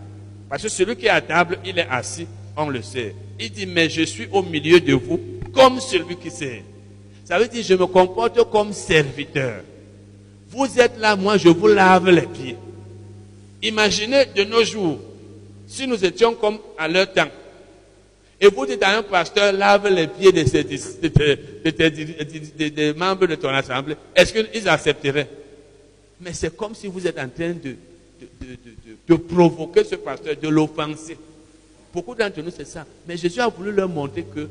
Parce que celui qui est à table, il est assis, on le sait. Il dit, mais je suis au milieu de vous comme celui qui sert. Ça veut dire, je me comporte comme serviteur. Vous êtes là, moi, je vous lave les pieds. Imaginez de nos jours, si nous étions comme à leur temps, et vous dites à un pasteur, lave les pieds de, des membres de ton assemblée, est-ce qu'ils accepteraient? Mais c'est comme si vous êtes en train de, de provoquer ce pasteur, de l'offenser. Beaucoup d'entre nous, c'est ça. Mais Jésus a voulu leur montrer que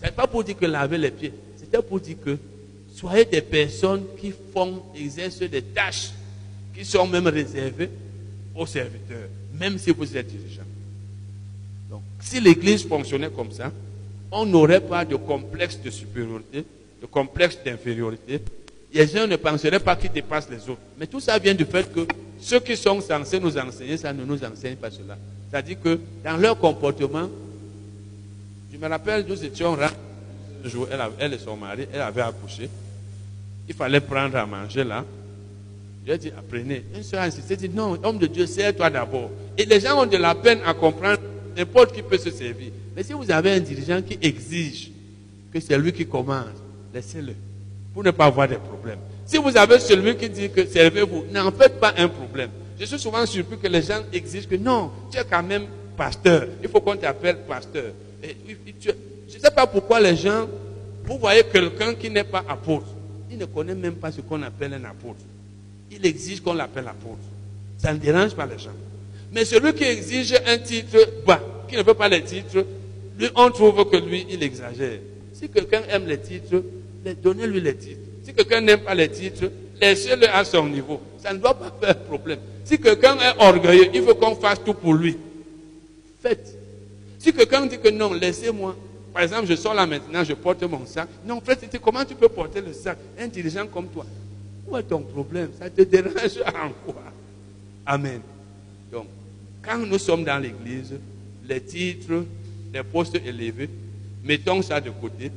ce n'est pas pour dire que laver les pieds, c'était pour dire que soyez des personnes qui font, exercent des tâches qui sont même réservées aux serviteurs, même si vous êtes dirigeant. Si l'Église fonctionnait comme ça, on n'aurait pas de complexe de supériorité, de complexe d'infériorité. Les gens ne penseraient pas qu'ils dépassent les autres. Mais tout ça vient du fait que ceux qui sont censés nous enseigner, ça ne nous enseigne pas cela. C'est-à-dire que dans leur comportement, me rappelle, nous étions là. Un jour, elle et son mari, elle avait accouché. Il fallait prendre à manger là. J'ai dit, apprenez. Une soeur a insisté, dit, non, homme de Dieu, sers-toi d'abord. Et les gens ont de la peine à comprendre, n'importe qui peut se servir. Mais si vous avez un dirigeant qui exige que c'est lui qui commande, laissez-le, pour ne pas avoir des problèmes. Si vous avez celui qui dit que servez-vous, n'en faites pas un problème. Je suis souvent surpris que les gens exigent que non, tu es quand même pasteur. Il faut qu'on t'appelle pasteur. Je ne sais pas pourquoi les gens, vous voyez quelqu'un qui n'est pas apôtre, il ne connaît même pas ce qu'on appelle un apôtre. Il exige qu'on l'appelle apôtre. Ça ne dérange pas les gens. Mais celui qui exige un titre bas, qui ne veut pas les titres, lui, on trouve que lui, il exagère. Si quelqu'un aime les titres, donnez-lui les titres. Si quelqu'un n'aime pas les titres, laissez-le à son niveau. Ça ne doit pas faire problème. Si quelqu'un est orgueilleux, il veut qu'on fasse tout pour lui. Faites. Si quelqu'un dit que non, laissez-moi. Par exemple, je sors là maintenant, je porte mon sac. Non, frère, comment tu peux porter le sac? Dirigeant comme toi. Où est ton problème? Ça te dérange *laughs* en quoi Amen. Donc, quand nous sommes dans l'église, les titres, les postes élevés, mettons ça de côté,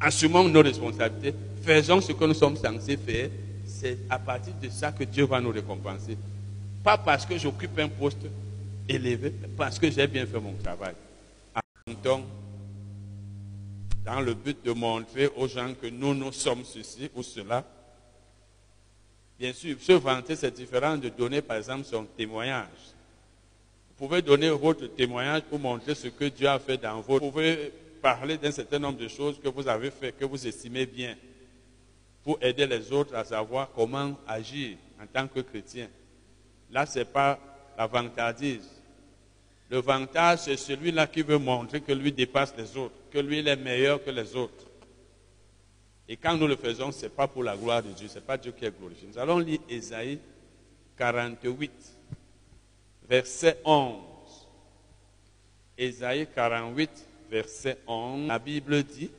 assumons nos responsabilités, faisons ce que nous sommes censés faire. C'est à partir de ça que Dieu va nous récompenser. Pas parce que j'occupe un poste élevé, mais parce que j'ai bien fait mon travail. Attendons dans le but de montrer aux gens que nous, nous sommes ceci ou cela. Bien sûr, se vanter, c'est différent de donner, par exemple, son témoignage. Vous pouvez donner votre témoignage pour montrer ce que Dieu a fait dans vous. Vous pouvez parler d'un certain nombre de choses que vous avez fait, que vous estimez bien, pour aider les autres à savoir comment agir en tant que chrétien. Là, ce n'est pas la vantardise. Le vantage, c'est celui-là qui veut montrer que lui dépasse les autres, que lui il est meilleur que les autres. Et quand nous le faisons, ce n'est pas pour la gloire de Dieu, ce n'est pas Dieu qui est glorifié. Nous allons lire Ésaïe 48, verset 11. Ésaïe 48, verset 11. La Bible dit,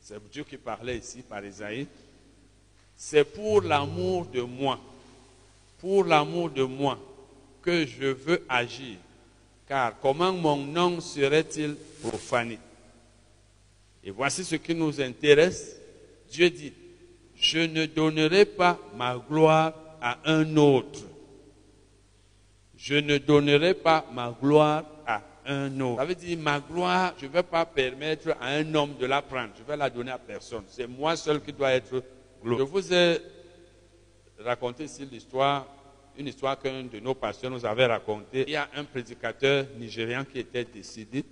c'est Dieu qui parlait ici par Ésaïe, c'est pour l'amour de moi, pour l'amour de moi que je veux agir. Car comment mon nom serait-il profané? Et voici ce qui nous intéresse. Dieu dit, je ne donnerai pas ma gloire à un autre. Je ne donnerai pas ma gloire à un autre. Ça veut dire, ma gloire, je ne vais pas permettre à un homme de la prendre. Je vais la donner à personne. C'est moi seul qui dois être glorifié. Je vous ai raconté ici l'histoire, une histoire qu'un de nos pasteurs nous avait racontée. Il y a un prédicateur nigérian qui était décédé.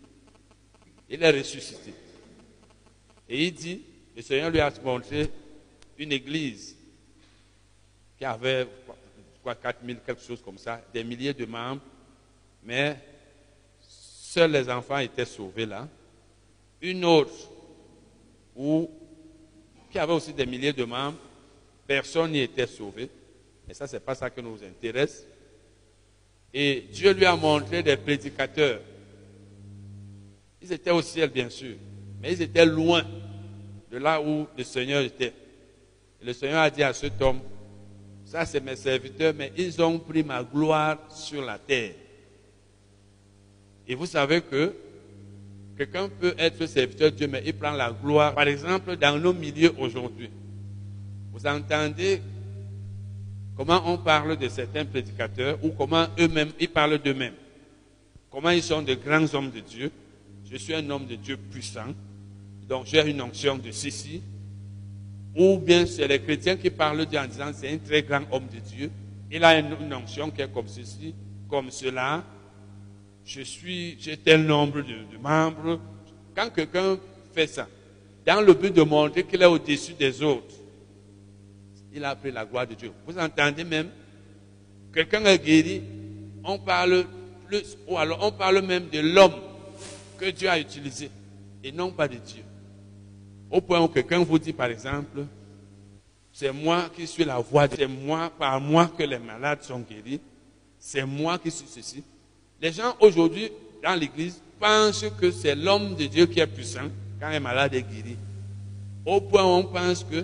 Il est ressuscité. Et il dit, le Seigneur lui a montré une église qui avait quoi, 4000, quelque chose comme ça, des milliers de membres, mais seuls les enfants étaient sauvés là. Une autre où, qui avait aussi des milliers de membres, personne n'y était sauvé. Mais ça, ce n'est pas ça qui nous intéresse. Et Dieu lui a montré des prédicateurs. Ils étaient au ciel, bien sûr, mais ils étaient loin de là où le Seigneur était. Et le Seigneur a dit à cet homme, ça c'est mes serviteurs, mais ils ont pris ma gloire sur la terre. Et vous savez que quelqu'un peut être serviteur de Dieu, mais il prend la gloire. Par exemple, dans nos milieux aujourd'hui, vous entendez comment on parle de certains prédicateurs ou comment eux-mêmes, ils parlent d'eux-mêmes. Comment ils sont de grands hommes de Dieu. Je suis un homme de Dieu puissant, donc j'ai une onction de ceci. Ou bien c'est les chrétiens qui parlent de Dieu en disant c'est un très grand homme de Dieu. Il a une, onction qui est comme ceci, comme cela. Je suis, j'ai tel nombre de, de membres. Quand quelqu'un fait ça, dans le but de montrer qu'il est au-dessus des autres, il a pris la gloire de Dieu. Vous entendez même, quelqu'un est guéri, on parle plus, ou alors on parle même de l'homme que Dieu a utilisé, et non pas de Dieu. Au point où quelqu'un vous dit, par exemple, c'est moi qui suis la voix, de... c'est moi, par moi que les malades sont guéris, c'est moi qui suis ceci. Les gens aujourd'hui, dans l'église, pensent que c'est l'homme de Dieu qui est puissant quand un malade est guéri. Au point où on pense que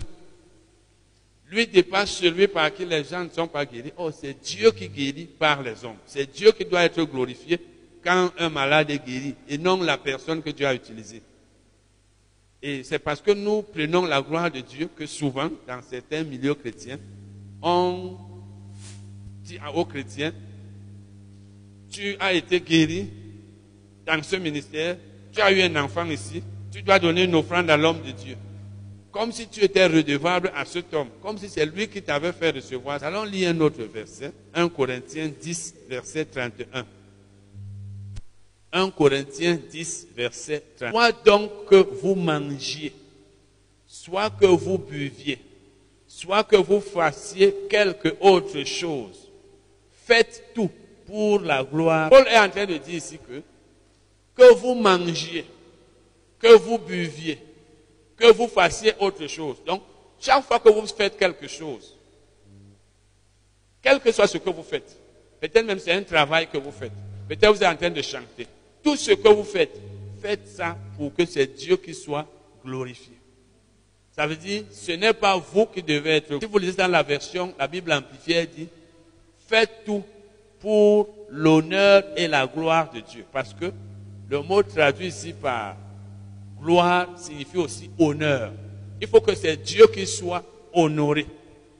lui dépasse celui par qui les gens ne sont pas guéris. Oh, c'est Dieu qui guérit par les hommes. C'est Dieu qui doit être glorifié quand un malade est guéri et non la personne que Dieu a utilisée. Et c'est parce que nous prenons la gloire de Dieu que souvent, dans certains milieux chrétiens, on dit aux chrétiens, tu as été guéri dans ce ministère, tu as eu un enfant ici, tu dois donner une offrande à l'homme de Dieu. Comme si tu étais redevable à cet homme, comme si c'est lui qui t'avait fait recevoir. Allons lire un autre verset, 1 Corinthiens 10, verset 31. 1 Corinthiens 10, verset 30. Soit donc que vous mangiez, soit que vous buviez, soit que vous fassiez quelque autre chose, faites tout pour la gloire. Paul est en train de dire ici que que vous mangiez, que vous buviez, que vous fassiez autre chose. Donc, chaque fois que vous faites quelque chose, quel que soit ce que vous faites, peut-être même c'est un travail que vous faites, peut-être vous êtes en train de chanter, tout ce que vous faites, faites ça pour que c'est Dieu qui soit glorifié. Ça veut dire, ce n'est pas vous qui devez être. Si vous lisez dans la version, la Bible amplifiée dit, faites tout pour l'honneur et la gloire de Dieu. Parce que le mot traduit ici par gloire signifie aussi honneur. Il faut que c'est Dieu qui soit honoré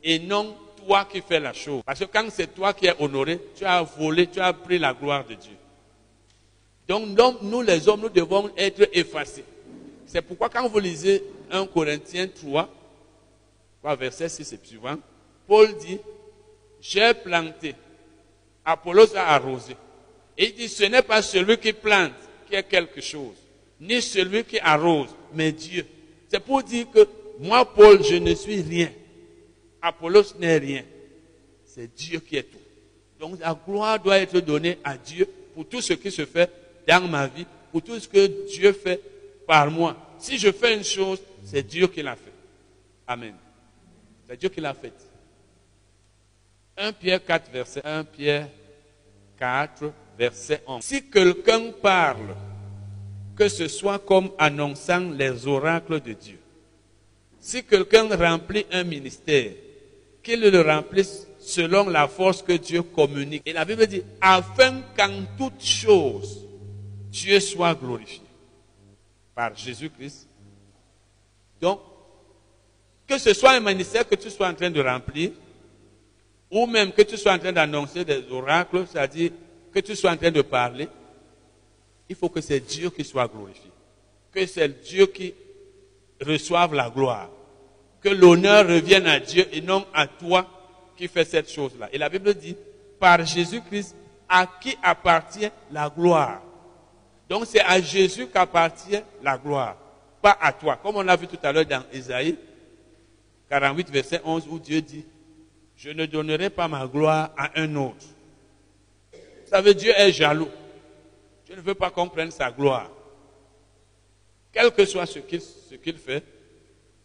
et non toi qui fais la chose. Parce que quand c'est toi qui es honoré, tu as volé, tu as pris la gloire de Dieu. Donc nous les hommes, nous devons être effacés. C'est pourquoi quand vous lisez 1 Corinthiens 3, verset 6 et suivant, Paul dit, j'ai planté, Apollos a arrosé. Et il dit, ce n'est pas celui qui plante qui est quelque chose, ni celui qui arrose, mais Dieu. C'est pour dire que moi, Paul, je ne suis rien. Apollos n'est rien. C'est Dieu qui est tout. Donc la gloire doit être donnée à Dieu pour tout ce qui se fait dans ma vie, pour tout ce que Dieu fait par moi. Si je fais une chose, c'est Dieu qui l'a fait. Amen. C'est Dieu qui l'a fait. 1 Pierre 4, verset 1 Pierre 4, verset 11. Si quelqu'un parle, que ce soit comme annonçant les oracles de Dieu. Si quelqu'un remplit un ministère, qu'il le remplisse selon la force que Dieu communique. Et la Bible dit, afin qu'en toute chose, Dieu soit glorifié par Jésus-Christ. Donc, que ce soit un ministère que tu sois en train de remplir, ou même que tu sois en train d'annoncer des oracles, c'est-à-dire que tu sois en train de parler, il faut que c'est Dieu qui soit glorifié. Que c'est Dieu qui reçoive la gloire. Que l'honneur revienne à Dieu et non à toi qui fais cette chose-là. Et la Bible dit, par Jésus-Christ, à qui appartient la gloire? Donc c'est à Jésus qu'appartient la gloire, pas à toi. Comme on a vu tout à l'heure dans Isaïe 48, verset 11, où Dieu dit, je ne donnerai pas ma gloire à un autre. Veut dire Dieu est jaloux. Je ne veux pas qu'on prenne sa gloire. Quel que soit ce qu'il fait.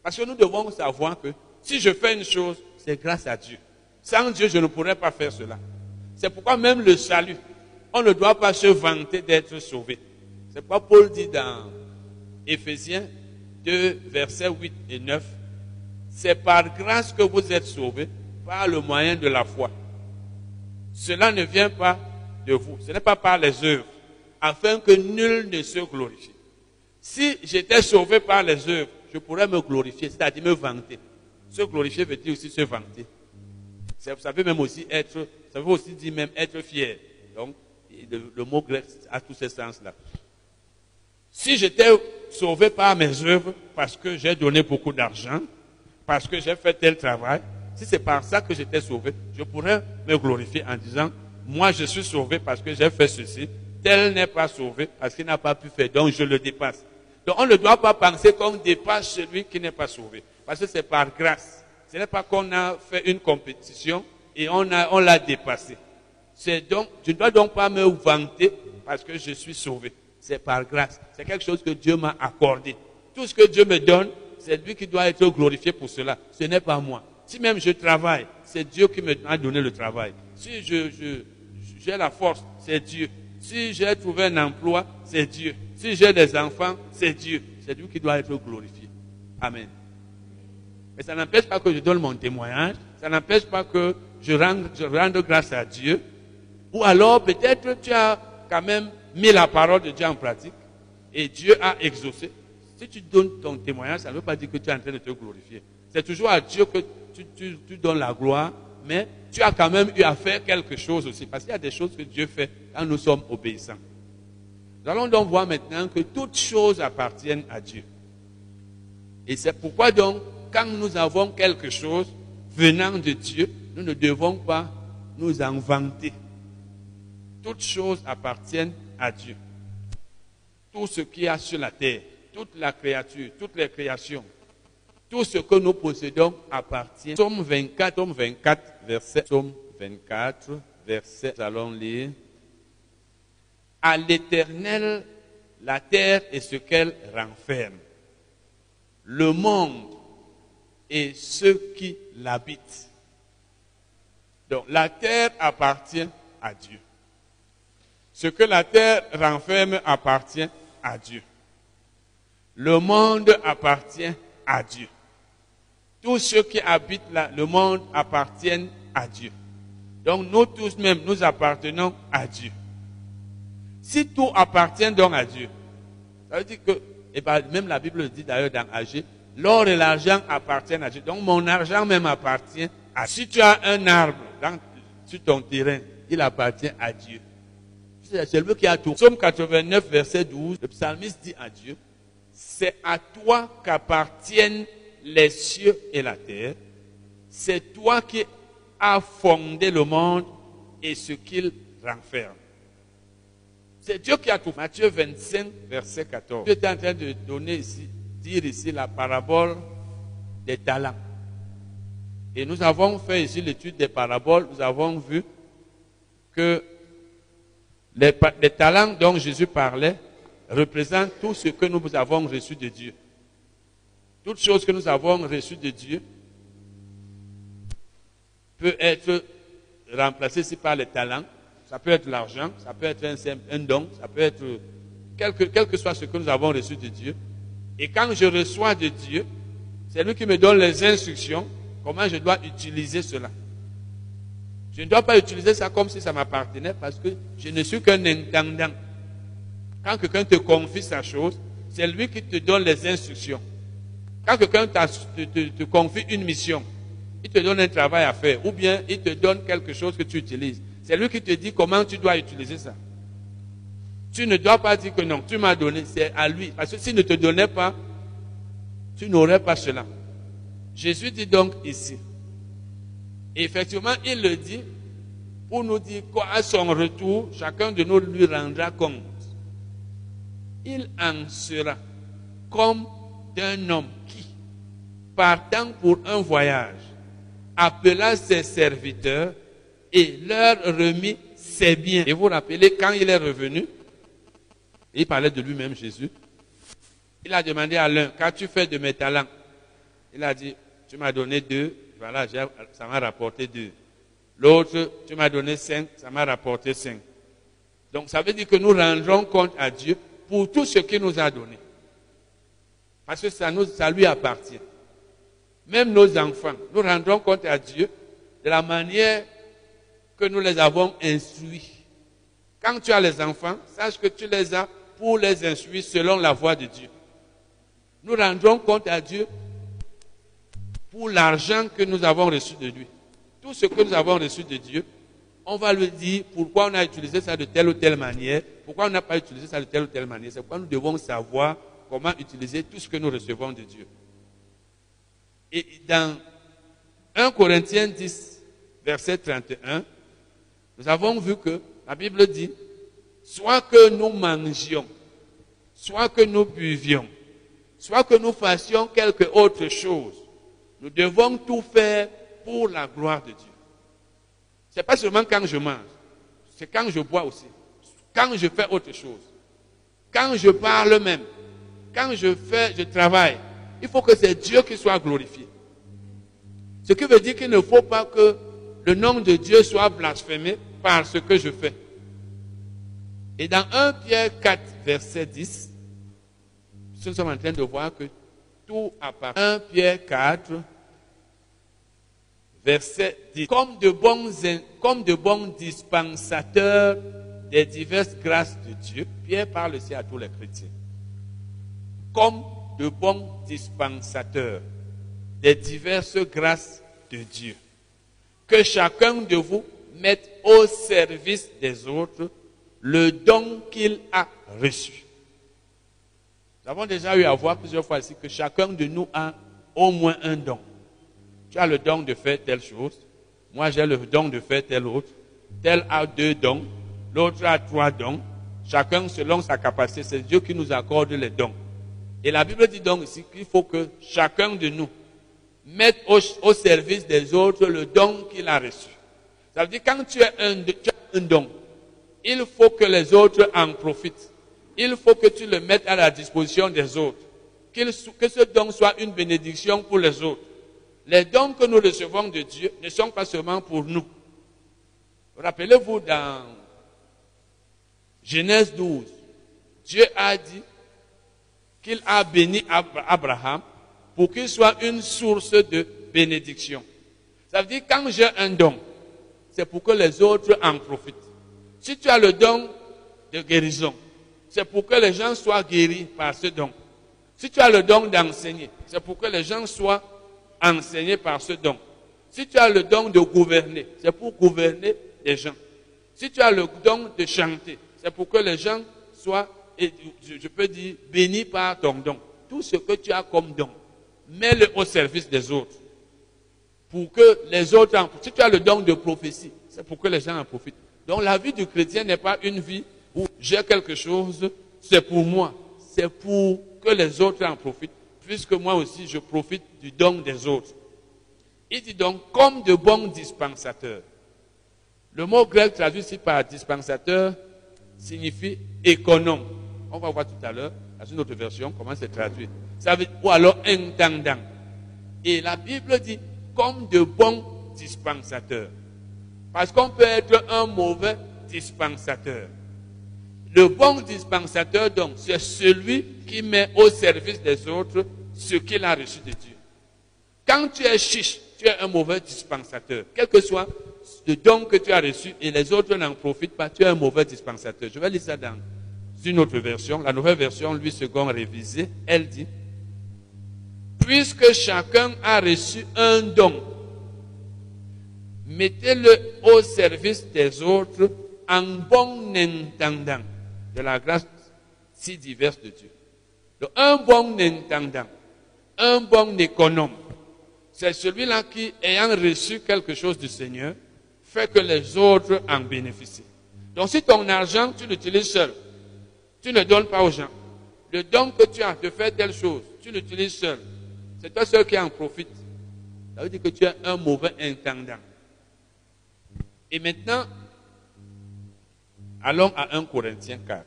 Parce que nous devons savoir que si je fais une chose, c'est grâce à Dieu. Sans Dieu, je ne pourrais pas faire cela. C'est pourquoi même le salut, on ne doit pas se vanter d'être sauvé. C'est pourquoi Paul dit dans Éphésiens 2, versets 8 et 9, c'est par grâce que vous êtes sauvés, par le moyen de la foi. Cela ne vient pas de vous, ce n'est pas par les œuvres, afin que nul ne se glorifie. Si j'étais sauvé par les œuvres, je pourrais me glorifier, c'est-à-dire me vanter. Se glorifier veut dire aussi se vanter? Ça veut même aussi être, ça veut aussi dire même être fier. Donc, le, mot grec a tous ces sens-là. Si j'étais sauvé par mes œuvres, parce que j'ai donné beaucoup d'argent, parce que j'ai fait tel travail, si c'est par ça que j'étais sauvé, je pourrais me glorifier en disant, moi je suis sauvé parce que j'ai fait ceci, tel n'est pas sauvé parce qu'il n'a pas pu faire, donc je le dépasse. Donc on ne doit pas penser qu'on dépasse celui qui n'est pas sauvé, parce que c'est par grâce. Ce n'est pas qu'on a fait une compétition et on l'a on dépassé. C'est donc, je ne dois donc pas me vanter parce que je suis sauvé. C'est par grâce. C'est quelque chose que Dieu m'a accordé. Tout ce que Dieu me donne, c'est lui qui doit être glorifié pour cela. Ce n'est pas moi. Si même je travaille, c'est Dieu qui m'a donné le travail. Si je, j'ai la force, c'est Dieu. Si j'ai trouvé un emploi, c'est Dieu. Si j'ai des enfants, c'est Dieu. C'est Dieu qui doit être glorifié. Amen. Mais ça n'empêche pas que je donne mon témoignage. Ça n'empêche pas que je rende, je rende grâce à Dieu. Ou alors, peut-être, tu as quand même mis la parole de Dieu en pratique et Dieu a exaucé. Si tu donnes ton témoignage, ça ne veut pas dire que tu es en train de te glorifier. C'est toujours à Dieu que tu, donnes la gloire, mais tu as quand même eu à faire quelque chose aussi. Parce qu'il y a des choses que Dieu fait quand nous sommes obéissants. Nous allons donc voir maintenant que toutes choses appartiennent à Dieu. Et c'est pourquoi donc, quand nous avons quelque chose venant de Dieu, nous ne devons pas nous en vanter. Toutes choses appartiennent à Dieu. Tout ce qu'il y a sur la terre, toute la créature, toutes les créations, tout ce que nous possédons appartient. Somme 24, Somme 24, verset, Somme 24, verset, nous allons lire. À l'éternel, la terre et ce qu'elle renferme, le monde et ceux qui l'habitent. Donc la terre appartient à Dieu. Ce que la terre renferme appartient à Dieu. Le monde appartient à Dieu. Tous ceux qui habitent le monde appartiennent à Dieu. Donc nous tous même, nous appartenons à Dieu. Si tout appartient donc à Dieu, ça veut dire que, et ben, même la Bible le dit d'ailleurs dans Agé, l'or et l'argent appartiennent à Dieu. Donc mon argent même appartient à Dieu. Si tu as un arbre dans, sur ton terrain, il appartient à Dieu c'est lui qui a tout. Psaume 89, verset 12, le psalmiste dit à Dieu, c'est à toi qu'appartiennent les cieux et la terre. C'est toi qui as fondé le monde et ce qu'il renferme. C'est Dieu qui a tout. Matthieu 25, verset 14. Dieu est en train de donner ici, dire ici la parabole des talents. Et nous avons fait ici l'étude des paraboles. Nous avons vu que les, talents dont Jésus parlait représentent tout ce que nous avons reçu de Dieu. Toute chose que nous avons reçue de Dieu peut être remplacée par les talents. Ça peut être l'argent, ça peut être un, don, ça peut être quel que, quel que soit ce que nous avons reçu de Dieu. Et quand je reçois de Dieu, c'est lui qui me donne les instructions, comment je dois utiliser cela. Je ne dois pas utiliser ça comme si ça m'appartenait parce que je ne suis qu'un intendant. Quand quelqu'un te confie sa chose, c'est lui qui te donne les instructions. Quand quelqu'un te, confie une mission, il te donne un travail à faire ou bien il te donne quelque chose que tu utilises. C'est lui qui te dit comment tu dois utiliser ça. Tu ne dois pas dire que non, tu m'as donné, c'est à lui. Parce que s'il ne te donnait pas, tu n'aurais pas cela. Jésus dit donc ici, effectivement, il le dit pour nous dire qu'à son retour, chacun de nous lui rendra compte. Il en sera comme d'un homme qui, partant pour un voyage, appela ses serviteurs et leur remit ses biens. Et vous vous rappelez, quand il est revenu, il parlait de lui-même, Jésus. Il a demandé à l'un, qu'as-tu fait de mes talents? Il a dit, tu m'as donné deux, voilà, ça m'a rapporté deux. L'autre, tu m'as donné cinq, ça m'a rapporté cinq. Donc ça veut dire que nous rendrons compte à Dieu pour tout ce qu'il nous a donné. Parce que ça lui appartient. Même nos enfants, nous rendrons compte à Dieu de la manière que nous les avons instruits. Quand tu as les enfants, sache que tu les as pour les instruire selon la voie de Dieu. Nous rendrons compte à Dieu pour l'argent que nous avons reçu de lui. Tout ce que nous avons reçu de Dieu, on va lui dire pourquoi on a utilisé ça de telle ou telle manière, pourquoi on n'a pas utilisé ça de telle ou telle manière. C'est pourquoi nous devons savoir comment utiliser tout ce que nous recevons de Dieu. Et dans 1 Corinthiens 10, verset 31, nous avons vu que la Bible dit, soit que nous mangions, soit que nous buvions, soit que nous fassions quelque autre chose, nous devons tout faire pour la gloire de Dieu. Ce n'est pas seulement quand je mange, c'est quand je bois aussi. Quand je fais autre chose. Quand je parle même. Quand je fais, je travaille. Il faut que c'est Dieu qui soit glorifié. Ce qui veut dire qu'il ne faut pas que le nom de Dieu soit blasphémé par ce que je fais. Et dans 1 Pierre 4, verset 10, nous sommes en train de voir que tout appartient. 1 Pierre 4, verset 10. Comme de bons, comme de bons dispensateurs des diverses grâces de Dieu, Pierre parle aussi à tous les chrétiens, comme de bons dispensateurs des diverses grâces de Dieu. Que chacun de vous mette au service des autres le don qu'il a reçu. Nous avons déjà eu à voir plusieurs fois ici que chacun de nous a au moins un don. Tu as le don de faire telle chose, moi j'ai le don de faire telle autre, tel a deux dons, l'autre a trois dons, chacun selon sa capacité, c'est Dieu qui nous accorde les dons. Et la Bible dit donc ici qu'il faut que chacun de nous mette au, service des autres le don qu'il a reçu. Ça veut dire quand tu as, un, un don, il faut que les autres en profitent. Il faut que tu le mettes à la disposition des autres. que ce don soit une bénédiction pour les autres. Les dons que nous recevons de Dieu ne sont pas seulement pour nous. Rappelez-vous dans Genèse 12, Dieu a dit qu'il a béni Abraham pour qu'il soit une source de bénédiction. Ça veut dire quand j'ai un don, c'est pour que les autres en profitent. Si tu as le don de guérison, c'est pour que les gens soient guéris par ce don. Si tu as le don d'enseigner, c'est pour que les gens soient enseignés par ce don. Si tu as le don de gouverner, c'est pour gouverner les gens. Si tu as le don de chanter, c'est pour que les gens soient, je peux dire, bénis par ton don. Tout ce que tu as comme don, mets-le au service des autres. Pour que les autres Si tu as le don de prophétie, c'est pour que les gens en profitent. Donc la vie du chrétien n'est pas une vie où j'ai quelque chose, c'est pour moi. C'est pour que les autres en profitent, puisque moi aussi je profite du don des autres. Il dit donc, comme de bons dispensateurs. Le mot grec traduit ici par dispensateur signifie économe. On va voir tout à l'heure, dans une autre version, comment c'est traduit. Ça veut, ou alors intendant. Et la Bible dit comme de bons dispensateurs. Parce qu'on peut être un mauvais dispensateur. Le bon dispensateur, donc, c'est celui qui met au service des autres ce qu'il a reçu de Dieu. Quand tu es chiche, tu es un mauvais dispensateur. Quel que soit le don que tu as reçu et les autres n'en profitent pas, tu es un mauvais dispensateur. Je vais lire ça dans une autre version. La nouvelle version, lui, second révisée, elle dit, puisque chacun a reçu un don, mettez-le au service des autres en bon intendant de la grâce si diverse de Dieu. Donc, un bon intendant, un bon économe, c'est celui-là qui, ayant reçu quelque chose du Seigneur, fait que les autres en bénéficient. Donc si ton argent, tu l'utilises seul, tu ne donnes pas aux gens. Le don que tu as de faire telle chose, tu l'utilises seul. C'est toi seul qui en profite. Ça veut dire que tu es un mauvais intendant. Et maintenant, allons à 1 Corinthiens 4.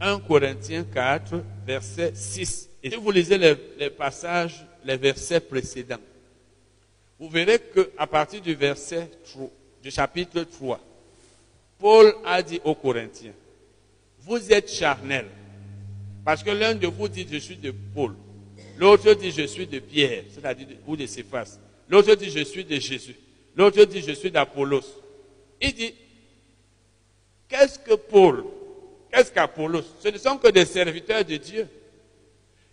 1 Corinthiens 4, verset 6. Et si vous lisez les, passages, les versets précédents, vous verrez qu'à partir du verset 3, du chapitre 3, Paul a dit aux Corinthiens, vous êtes charnels. Parce que l'un de vous dit, je suis de Paul. L'autre dit, je suis de Pierre, c'est-à-dire ou de Céphas. L'autre dit, je suis de Jésus. L'autre dit, je suis d'Apollos. Il dit, qu'est-ce que Paul Qu'est-ce qu'Apollos? Ce ne sont que des serviteurs de Dieu.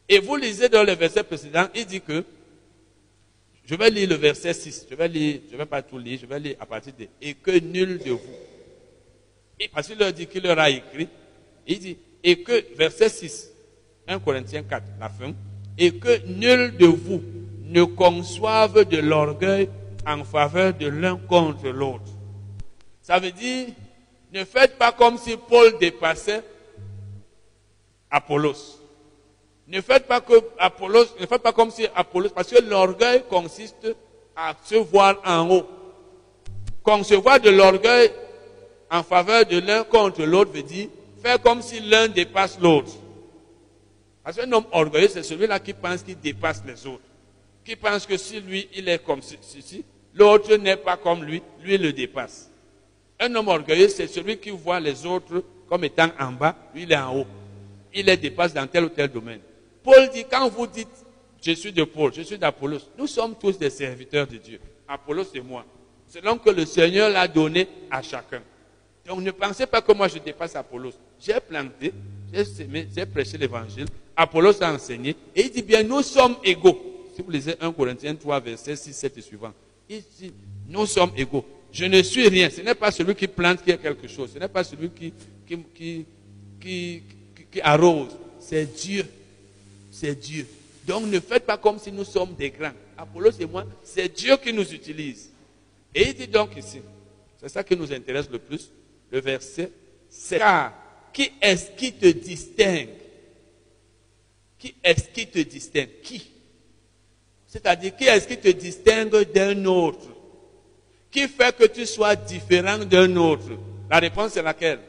Et vous lisez dans le verset précédent, il dit que je vais lire le verset 6. Je vais lire, je vais pas tout lire, je vais lire à partir de et que nul de vous. Et parce qu'il leur dit qu'il leur a écrit, il dit et que verset 6, 1 Corinthiens 4, la fin, et que nul de vous ne conçoive de l'orgueil en faveur de l'un contre l'autre. Ça veut dire, ne faites pas comme si Paul dépassait Apollos. Ne faites pas que Apollos, ne faites pas comme si Apollos, parce que l'orgueil consiste à se voir en haut. Concevoir de l'orgueil en faveur de l'un contre l'autre veut dire faire comme si l'un dépasse l'autre. Parce qu'un homme orgueilleux, c'est celui-là qui pense qu'il dépasse les autres. Qui pense que si lui, il est comme ceci, l'autre n'est pas comme lui, lui le dépasse. Un homme orgueilleux, c'est celui qui voit les autres comme étant en bas, lui il est en haut. Il les dépasse dans tel ou tel domaine. Paul dit, quand vous dites, je suis de Paul, je suis d'Apollos, nous sommes tous des serviteurs de Dieu. Apollos et moi. Selon que le Seigneur l'a donné à chacun. Donc ne pensez pas que moi je dépasse Apollos. J'ai planté, j'ai semé, j'ai prêché l'évangile. Apollos a enseigné. Et il dit bien, nous sommes égaux. Si vous lisez 1 Corinthiens 3, verset 6, 7 et suivant. Il dit, nous sommes égaux. Je ne suis rien. Ce n'est pas celui qui plante qui est quelque chose. Ce n'est pas celui qui, qui, qui, qui, qui arrose. C'est Dieu. C'est Dieu. Donc ne faites pas comme si nous sommes des grands. Apollos et moi, c'est Dieu qui nous utilise. Et il dit donc ici, c'est ça qui nous intéresse le plus, le verset 7. Car qui est-ce qui te distingue? Qui est-ce qui te distingue? Qui? C'est-à-dire, qui est-ce qui te distingue d'un autre? Qui fait que tu sois différent d'un autre La réponse est laquelle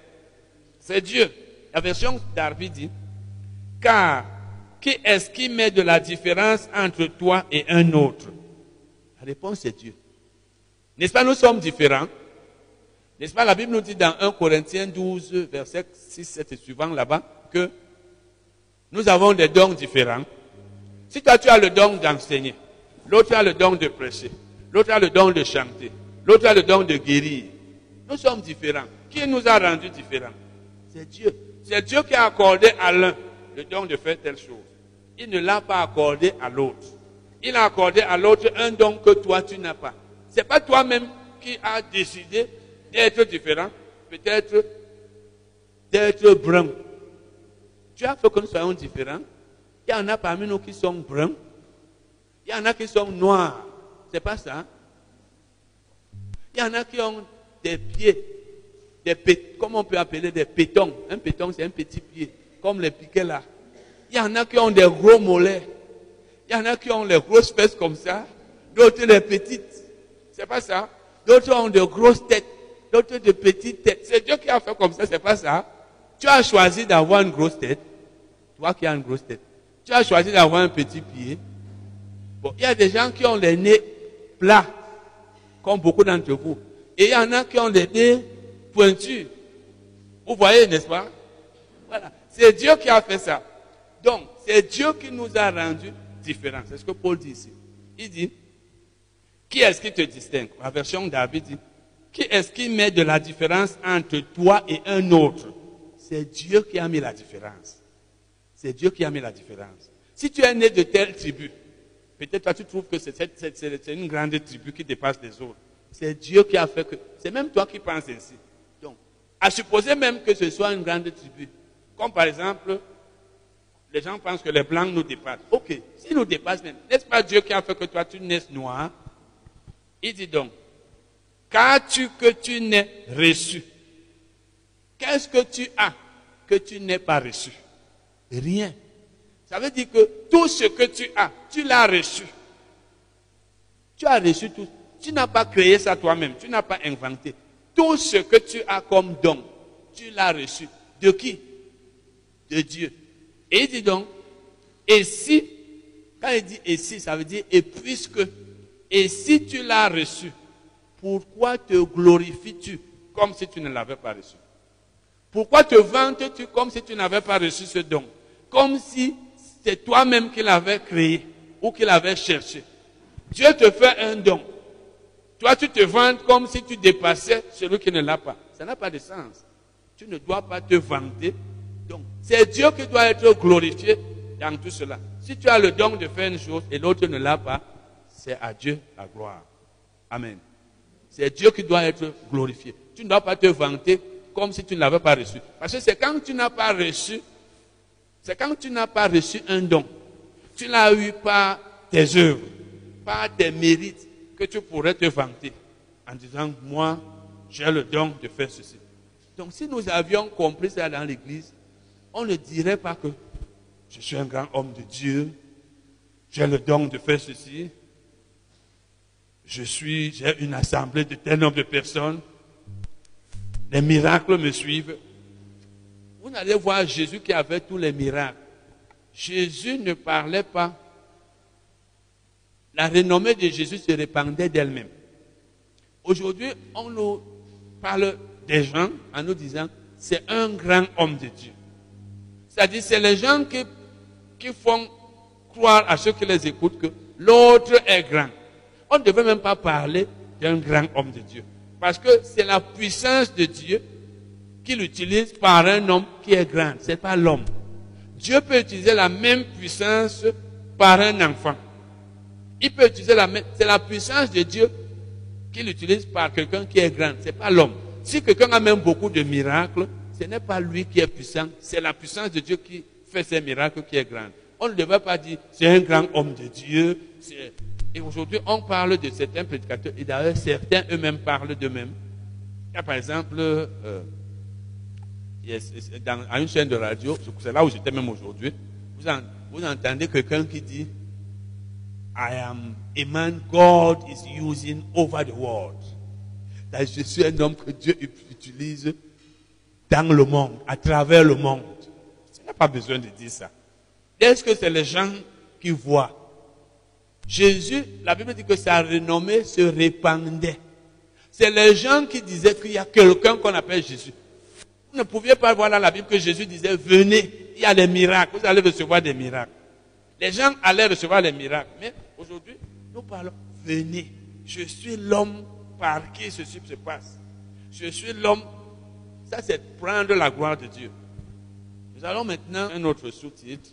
C'est Dieu. La version d'Arby dit, car qui est-ce qui met de la différence entre toi et un autre La réponse est Dieu. N'est-ce pas, nous sommes différents N'est-ce pas, la Bible nous dit dans 1 Corinthiens 12, verset 6, 7 et suivant là-bas, que nous avons des dons différents. Si toi tu as le don d'enseigner, l'autre a le don de prêcher, l'autre a le don de chanter, l'autre a le don de guérir, nous sommes différents. Qui nous a rendus différents? C'est Dieu. C'est Dieu qui a accordé à l'un le don de faire telle chose. Il ne l'a pas accordé à l'autre. Il a accordé à l'autre un don que toi tu n'as pas. C'est pas toi-même qui as décidé d'être différent, peut-être d'être brun. Tu as fait que nous soyons différents. Il y en a parmi nous qui sont bruns. Il y en a qui sont noirs. C'est pas ça. Il y en a qui ont des pieds, des comment on peut appeler des pétons. Un péton, c'est un petit pied, comme les piquets là. Il y en a qui ont des gros mollets. Il y en a qui ont les grosses fesses comme ça, d'autres les petites. C'est pas ça. D'autres ont de grosses têtes, d'autres de petites têtes. C'est Dieu qui a fait comme ça, c'est pas ça. Tu as choisi d'avoir une grosse tête. Toi qui as une grosse tête. Tu as choisi d'avoir un petit pied. Bon, il y a des gens qui ont les nez plats, comme beaucoup d'entre vous. Et il y en a qui ont les nez pointus. Vous voyez, n'est-ce pas? Voilà. C'est Dieu qui a fait ça. Donc, c'est Dieu qui nous a rendus différents. C'est ce que Paul dit ici. Il dit, qui est-ce qui te distingue? La version David dit, qui est-ce qui met de la différence entre toi et un autre? C'est Dieu qui a mis la différence. C'est Dieu qui a mis la différence. Si tu es né de telle tribu, peut-être toi tu trouves que c'est une grande tribu qui dépasse les autres. C'est Dieu qui a fait que... C'est même toi qui penses ainsi. Donc, à supposer même que ce soit une grande tribu, comme par exemple, les gens pensent que les blancs nous dépassent. Ok, s'ils nous dépassent même, n'est-ce pas Dieu qui a fait que toi tu naisses noir? Il dit donc, qu'as-tu que tu n'es reçu? Qu'est-ce que tu as que tu n'es pas reçu? Rien. Ça veut dire que tout ce que tu as, tu l'as reçu. Tu as reçu tout. Tu n'as pas créé ça toi-même, tu n'as pas inventé. Tout ce que tu as comme don, tu l'as reçu. De qui? De Dieu. Et il dit donc, et si, quand il dit et si, ça veut dire et puisque et si tu l'as reçu, pourquoi te glorifies-tu comme si tu ne l'avais pas reçu? Pourquoi te vantes-tu comme si tu n'avais pas reçu ce don? Comme si c'est toi-même qui l'avais créé ou qui l'avais cherché. Dieu te fait un don. Toi, tu te vantes comme si tu dépassais celui qui ne l'a pas. Ça n'a pas de sens. Tu ne dois pas te vanter. Donc, c'est Dieu qui doit être glorifié dans tout cela. Si tu as le don de faire une chose et l'autre ne l'a pas, c'est à Dieu la gloire. Amen. C'est Dieu qui doit être glorifié. Tu ne dois pas te vanter comme si tu ne l'avais pas reçu. Parce que c'est quand tu n'as pas reçu, c'est quand tu n'as pas reçu un don, tu l'as eu par tes œuvres, par tes mérites, que tu pourrais te vanter en disant, moi, j'ai le don de faire ceci. Donc si nous avions compris ça dans l'Église, on ne dirait pas que je suis un grand homme de Dieu, j'ai le don de faire ceci, je suis, j'ai une assemblée de tel nombre de personnes, les miracles me suivent. N'allez voir Jésus qui avait tous les miracles. Jésus ne parlait pas. La renommée de Jésus se répandait d'elle-même. Aujourd'hui, on nous parle des gens en nous disant, c'est un grand homme de Dieu. C'est-à-dire, c'est les gens qui, qui font croire à ceux qui les écoutent que l'autre est grand. On ne devait même pas parler d'un grand homme de Dieu. Parce que c'est la puissance de Dieu qu'il utilise par un homme qui est grand. C'est pas l'homme. Dieu peut utiliser la même puissance par un enfant. Il peut utiliser la même, c'est la puissance de Dieu qu'il utilise par quelqu'un qui est grand. C'est pas l'homme. Si quelqu'un a même beaucoup de miracles, ce n'est pas lui qui est puissant, c'est la puissance de Dieu qui fait ces miracles qui est grande. On ne devrait pas dire c'est un grand homme de Dieu. Et aujourd'hui, on parle de certains prédicateurs, et d'ailleurs certains eux-mêmes parlent d'eux-mêmes. Il y a par exemple, euh, dans, à une chaîne de radio, c'est là où j'étais même aujourd'hui, vous, entendez quelqu'un qui dit I am a man God is using over the world. je suis un homme que Dieu utilise dans le monde, à travers le monde. Il n'y a pas besoin de dire ça. Est-ce que c'est les gens qui voient? Jésus, la Bible dit que sa renommée se répandait. C'est les gens qui disaient qu'il y a quelqu'un qu'on appelle Jésus. Vous ne pouviez pas voir dans la Bible que Jésus disait, venez, il y a des miracles, vous allez recevoir des miracles. Les gens allaient recevoir les miracles. Mais aujourd'hui, nous parlons, venez, je suis l'homme par qui ceci se passe. Je suis l'homme. Ça, c'est prendre la gloire de Dieu. Nous allons maintenant un autre sous-titre.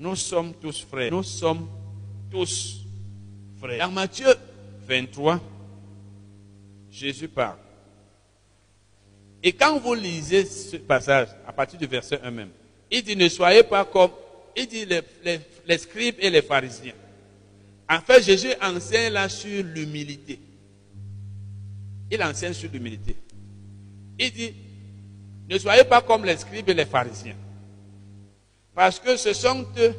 Nous sommes tous frères. Nous sommes tous frères. Dans Matthieu 23, Jésus parle. Et quand vous lisez ce passage, à partir du verset 1 même, il dit, ne soyez pas comme, il dit les, scribes et les pharisiens. En fait, Jésus enseigne là sur l'humilité. Il enseigne sur l'humilité. Il dit, ne soyez pas comme les scribes et les pharisiens. Parce que ce sont eux,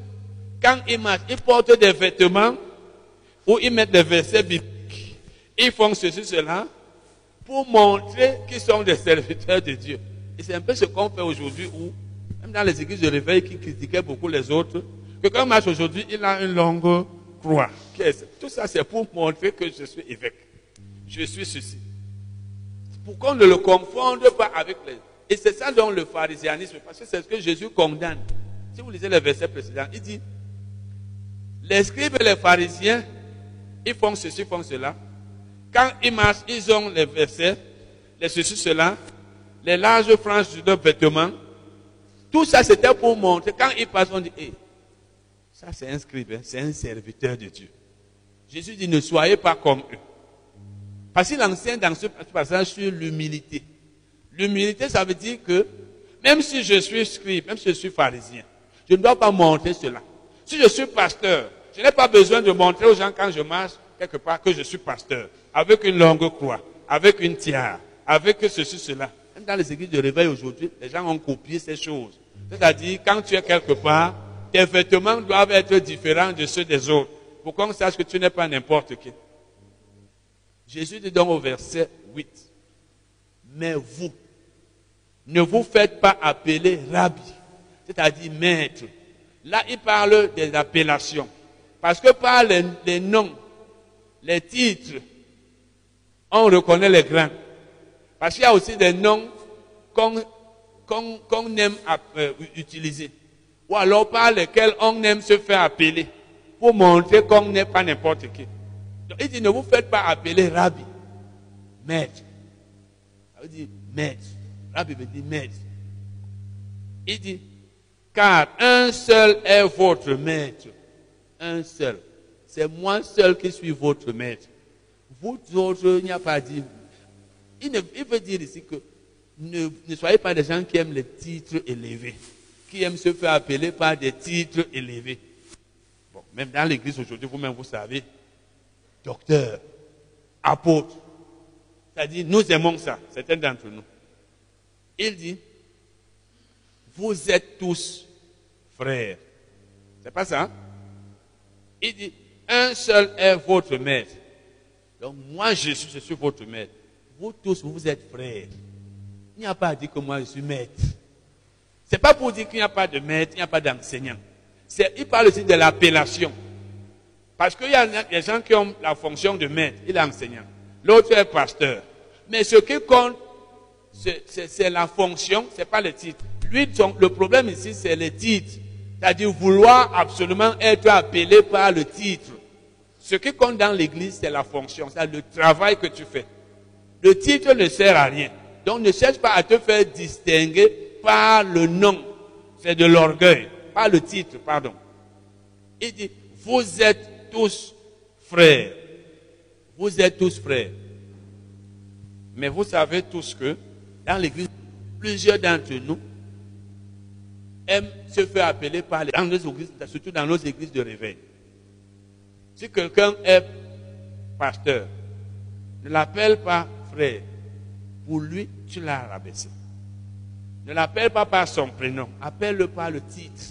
quand ils marchent, ils portent des vêtements ou ils mettent des versets bibliques. Ils font ceci, cela, pour montrer qu'ils sont des serviteurs de Dieu. Et c'est un peu ce qu'on fait aujourd'hui où, même dans les églises de réveil qui critiquaient beaucoup les autres, que quand marche aujourd'hui, il a une longue croix. Tout ça, c'est pour montrer que je suis évêque. Je suis ceci. Pour qu'on ne le confonde pas avec les... Et c'est ça dont le pharisianisme, parce que c'est ce que Jésus condamne. Si vous lisez le verset précédent, il dit, les scribes et les pharisiens, ils font ceci, font cela. Quand ils marchent, ils ont les versets, les ceci, cela, les larges franges de leurs vêtements. Tout ça, c'était pour montrer. Quand ils passent, on dit, hey, ça c'est un scribe, hein, c'est un serviteur de Dieu. Jésus dit, ne soyez pas comme eux. Parce qu'il enseigne dans ce passage sur l'humilité. L'humilité, ça veut dire que même si je suis scribe, même si je suis pharisien, je ne dois pas montrer cela. Si je suis pasteur, je n'ai pas besoin de montrer aux gens quand je marche quelque part que je suis pasteur, avec une longue croix, avec une tiare, avec ceci, cela. Même dans les églises de réveil aujourd'hui, les gens ont copié ces choses. C'est-à-dire, quand tu es quelque part, tes vêtements doivent être différents de ceux des autres, pour qu'on sache que tu n'es pas n'importe qui. Jésus dit donc au verset 8, mais vous, ne vous faites pas appeler rabbi, c'est-à-dire maître. Là, il parle des appellations. Parce que par les, noms, les titres, on reconnaît les grands. Parce qu'il y a aussi des noms qu'on aime euh, utiliser. Ou alors par lesquels on aime se faire appeler. Pour montrer qu'on n'est pas n'importe qui. Donc, il dit, ne vous faites pas appeler rabbi. Maître. Ça veut dire maître. Rabbi veut dire maître. Il dit, car un seul est votre maître. Un seul. C'est moi seul qui suis votre maître. Il n'y a pas dit. Il, veut dire ici que ne, ne, soyez pas des gens qui aiment les titres élevés, qui aiment se faire appeler par des titres élevés. Bon, même dans l'église aujourd'hui, vous-même, vous savez, docteur, apôtre. C'est-à-dire, nous aimons ça, certains d'entre nous. Il dit, vous êtes tous frères. C'est pas ça? Hein? Il dit, un seul est votre maître. Donc moi, Jésus, je suis votre maître. Vous tous, vous êtes frères. Il n'y a pas à dire que moi, je suis maître. C'est pas pour dire qu'il n'y a pas de maître, il n'y a pas d'enseignant. Il parle aussi de l'appellation. Parce qu'il y a des gens qui ont la fonction de maître, il est enseignant. L'autre est pasteur. Mais ce qui compte, c'est la fonction, c'est pas le titre. Lui, le problème ici, c'est le titre. C'est-à-dire vouloir absolument être appelé par le titre. Ce qui compte dans l'église, c'est la fonction, c'est le travail que tu fais. Le titre ne sert à rien. Donc ne cherche pas à te faire distinguer par le nom. C'est de l'orgueil. Pas le titre, pardon. Il dit, vous êtes tous frères. Vous êtes tous frères. Mais vous savez tous que dans l'église, plusieurs d'entre nous aiment se faire appeler par les, dans églises, surtout dans nos églises de réveil. Si quelqu'un est pasteur, ne l'appelle pas frère. Pour lui, tu l'as rabaissé. Ne l'appelle pas par son prénom, appelle-le par le titre.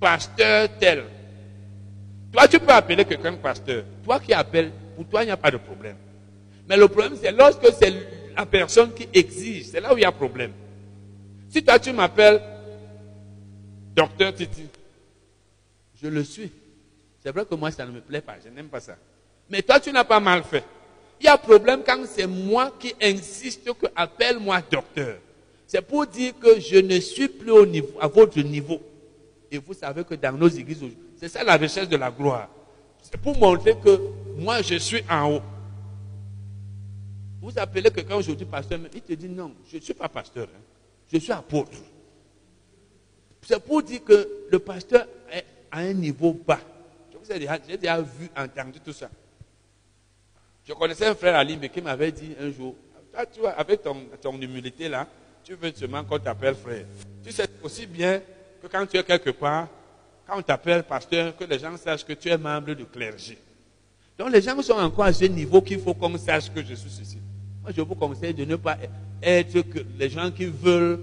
Pasteur tel. Toi, tu peux appeler quelqu'un pasteur. Toi qui appelles, pour toi, il n'y a pas de problème. Mais le problème, c'est lorsque c'est la personne qui exige. C'est là où il y a problème. Si toi, tu m'appelles docteur Titi, je le suis. C'est vrai que moi, ça ne me plaît pas. Je n'aime pas ça. Mais toi, tu n'as pas mal fait. Il y a problème quand c'est moi qui insiste que appelle-moi docteur. C'est pour dire que je ne suis plus au niveau, à votre niveau. Et vous savez que dans nos églises, c'est ça la recherche de la gloire. C'est pour montrer que moi, je suis en haut. Vous appelez quelqu'un aujourd'hui pasteur, mais il te dit non, je ne suis pas pasteur, hein. je suis apôtre. C'est pour dire que le pasteur est à un niveau bas. J'ai déjà, déjà vu, entendu tout ça. Je connaissais un frère à Limbe qui m'avait dit un jour, tu vois, avec ton, ton humilité là, tu veux seulement qu'on t'appelle frère. Tu sais aussi bien que quand tu es quelque part, quand on t'appelle pasteur, que les gens sachent que tu es membre du clergé. Donc les gens sont encore à ce niveau qu'il faut qu'on sache que je suis ceci. Moi, je vous conseille de ne pas être que les gens qui veulent.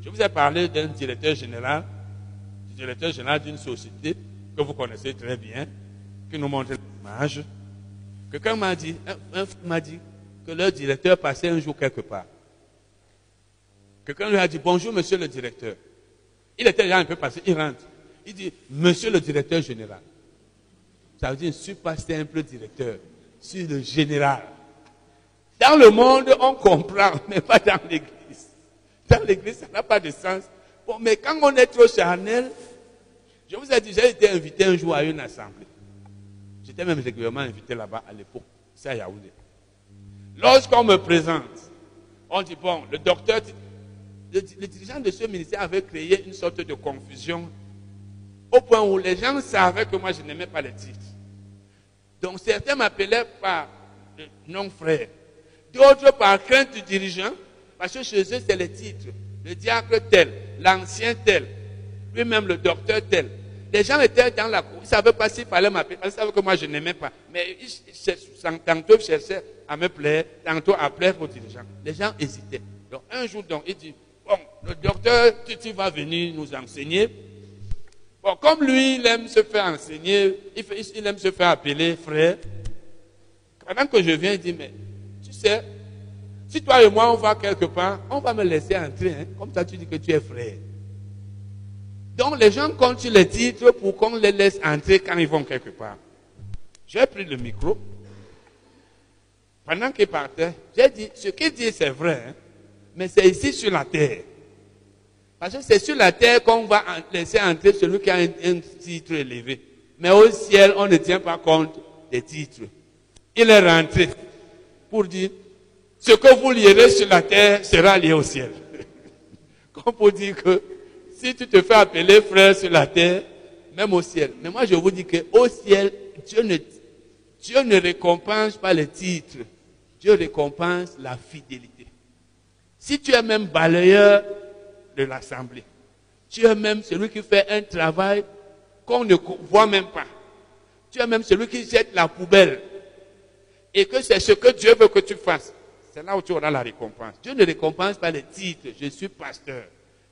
Je vous ai parlé d'un directeur général, du directeur général d'une société que vous connaissez très bien, qui nous montre l'image. Quelqu'un m'a dit, m'a dit que leur directeur passait un jour quelque part. Quelqu'un lui a dit, bonjour monsieur le directeur. Il était déjà un peu passé, il rentre. Il dit, monsieur le directeur général. Ça veut dire, je ne suis pas simple directeur, je suis le général. Dans le monde, on comprend, *laughs* mais pas dans l'église. Dans l'église, ça n'a pas de sens. Bon, mais quand on est trop charnel, je vous ai dit, j'ai été invité un jour à une assemblée. J'étais même régulièrement invité là-bas à l'époque. C'est à Yaoundé. Lorsqu'on me présente, on dit, bon, le docteur, le, dirigeant de ce ministère avait créé une sorte de confusion au point où les gens savaient que moi je n'aimais pas les titres. Donc certains m'appelaient par non frère, d'autres par crainte du dirigeant, parce que chez eux c'est les titres. Le diacre tel, l'ancien tel, lui-même le docteur tel. Les gens étaient dans la cour, ils ne savaient pas s'il fallait m'appeler, ils savaient que moi je n'aimais pas. Mais ils, tantôt cherchaient à me plaire, tantôt à plaire aux dirigeants. Les gens hésitaient. Donc un jour, donc, il dit, bon, le docteur Titi va venir nous enseigner. Bon, comme lui, il aime se faire enseigner, il, il aime se faire appeler frère. Pendant que je viens, il dit, mais tu sais, si toi et moi on va quelque part, on va me laisser entrer. Hein. Comme ça, tu dis que tu es frère. Donc les gens comptent les titres pour qu'on les laisse entrer quand ils vont quelque part. J'ai pris le micro. Pendant qu'il partait, j'ai dit, ce qu'il dit c'est vrai, hein, mais c'est ici sur la terre. Parce que c'est sur la terre qu'on va laisser entrer celui qui a un, un, titre élevé. Mais au ciel, on ne tient pas compte des titres. Il est rentré pour dire, ce que vous lirez sur la terre sera lié au ciel. *laughs* Comme pour dire que si tu te fais appeler frère sur la terre, même au ciel. Mais moi, je vous dis qu'au ciel, Dieu ne, Dieu ne récompense pas les titres. Dieu récompense la fidélité. Si tu es même balayeur de l'assemblée, tu es même celui qui fait un travail qu'on ne voit même pas. Tu es même celui qui jette la poubelle. Et que c'est ce que Dieu veut que tu fasses. C'est là où tu auras la récompense. Dieu ne récompense pas les titres. Je suis pasteur.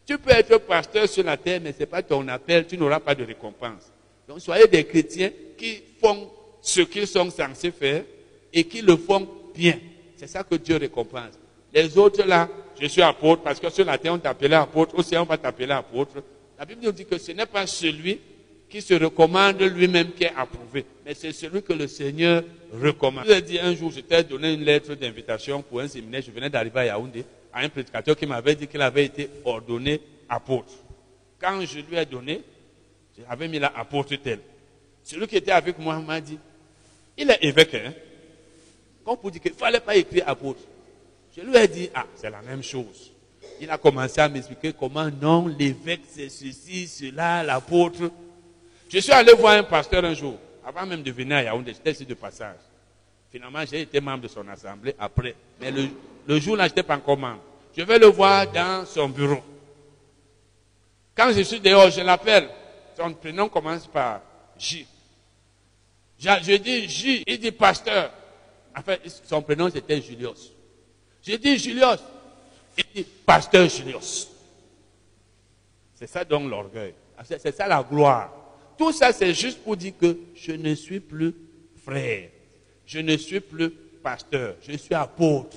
Tu peux être pasteur sur la terre, mais ce n'est pas ton appel, tu n'auras pas de récompense. Donc soyez des chrétiens qui font ce qu'ils sont censés faire et qui le font bien. C'est ça que Dieu récompense. Les autres là, je suis apôtre parce que sur la terre on t'appelait apôtre, aussi on va t'appeler apôtre. La Bible nous dit que ce n'est pas celui qui se recommande lui-même qui est approuvé, mais c'est celui que le Seigneur recommande. Je vous ai dit un jour, je t'ai donné une lettre d'invitation pour un séminaire, je venais d'arriver à Yaoundé à un prédicateur qui m'avait dit qu'il avait été ordonné apôtre. Quand je lui ai donné, j'avais mis là apôtre tel. Celui qui était avec moi m'a dit, il est évêque, hein? Comme pour dire qu'il ne fallait pas écrire apôtre. Je lui ai dit, ah, c'est la même chose. Il a commencé à m'expliquer comment non, l'évêque c'est ceci, cela, l'apôtre. Je suis allé voir un pasteur un jour, avant même de venir à Yaoundé, j'étais ici de passage. Finalement, j'ai été membre de son assemblée après. Mais le, le jour-là, je n'étais pas encore membre. Je vais le voir dans son bureau. Quand je suis dehors, je l'appelle. Son prénom commence par J. Je, je dis J, il dit pasteur. En fait, son prénom c'était Julius. Je dis Julius. Il dit pasteur Julius. C'est ça donc l'orgueil. C'est ça la gloire. Tout ça, c'est juste pour dire que je ne suis plus frère. Je ne suis plus pasteur. Je suis apôtre.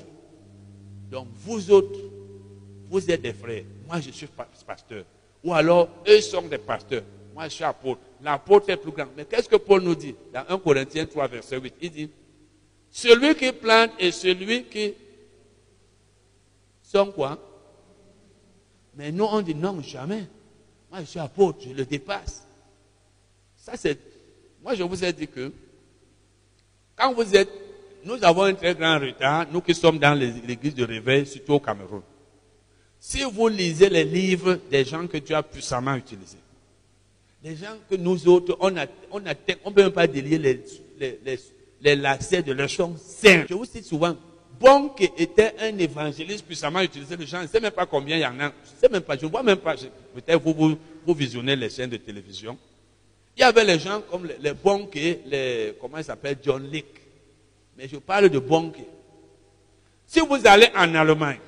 Donc, vous autres, vous êtes des frères. Moi, je suis pasteur. Ou alors, eux sont des pasteurs. Moi, je suis apôtre. L'apôtre est plus grand. Mais qu'est-ce que Paul nous dit dans 1 Corinthiens 3, verset 8 Il dit, celui qui plante et celui qui sont quoi? Mais nous, on dit non, jamais. Moi, je suis apôtre, je le dépasse. Ça, c'est. Moi, je vous ai dit que quand vous êtes. Nous avons un très grand retard, nous qui sommes dans l'église de réveil, surtout au Cameroun. Si vous lisez les livres des gens que Dieu a puissamment utilisés, les gens que nous autres, on a, on on peut même pas délier les, les, les, lacets de leur chant saint. Je vous cite souvent, Bonk était un évangéliste puissamment utilisé. Les gens, je ne sais même pas combien il y en a. Je ne sais même pas, je ne vois même pas. Peut-être vous, vous, vous, visionnez les chaînes de télévision. Il y avait les gens comme les, les Bonk, les, comment il s'appelle, John Lick. Mais je parle de Bonk. Si vous allez en Allemagne,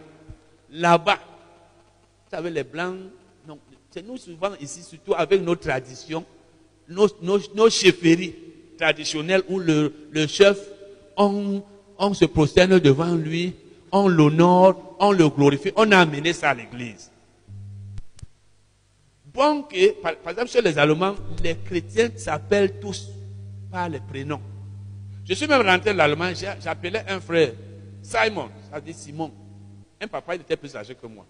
là-bas, vous savez, les Blancs, c'est nous souvent ici, surtout avec nos traditions, nos, chefferies traditionnelles où le, chef, on, se prosterne devant lui, on l'honore, on le glorifie, on a amené ça à l'église. Bon par, exemple, chez les Allemands, les chrétiens s'appellent tous par les prénoms. Je suis même rentré de l'Allemagne, j'appelais un frère Simon, ça dit Simon. Un papa, il était plus âgé que moi.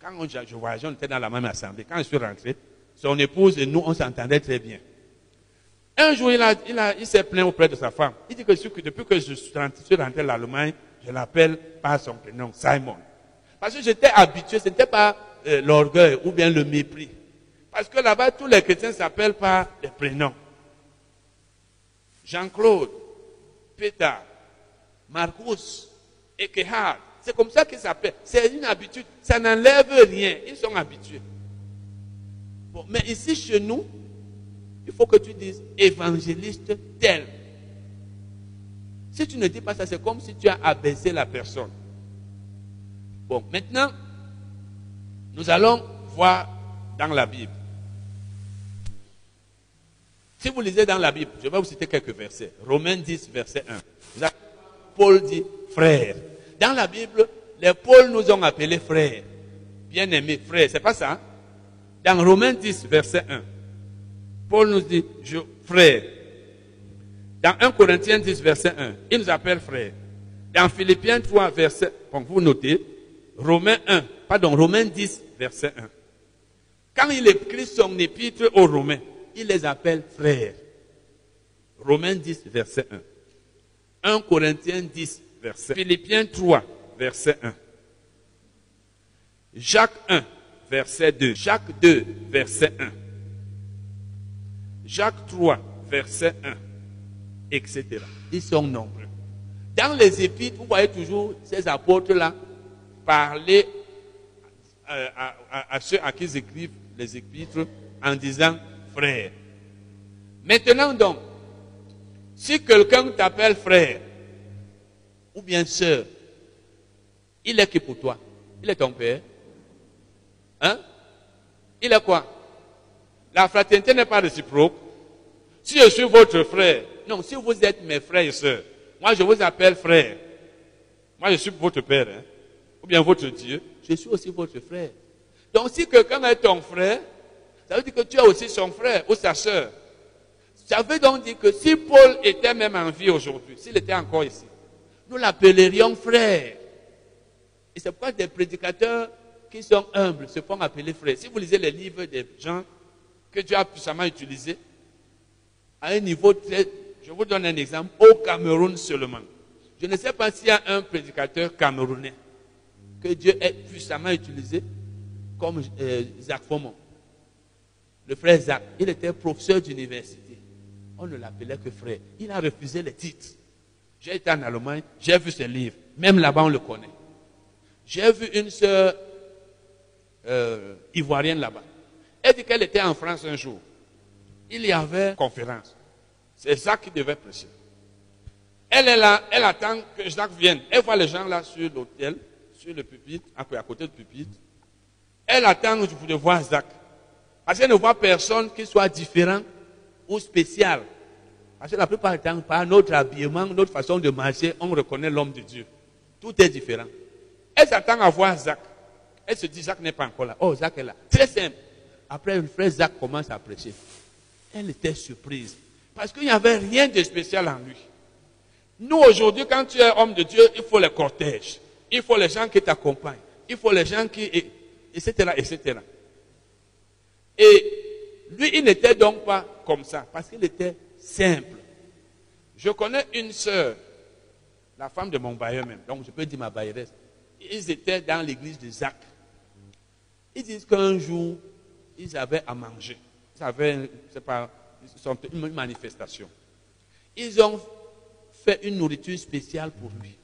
Quand je voyageais, on était dans la même assemblée. Quand je suis rentré, son épouse et nous, on s'entendait très bien. Un jour, il, a, s'est plaint auprès de sa femme. Il dit que depuis que je suis rentré, rentré l'Allemagne, je l'appelle par son prénom, Simon. Parce que j'étais habitué, ce n'était pas euh, l'orgueil ou bien le mépris. Parce que là-bas, tous les chrétiens s'appellent par des prénoms. Jean-Claude, Peter, Marcus, Ekehard. C'est comme ça qu'ils s'appellent. C'est une habitude. Ça n'enlève rien. Ils sont habitués. Bon, mais ici, chez nous, il faut que tu dises évangéliste tel. Si tu ne dis pas ça, c'est comme si tu as abaissé la personne. Bon, maintenant, nous allons voir dans la Bible. Si vous lisez dans la Bible, je vais vous citer quelques versets. Romains 10, verset 1. Paul dit frère. Dans la Bible, les Paul nous ont appelés frères. Bien-aimés, frères. C'est pas ça? Hein? Dans Romains 10, verset 1. Paul nous dit, je, frère. Dans 1 Corinthiens 10, verset 1, il nous appelle frère. Dans Philippiens 3, verset, bon, vous notez, Romains 1, pardon, Romains 10, verset 1. Quand il écrit son épître aux Romains, il les appelle frères. Romains 10, verset 1. 1 Corinthiens 10, verset 1. Philippiens 3, verset 1. Jacques 1, verset 2. Jacques 2, verset 1. Jacques 3, verset 1, etc. Ils sont nombreux. Dans les épîtres, vous voyez toujours ces apôtres-là parler à, à, à, à, ceux à qui ils écrivent les épîtres en disant frère. Maintenant donc, si quelqu'un t'appelle frère ou bien sœur, il est qui pour toi? Il est ton père Hein? Il est quoi? La fraternité n'est pas réciproque. Si je suis votre frère, non, si vous êtes mes frères et sœurs, moi je vous appelle frère. Moi je suis votre père, hein? ou bien votre Dieu, je suis aussi votre frère. Donc si quelqu'un est ton frère, ça veut dire que tu es aussi son frère ou sa sœur. Ça veut donc dire que si Paul était même en vie aujourd'hui, s'il était encore ici, nous l'appellerions frère. Et c'est pourquoi des prédicateurs qui sont humbles se font appeler frères. Si vous lisez les livres des gens que Dieu a puissamment utilisés, à un niveau très... Je vous donne un exemple. Au Cameroun seulement, Je ne sais pas s'il y a un prédicateur camerounais que Dieu ait puissamment utilisé comme euh, Zach Fomon. Le frère Zach, il était professeur d'université. On ne l'appelait que frère. Il a refusé les titres. J'ai été en Allemagne, j'ai vu ses livres. Même là-bas, on le connaît. J'ai vu une sœur euh, ivoirienne là-bas. Elle dit qu'elle était en France un jour. Il y avait conférence. C'est Zach qui devait prêcher. Elle est là, elle attend que Jacques vienne. Elle voit les gens là sur l'hôtel, sur le pupitre, à côté du pupitre. Elle attend de voir Zach. Parce qu'elle ne voit personne qui soit différent ou spécial. Parce que la plupart du temps, par notre habillement, notre façon de marcher, on reconnaît l'homme de Dieu. Tout est différent. Elle s'attend à voir Zach. Elle se dit, Zach n'est pas encore là. Oh, Zach est là. Très simple. Après, le frère Zach commence à prêcher. Elle était surprise. Parce qu'il n'y avait rien de spécial en lui. Nous, aujourd'hui, quand tu es homme de Dieu, il faut les cortèges. Il faut les gens qui t'accompagnent. Il faut les gens qui... etc., etc. Et lui, il n'était donc pas comme ça, parce qu'il était simple. Je connais une sœur, la femme de mon bailleur même, donc je peux dire ma bailleresse. Ils étaient dans l'église de Zach. Ils disent qu'un jour, ils avaient à manger. Ils avaient, c'est pas, une manifestation. Ils ont fait une nourriture spéciale pour lui.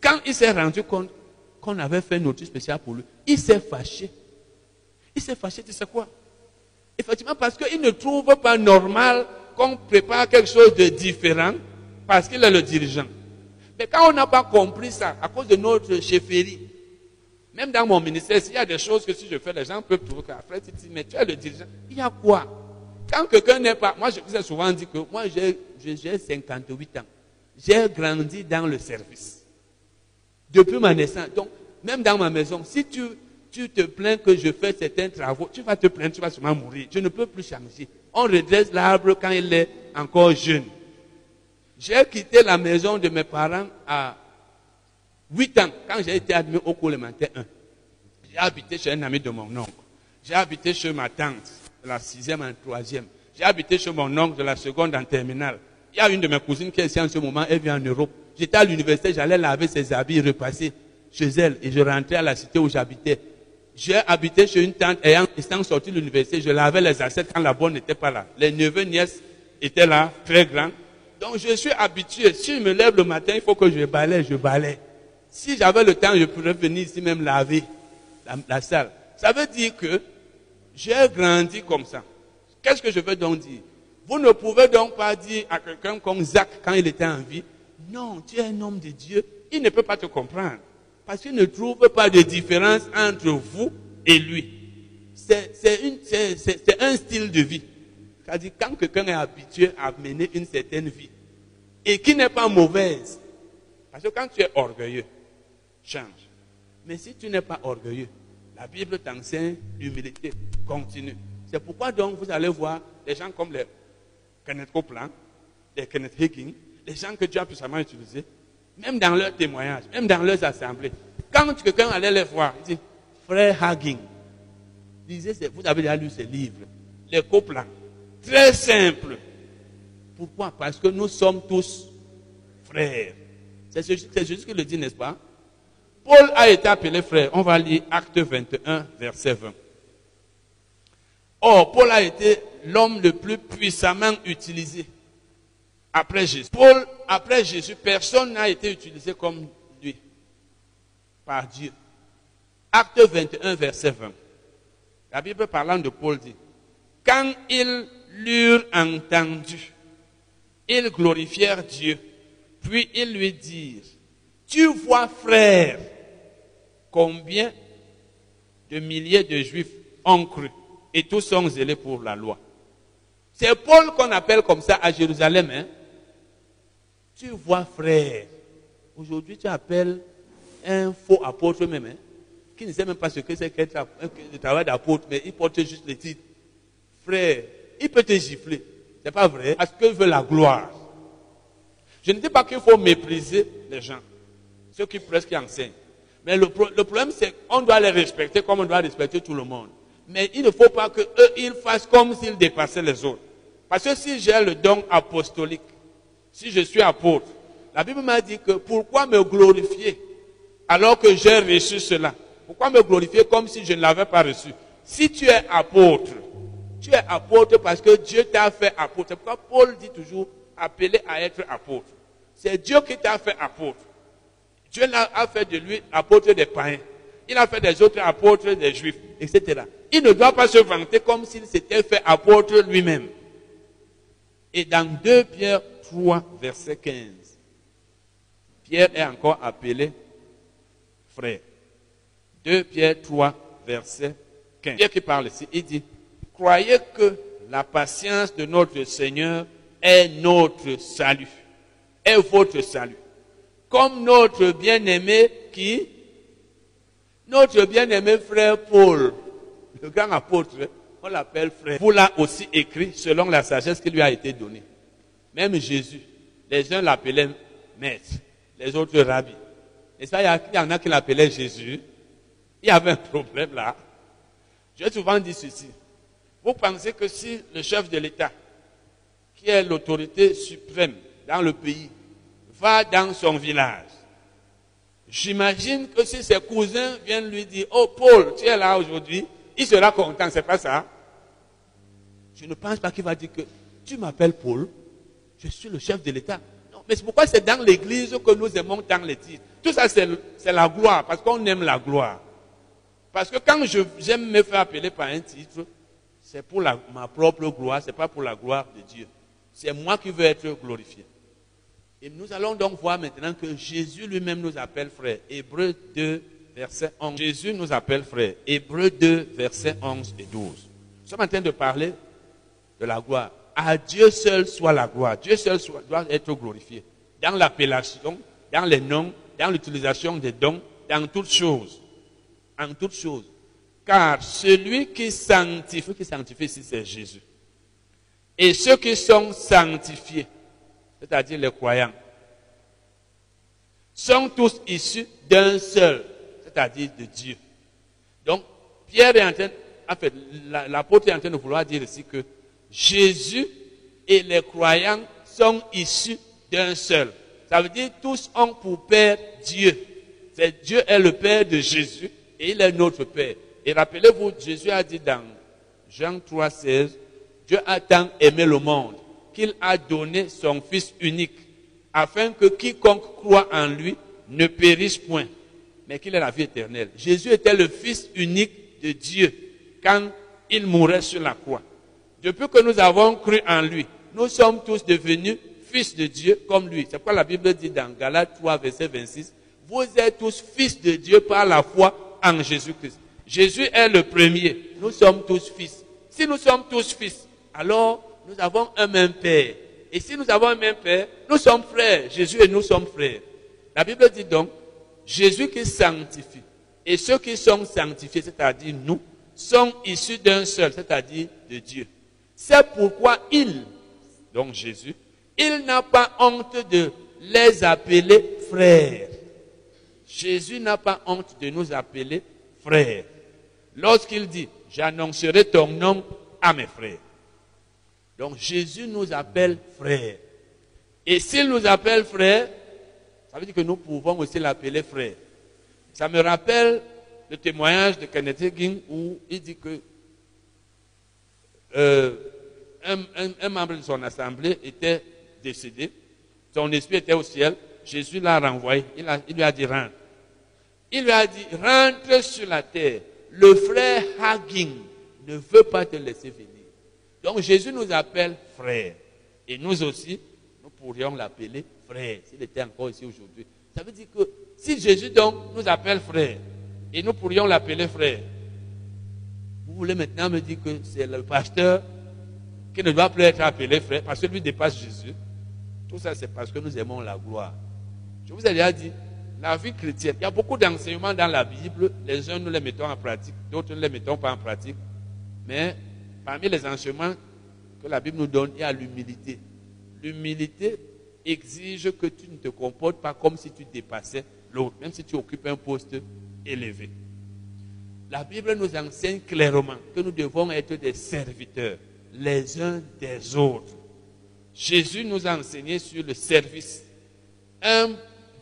Quand il s'est rendu compte qu'on avait fait une nourriture spéciale pour lui, il s'est fâché. Il s'est fâché, tu sais quoi? Effectivement, parce qu'il ne trouve pas normal qu'on prépare quelque chose de différent parce qu'il est le dirigeant. Mais quand on n'a pas compris ça, à cause de notre chefferie, même dans mon ministère, s'il y a des choses que si je fais, les gens peuvent trouver qu'après, tu dis, mais tu es le dirigeant. Il y a quoi? Quand quelqu'un n'est pas. Moi, je vous ai souvent dit que moi, j'ai 58 ans j'ai grandi dans le service. Depuis ma naissance. Donc, même dans ma maison, si tu, tu te plains que je fais certains travaux, tu vas te plaindre, tu vas sûrement mourir. Je ne peux plus changer. On redresse l'arbre quand il est encore jeune. J'ai quitté la maison de mes parents à 8 ans, quand j'ai été admis au cours élémentaire 1. J'ai habité chez un ami de mon oncle. J'ai habité chez ma tante, de la sixième en troisième. J'ai habité chez mon oncle de la seconde en terminale. Il y a une de mes cousines qui est ici en ce moment, elle vient en Europe. J'étais à l'université, j'allais laver ses habits, repasser chez elle et je rentrais à la cité où j'habitais. J'ai habité chez une tante ayant, étant sorti de l'université, je lavais les assiettes quand la bonne n'était pas là. Les neveux, nièces étaient là, très grands. Donc je suis habitué. Si je me lève le matin, il faut que je balaye, je balaye. Si j'avais le temps, je pourrais venir ici même laver la, la salle. Ça veut dire que j'ai grandi comme ça. Qu'est-ce que je veux donc dire? Vous ne pouvez donc pas dire à quelqu'un comme Zach quand il était en vie, non, tu es un homme de Dieu. Il ne peut pas te comprendre. Parce qu'il ne trouve pas de différence entre vous et lui. C'est un style de vie. C'est-à-dire quand quelqu'un est habitué à mener une certaine vie et qui n'est pas mauvaise. Parce que quand tu es orgueilleux, change. Mais si tu n'es pas orgueilleux, la Bible t'enseigne l'humilité continue. C'est pourquoi donc vous allez voir des gens comme les Kenneth Copeland, les Kenneth Hagin, les gens que Dieu a puissamment utilisés, même dans leurs témoignages, même dans leurs assemblées. Quand quelqu'un allait les voir, il dit, frère disait, vous avez déjà lu ces livres, les Copeland. Très simple. Pourquoi? Parce que nous sommes tous frères. C'est Jésus qui le dit, n'est-ce pas? Paul a été appelé frère. On va lire Acte 21, verset 20. Or, Paul a été l'homme le plus puissamment utilisé après Jésus. Paul, après Jésus, personne n'a été utilisé comme lui par Dieu. Acte 21, verset 20. La Bible parlant de Paul dit, quand ils l'eurent entendu, ils glorifièrent Dieu, puis ils lui dirent, tu vois frère, combien de milliers de juifs ont cru, et tous sont zélés pour la loi. C'est Paul qu'on appelle comme ça à Jérusalem. Hein? Tu vois, frère, aujourd'hui tu appelles un faux apôtre même, hein, qui ne sait même pas ce que c'est qu'être le travail d'apôtre, mais il porte juste le titre. Frère, il peut te gifler. C'est pas vrai, parce qu'il veut la gloire. Je ne dis pas qu'il faut mépriser les gens, ceux qui presque enseignent. Mais le, le problème, c'est qu'on doit les respecter comme on doit respecter tout le monde. Mais il ne faut pas qu'eux, ils fassent comme s'ils dépassaient les autres. Parce que si j'ai le don apostolique, si je suis apôtre, La Bible m'a dit que pourquoi me glorifier alors que j'ai reçu cela? Pourquoi me glorifier comme si je ne l'avais pas reçu? Si tu es apôtre, tu es apôtre parce que Dieu t'a fait apôtre. C'est pourquoi Paul dit toujours appelé à être apôtre. C'est Dieu qui t'a fait apôtre. Dieu a fait de lui apôtre des païens. Il a fait des autres apôtres des juifs, etc. Il ne doit pas se vanter comme s'il s'était fait apôtre lui-même. Et dans 2 Pierre 3, verset 15, Pierre est encore appelé frère. 2 Pierre 3, verset 15. Pierre qui parle ici, il dit, croyez que la patience de notre Seigneur est notre salut, est votre salut. Comme notre bien-aimé qui, notre bien-aimé frère Paul, le grand apôtre, on l'appelle frère. Vous l'a aussi écrit selon la sagesse qui lui a été donnée. Même Jésus, les uns l'appelaient maître, les autres rabbi. Et ça, il y en a qui l'appelaient Jésus. Il y avait un problème là. J'ai souvent dit ceci. Vous pensez que si le chef de l'État, qui est l'autorité suprême dans le pays, va dans son village, j'imagine que si ses cousins viennent lui dire, oh Paul, tu es là aujourd'hui, il sera content, c'est pas ça Je ne pense pas qu'il va dire que tu m'appelles Paul, je suis le chef de l'État. Non, mais c'est pourquoi c'est dans l'église que nous aimons tant les titres. Tout ça, c'est la gloire, parce qu'on aime la gloire. Parce que quand j'aime me faire appeler par un titre, c'est pour ma propre gloire, c'est pas pour la gloire de Dieu. C'est moi qui veux être glorifié. Et nous allons donc voir maintenant que Jésus lui-même nous appelle frère. Hébreu 2, verset 11. Jésus nous appelle frère. Hébreu 2, verset 11 et 12. Nous sommes en train de parler de la gloire. À Dieu seul soit la gloire. Dieu seul doit être glorifié. Dans l'appellation, dans les noms, dans l'utilisation des dons, dans toutes choses. En toutes choses. Car celui qui sanctifie, qui sanctifie ici, c'est Jésus. Et ceux qui sont sanctifiés, c'est-à-dire les croyants, sont tous issus d'un seul, c'est-à-dire de Dieu. Donc, Pierre est en train, en fait, l'apôtre est en train de vouloir dire ici que Jésus et les croyants sont issus d'un seul. Ça veut dire tous ont pour Père Dieu. C'est Dieu est le Père de Jésus et il est notre Père. Et rappelez-vous, Jésus a dit dans Jean 3, 16, Dieu a tant aimé le monde qu'il a donné son Fils unique, afin que quiconque croit en lui ne périsse point, mais qu'il ait la vie éternelle. Jésus était le Fils unique de Dieu quand il mourait sur la croix. Depuis que nous avons cru en lui, nous sommes tous devenus fils de Dieu comme lui. C'est quoi la Bible dit dans Galates 3, verset 26. Vous êtes tous fils de Dieu par la foi en Jésus-Christ. Jésus est le premier. Nous sommes tous fils. Si nous sommes tous fils, alors nous avons un même Père. Et si nous avons un même Père, nous sommes frères. Jésus et nous sommes frères. La Bible dit donc, Jésus qui sanctifie. Et ceux qui sont sanctifiés, c'est-à-dire nous, sont issus d'un seul, c'est-à-dire de Dieu. C'est pourquoi il, donc Jésus, il n'a pas honte de les appeler frères. Jésus n'a pas honte de nous appeler frères. Lorsqu'il dit, j'annoncerai ton nom à mes frères. Donc Jésus nous appelle frères. Et s'il nous appelle frères, ça veut dire que nous pouvons aussi l'appeler frère. Ça me rappelle le témoignage de Kenneth Hagin où il dit que euh, un, membre de son assemblée était décédé, son esprit était au ciel, Jésus l'a renvoyé, il, il lui a dit rentre. Il lui a dit rentre sur la terre. Le frère Hagin ne veut pas te laisser venir. Donc Jésus nous appelle frère. Et nous aussi, nous pourrions l'appeler frère s'il était encore ici aujourd'hui. Ça veut dire que si Jésus donc nous appelle frère, et nous pourrions l'appeler frère, voulez maintenant me dire que c'est le pasteur qui ne doit plus être appelé frère parce que lui dépasse Jésus. Tout ça, c'est parce que nous aimons la gloire. Je vous ai déjà dit, la vie chrétienne, il y a beaucoup d'enseignements dans la Bible. Les uns, nous les mettons en pratique, d'autres, ne les mettons pas en pratique. Mais parmi les enseignements que la Bible nous donne, il y a l'humilité. L'humilité exige que tu ne te comportes pas comme si tu dépassais l'autre, même si tu occupes un poste élevé. La Bible nous enseigne clairement que nous devons être des serviteurs les uns des autres. Jésus nous a enseigné sur le service. Un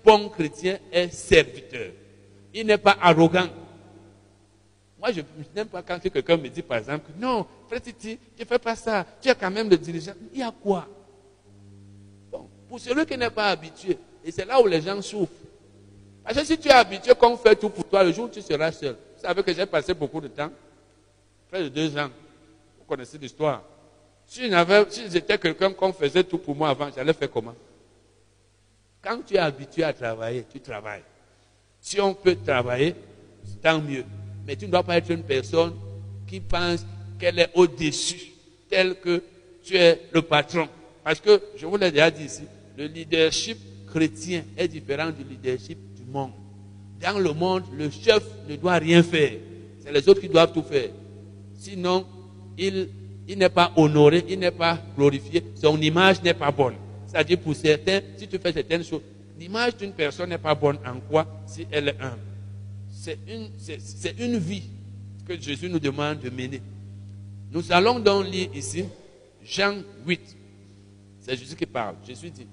bon chrétien est serviteur. Il n'est pas arrogant. Moi, je, n'aime pas quand quelqu'un me dit, par exemple, non, frère Titi, tu ne fais pas ça, tu es quand même le dirigeant. Il y a quoi? Pour celui qui n'est pas habitué, et c'est là où les gens souffrent. Parce que si tu es habitué qu'on fait tout pour toi, le jour où tu seras seul. Vous savez que j'ai passé beaucoup de temps, près de deux ans. Vous connaissez l'histoire. Si j'étais quelqu'un qu'on faisait tout pour moi avant, j'allais faire comment? Quand tu es habitué à travailler, tu travailles. Si on peut travailler, tant mieux. Mais tu ne dois pas être une personne qui pense qu'elle est au-dessus, telle que tu es le patron. Parce que, je vous l'ai déjà dit ici, le leadership chrétien est différent du leadership du monde. Dans le monde, le chef ne doit rien faire. C'est les autres qui doivent tout faire. Sinon, il il n'est pas honoré, il n'est pas glorifié, son image n'est pas bonne. C'est-à-dire pour certains, si tu fais certaines choses, l'image d'une personne n'est pas bonne en quoi si elle est humble? C'est une, une vie que Jésus nous demande de mener. Nous allons donc lire ici Jean 8. C'est Jésus qui parle. Jésus dit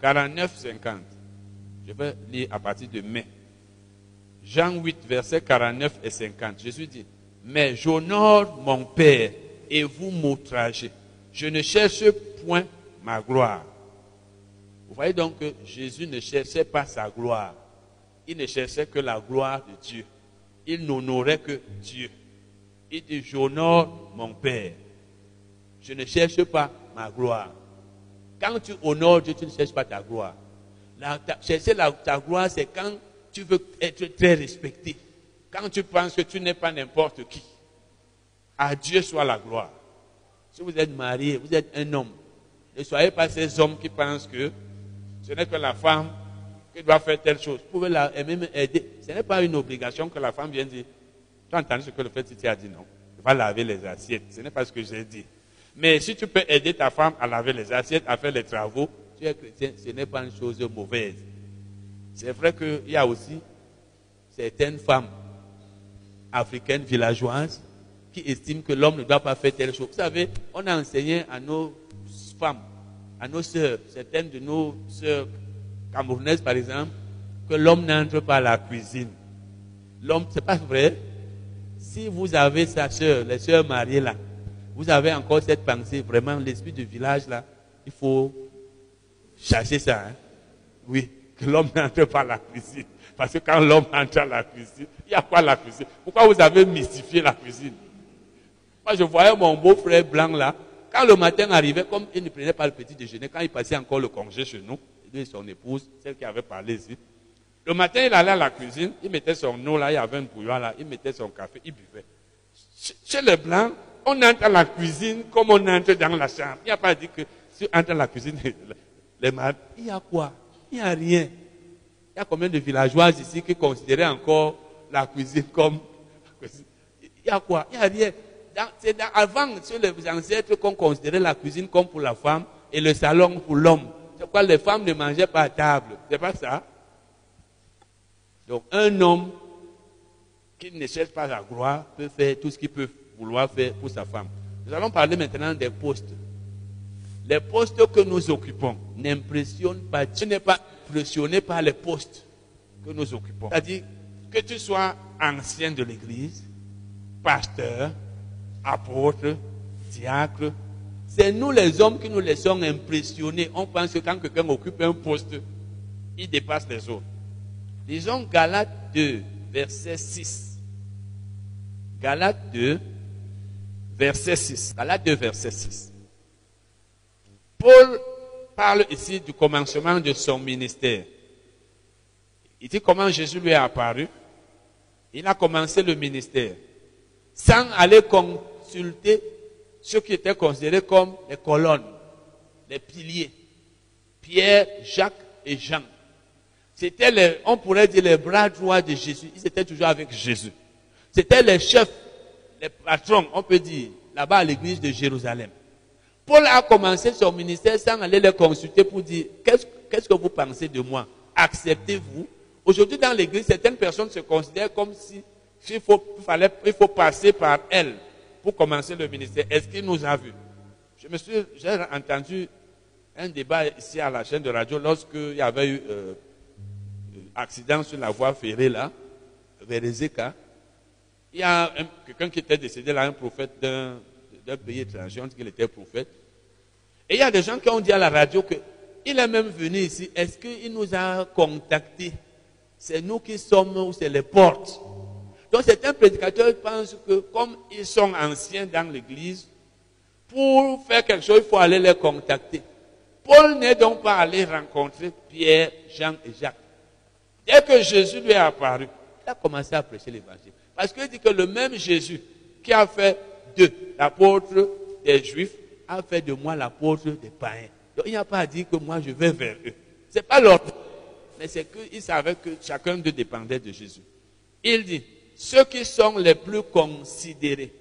49, 50. Je vais lire à partir de mai. Jean 8, versets 49 et 50. Jésus dit, mais j'honore mon Père et vous m'outragez. Je ne cherche point ma gloire. Vous voyez donc que Jésus ne cherchait pas sa gloire. Il ne cherchait que la gloire de Dieu. Il n'honorait que Dieu. Il dit, j'honore mon Père. Je ne cherche pas ma gloire. Quand tu honores Dieu, tu ne cherches pas ta gloire. Chercher ta gloire, c'est quand tu veux être très respecté. Quand tu penses que tu n'es pas n'importe qui. À Dieu soit la gloire. Si vous êtes marié, vous êtes un homme. Ne soyez pas ces hommes qui pensent que ce n'est que la femme qui doit faire telle chose. Vous pouvez la même aider. Ce n'est pas une obligation que la femme vienne dire. Tu as entendu ce que le Titi a dit, non? Il va laver les assiettes. Ce n'est pas ce que j'ai dit. Mais si tu peux aider ta femme à laver les assiettes, à faire les travaux, tu es chrétien, ce n'est pas une chose mauvaise. C'est vrai qu'il y a aussi certaines femmes africaines villageoises qui estiment que l'homme ne doit pas faire telle chose. Vous savez, on a enseigné à nos femmes, à nos sœurs, certaines de nos sœurs camerounaises par exemple, que l'homme n'entre pas à la cuisine. L'homme, c'est pas vrai. Si vous avez sa sœur, les sœurs mariées là, vous avez encore cette pensée, vraiment, l'esprit du village là, il faut chercher ça. Hein. Oui, que l'homme *laughs* n'entre pas à la cuisine. Parce que quand l'homme entre à la cuisine, il y a quoi la cuisine? Pourquoi vous avez mystifié la cuisine? Moi, je voyais mon beau-frère blanc là. Quand le matin arrivait, comme il ne prenait pas le petit déjeuner, quand il passait encore le congé chez nous, lui et son épouse, celle qui avait parlé ici, le matin, il allait à la cuisine, il mettait son eau là, il y avait un bouillon là, il mettait son café, il buvait. Chez les Blancs, on entre à la cuisine comme on entre dans la chambre. Il n'y a pas dit que si on entre à la cuisine, *laughs* les il y a quoi? Il n'y a rien. Il y a combien de villageois ici qui considéraient encore la cuisine comme... Il y a quoi? Il n'y a rien avant, sur les ancêtres, qu'on considérait la cuisine comme pour la femme et le salon pour l'homme. C'est pourquoi les femmes ne mangeaient pas à table. C'est pas ça? Donc, un homme qui ne cherche pas la gloire peut faire tout ce qu'il peut vouloir faire pour sa femme. Nous allons parler maintenant des postes. Les postes que nous occupons n'impressionnent pas. Tu n'es pas impressionné par les postes que nous occupons. C'est-à-dire que tu sois ancien de l'église, pasteur, apôtres, diacres. C'est nous les hommes qui nous laissons impressionner. On pense que quand quelqu'un occupe un poste, il dépasse les autres. Disons Galates 2, verset 6. Galates 2, verset 6. Galates 2, verset 6. Paul parle ici du commencement de son ministère. Il dit comment Jésus lui est apparu. Il a commencé le ministère sans aller consulter ceux qui étaient considérés comme les colonnes, les piliers. Pierre, Jacques et Jean. C'était les, on pourrait dire les bras droits de Jésus. Ils étaient toujours avec Jésus. C'était les chefs, les patrons, on peut dire, là-bas à l'église de Jérusalem. Paul a commencé son ministère sans aller les consulter pour dire, qu'est-ce que vous pensez de moi? Acceptez-vous? Aujourd'hui, dans l'église, certaines personnes se considèrent comme si il faut, il faut passer par elle pour commencer le ministère. Est-ce qu'il nous a vus? Je me suis, j'ai entendu un débat ici à la chaîne de radio lorsqu'il y avait eu euh, accident sur la voie ferrée là, vers Ezeka. Il y a un- quelqu'un qui était décédé là, un prophète d'un d'un pays étranger, on dit qu'il était prophète. Et il y a des gens qui ont dit à la radio qu'il est même venu ici. Est-ce qu'il nous a contactés? C'est nous qui sommes ou c'est les portes Donc certains prédicateurs pensent que comme ils sont anciens dans l'église, pour faire quelque chose, il faut aller les contacter. Paul n'est donc pas allé rencontrer Pierre, Jean et Jacques. Dès que Jésus lui est apparu, il a commencé à prêcher l'évangile. Parce qu'il dit que le même Jésus qui a fait de l'apôtre des Juifs a fait de moi l'apôtre des païens. Donc il n'y a pas à dire que moi je vais vers eux. Ce n'est pas l'ordre. Mais c'est qu'il savait que chacun d'eux dépendait de Jésus. Il dit, ceux qui sont les plus considérés,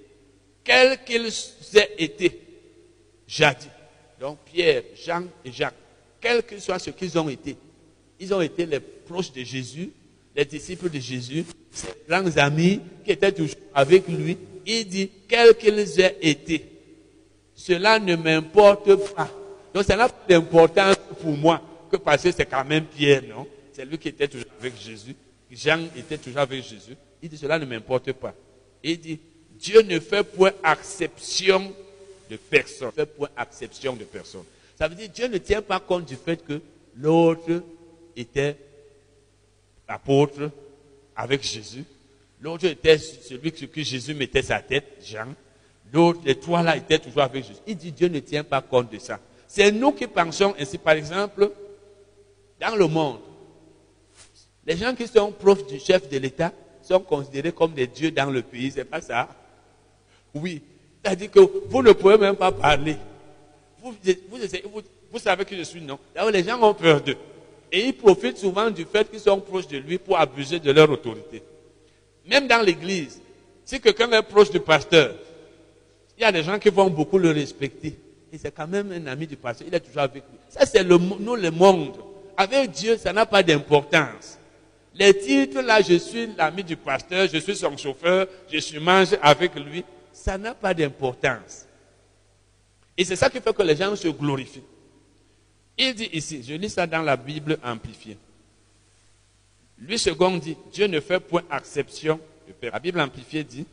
quels qu'ils aient été, jadis. Donc Pierre, Jean et Jacques, quels que soient ce qu'ils ont été, ils ont été les proches de Jésus, les disciples de Jésus, ses grands amis qui étaient toujours avec lui. Il dit, quels qu'ils aient été, cela ne m'importe pas. Donc ça n'a pas d'importance pour moi que parce que c'est quand même Pierre, non? C'est lui qui était toujours avec Jésus. Jean était toujours avec Jésus. Il dit, cela ne m'importe pas. Il dit, Dieu ne fait point exception de personne. Fait point exception de personne. Ça veut dire Dieu ne tient pas compte du fait que l'autre était apôtre avec Jésus. L'autre était celui sur qui Jésus mettait sa tête, Jean. L'autre, les trois là étaient toujours avec Jésus. Il dit Dieu ne tient pas compte de ça. C'est nous qui pensons ainsi. Par exemple, dans le monde, les gens qui sont profs du chef de l'État sont considérés comme des dieux dans le pays. C'est pas ça? Oui. C'est-à-dire que vous ne pouvez même pas parler. Vous, savez que je suis non? Les gens ont peur d'eux. Et ils profitent souvent du fait qu'ils sont proches de lui pour abuser de leur autorité. Même dans l'église, si quelqu'un est proche du pasteur, il y a des gens qui vont beaucoup le respecter. Et c'est quand même un ami du pasteur, il est toujours avec lui. Ça, c'est le, nous, le monde. Avec Dieu, ça n'a pas d'importance. Les titres, là, je suis l'ami du pasteur, je suis son chauffeur, je suis mange avec lui, ça n'a pas d'importance. Et c'est ça qui fait que les gens se glorifient. Il dit ici, je lis ça dans la Bible amplifiée. Lui second dit, Dieu ne fait point exception de père. La Bible amplifiée dit,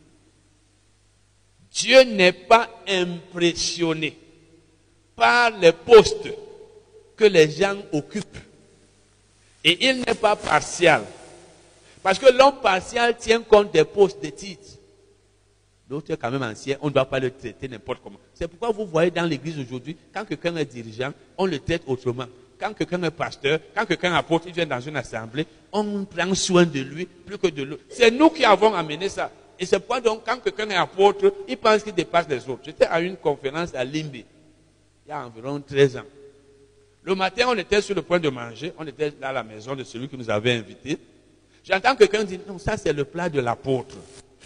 Dieu n'est pas impressionné par les postes que les gens occupent. Et il n'est pas partial. Parce que l'homme partial tient compte des postes, des titres. L'autre est quand même ancien, on ne doit pas le traiter n'importe comment. C'est pourquoi vous voyez dans l'église aujourd'hui, quand quelqu'un est dirigeant, on le traite autrement. Quand quelqu'un est pasteur, quand quelqu'un apôtre, il vient dans une assemblée, on prend soin de lui plus que de l'autre. C'est nous qui avons amené ça. Et c'est pourquoi donc, quand quelqu'un est apôtre, il pense qu'il dépasse les autres. J'étais à une conférence à Limbe, il y a environ 13 ans. Le matin, on était sur le point de manger, on était à la maison de celui qui nous avait invités. J'entends quelqu'un dire, non, ça c'est le plat de l'apôtre.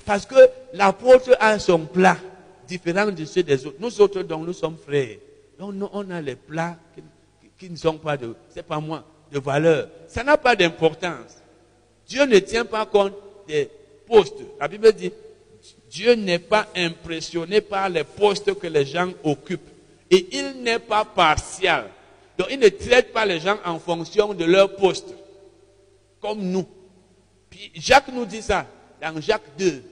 Parce que l'apôtre a son plat différent de ceux des autres. Nous autres, donc, nous sommes frères. Donc, nous, on a les plats qui, ne sont pas de, c'est pas moi, de valeur. Ça n'a pas d'importance. Dieu ne tient pas compte des postes. La Bible dit, Dieu n'est pas impressionné par les postes que les gens occupent. Et il n'est pas partial. Donc, il ne traite pas les gens en fonction de leur poste. Comme nous. Puis, Jacques nous dit ça dans Jacques 2.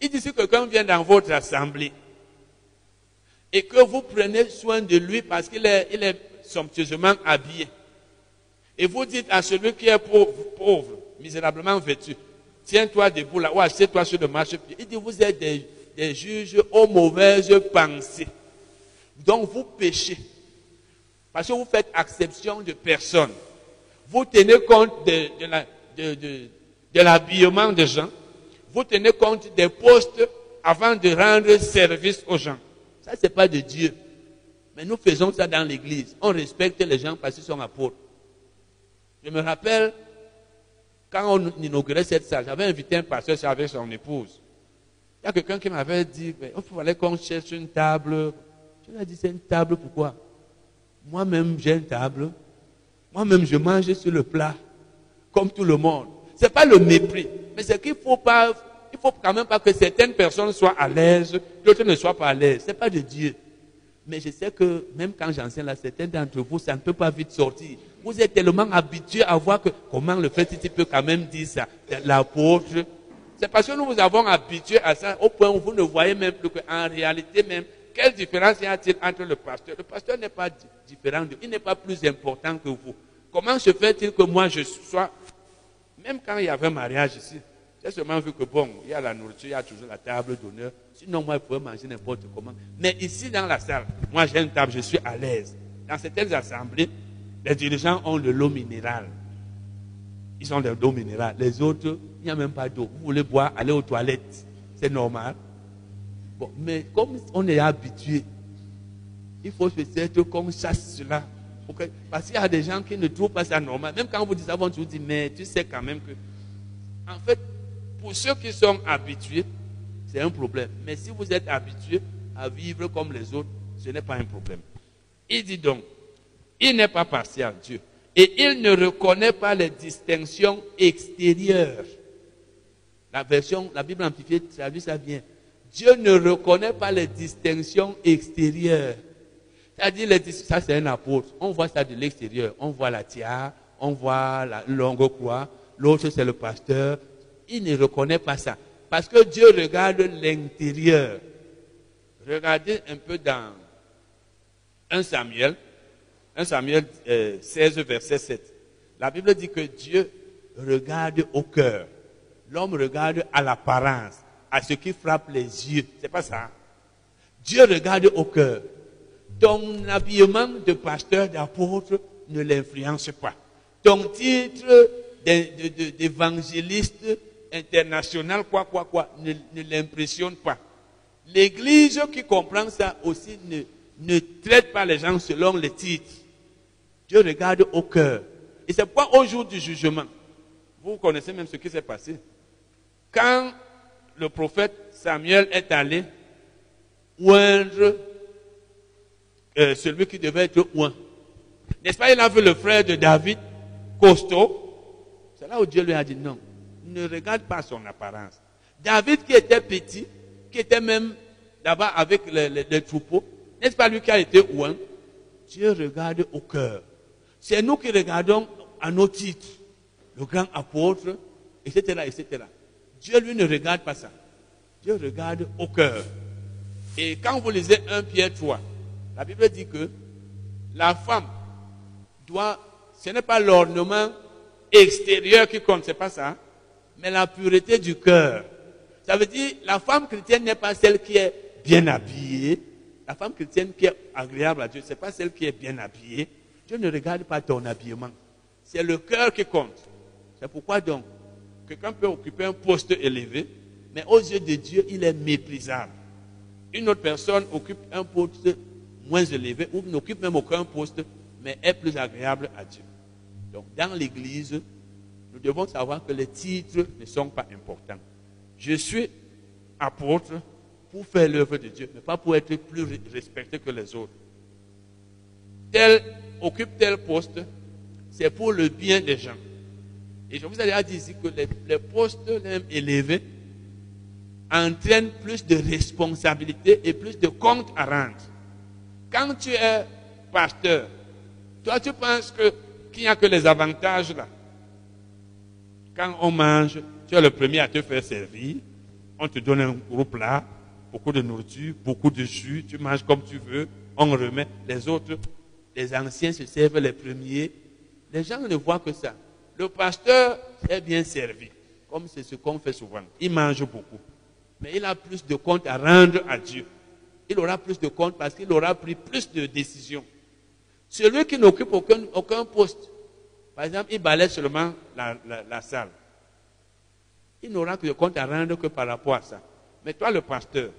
Il dit si quelqu'un vient dans votre assemblée et que vous prenez soin de lui parce qu'il est, il est somptueusement habillé, et vous dites à celui qui est pauvre, misérablement vêtu, tiens-toi debout là, ou assieds-toi sur le marchepied. Il dit vous êtes des, juges aux mauvaises pensées. Donc vous péchez. Parce que vous faites exception de personne. Vous tenez compte de, de de, de, de l'habillement des gens vous tenez compte des postes avant de rendre service aux gens. Ça, ce n'est pas de Dieu. Mais nous faisons ça dans l'église. On respecte les gens parce qu'ils sont apôtres. Je me rappelle, quand on inaugurait cette salle, j'avais invité un pasteur avec son épouse. Il y a quelqu'un qui m'avait dit, il fallait qu'on cherche une table. Je lui ai dit, c'est une table pourquoi? Moi-même, j'ai une table. Moi-même, je mange sur le plat, comme tout le monde. Ce n'est pas le mépris, mais c'est qu'il faut pas, il faut quand même pas que certaines personnes soient à l'aise, d'autres ne soient pas à l'aise. Ce n'est pas de Dieu. Mais je sais que même quand j'enseigne là, certains d'entre vous, ça ne peut pas vite sortir. Vous êtes tellement habitués à voir que comment le fait il peut quand même dire ça. L'apôtre. C'est parce que nous vous avons habitués à ça au point où vous ne voyez même plus qu'en réalité même, quelle différence y a-t-il entre le pasteur? Le pasteur n'est pas différent de il n'est pas plus important que vous. Comment se fait-il que moi je sois, même quand il y avait un mariage ici, j'ai seulement vu que bon, il y a la nourriture, il y a toujours la table d'honneur. Sinon, moi, je pouvais manger n'importe comment. Mais ici, dans la salle, moi, j'ai une table, je suis à l'aise. Dans certaines assemblées, les dirigeants ont de l'eau minérale. Ils ont de l'eau minérale. Les autres, il n'y a même pas d'eau. Vous voulez boire, allez aux toilettes. C'est normal. Bon, mais comme on est habitué, il faut peut-être qu'on chasse cela. Parce qu'il y a des gens qui ne trouvent pas ça normal. Même quand vous dites ça, vous vous dites, mais tu sais quand même que. En fait, pour ceux qui sont habitués, c'est un problème. Mais si vous êtes habitué à vivre comme les autres, ce n'est pas un problème. Il dit donc, il n'est pas partial, Dieu. Et il ne reconnaît pas les distinctions extérieures. La version, la Bible amplifiée traduit ça bien. Dieu ne reconnaît pas les distinctions extérieures. C'est-à-dire, ça c'est un apôtre. On voit ça de l'extérieur. On voit la tiare, on voit la longue croix. L'autre c'est le pasteur. Il ne reconnaît pas ça. Parce que Dieu regarde l'intérieur. Regardez un peu dans 1 Samuel, 1 Samuel 16, euh, verset 7. La Bible dit que Dieu regarde au cœur. L'homme regarde à l'apparence, à ce qui frappe les yeux. C'est pas ça. Dieu regarde au cœur. Ton habillement de pasteur, d'apôtre ne l'influence pas. Ton titre d'évangéliste international, quoi, quoi, quoi, ne, l'impressionne pas. L'Église qui comprend ça aussi ne, ne traite pas les gens selon les titres. Dieu regarde au cœur. Et c'est pourquoi au jour du jugement, vous connaissez même ce qui s'est passé. Quand le prophète Samuel est allé oindre euh, celui qui devait être oint, n'est-ce pas, il a vu le frère de David, costaud. C'est là où Dieu lui a dit non ne regarde pas son apparence. David qui était petit, qui était même là-bas avec les, troupeaux, n'est-ce pas lui qui a été ouin? Dieu regarde au cœur. C'est nous qui regardons à nos titres, le grand apôtre, etc., etc. Dieu, lui, ne regarde pas ça. Dieu regarde au cœur. Et quand vous lisez 1 Pierre 3, la Bible dit que la femme doit, ce n'est pas l'ornement extérieur qui compte, c'est pas ça mais la pureté du cœur. Ça veut dire, la femme chrétienne n'est pas celle qui est bien habillée. La femme chrétienne qui est agréable à Dieu, ce n'est pas celle qui est bien habillée. Dieu ne regarde pas ton habillement. C'est le cœur qui compte. C'est pourquoi donc, quelqu'un peut occuper un poste élevé, mais aux yeux de Dieu, il est méprisable. Une autre personne occupe un poste moins élevé, ou n'occupe même aucun poste, mais est plus agréable à Dieu. Donc, dans l'église, nous devons savoir que les titres ne sont pas importants. Je suis apôtre pour faire l'œuvre de Dieu, mais pas pour être plus respecté que les autres. Tel occupe tel poste, c'est pour le bien des gens. Et je vous ai dit que les, postes élevés entraînent plus de responsabilités et plus de comptes à rendre. Quand tu es pasteur, toi tu penses qu'il n'y a que les avantages là? Quand on mange, tu es le premier à te faire servir. On te donne un gros plat, beaucoup de nourriture, beaucoup de jus. Tu manges comme tu veux. On remet. Les autres, les anciens se servent les premiers. Les gens ne voient que ça. Le pasteur est bien servi, comme c'est ce qu'on fait souvent. Il mange beaucoup. Mais il a plus de comptes à rendre à Dieu. Il aura plus de comptes parce qu'il aura pris plus de décisions. Celui qui n'occupe aucun, aucun poste, par exemple, il balaye seulement la, salle. Il n'aura que compte à rendre que par rapport à ça. Mais toi, le pasteur,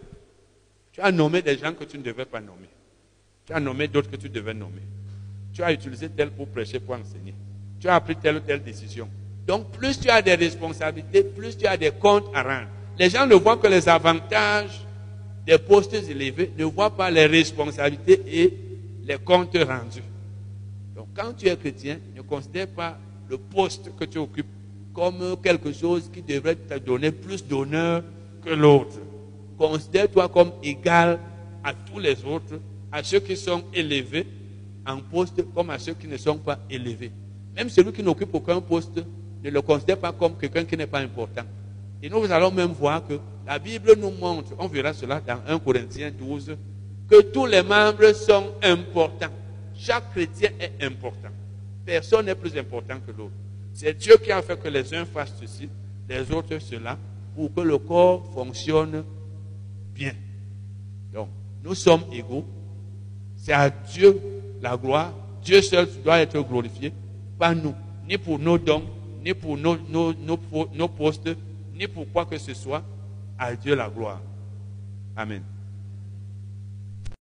tu as nommé des gens que tu ne devais pas nommer. Tu as nommé d'autres que tu devais nommer. Tu as utilisé tel pour prêcher, pour enseigner. Tu as pris telle ou telle décision. Donc, plus tu as des responsabilités, plus tu as des comptes à rendre. Les gens ne voient que les avantages des postes élevés, ne voient pas les responsabilités et les comptes rendus. Quand tu es chrétien, ne considère pas le poste que tu occupes comme quelque chose qui devrait te donner plus d'honneur que l'autre. Considère-toi comme égal à tous les autres à ceux qui sont élevés en poste comme à ceux qui ne sont pas élevés. Même celui qui n'occupe aucun poste ne le considère pas comme quelqu'un qui n'est pas important. Et nous allons même voir que la Bible nous montre, on verra cela dans 1 Corinthiens 12, que tous les membres sont importants. Chaque chrétien est important. Personne n'est plus important que l'autre. C'est Dieu qui a fait que les uns fassent ceci, les autres cela, pour que le corps fonctionne bien. Donc, nous sommes égaux. C'est à Dieu la gloire. Dieu seul doit être glorifié, pas nous, ni pour nos dons, ni pour nos, nos, nos, nos postes, ni pour quoi que ce soit. À Dieu la gloire. Amen.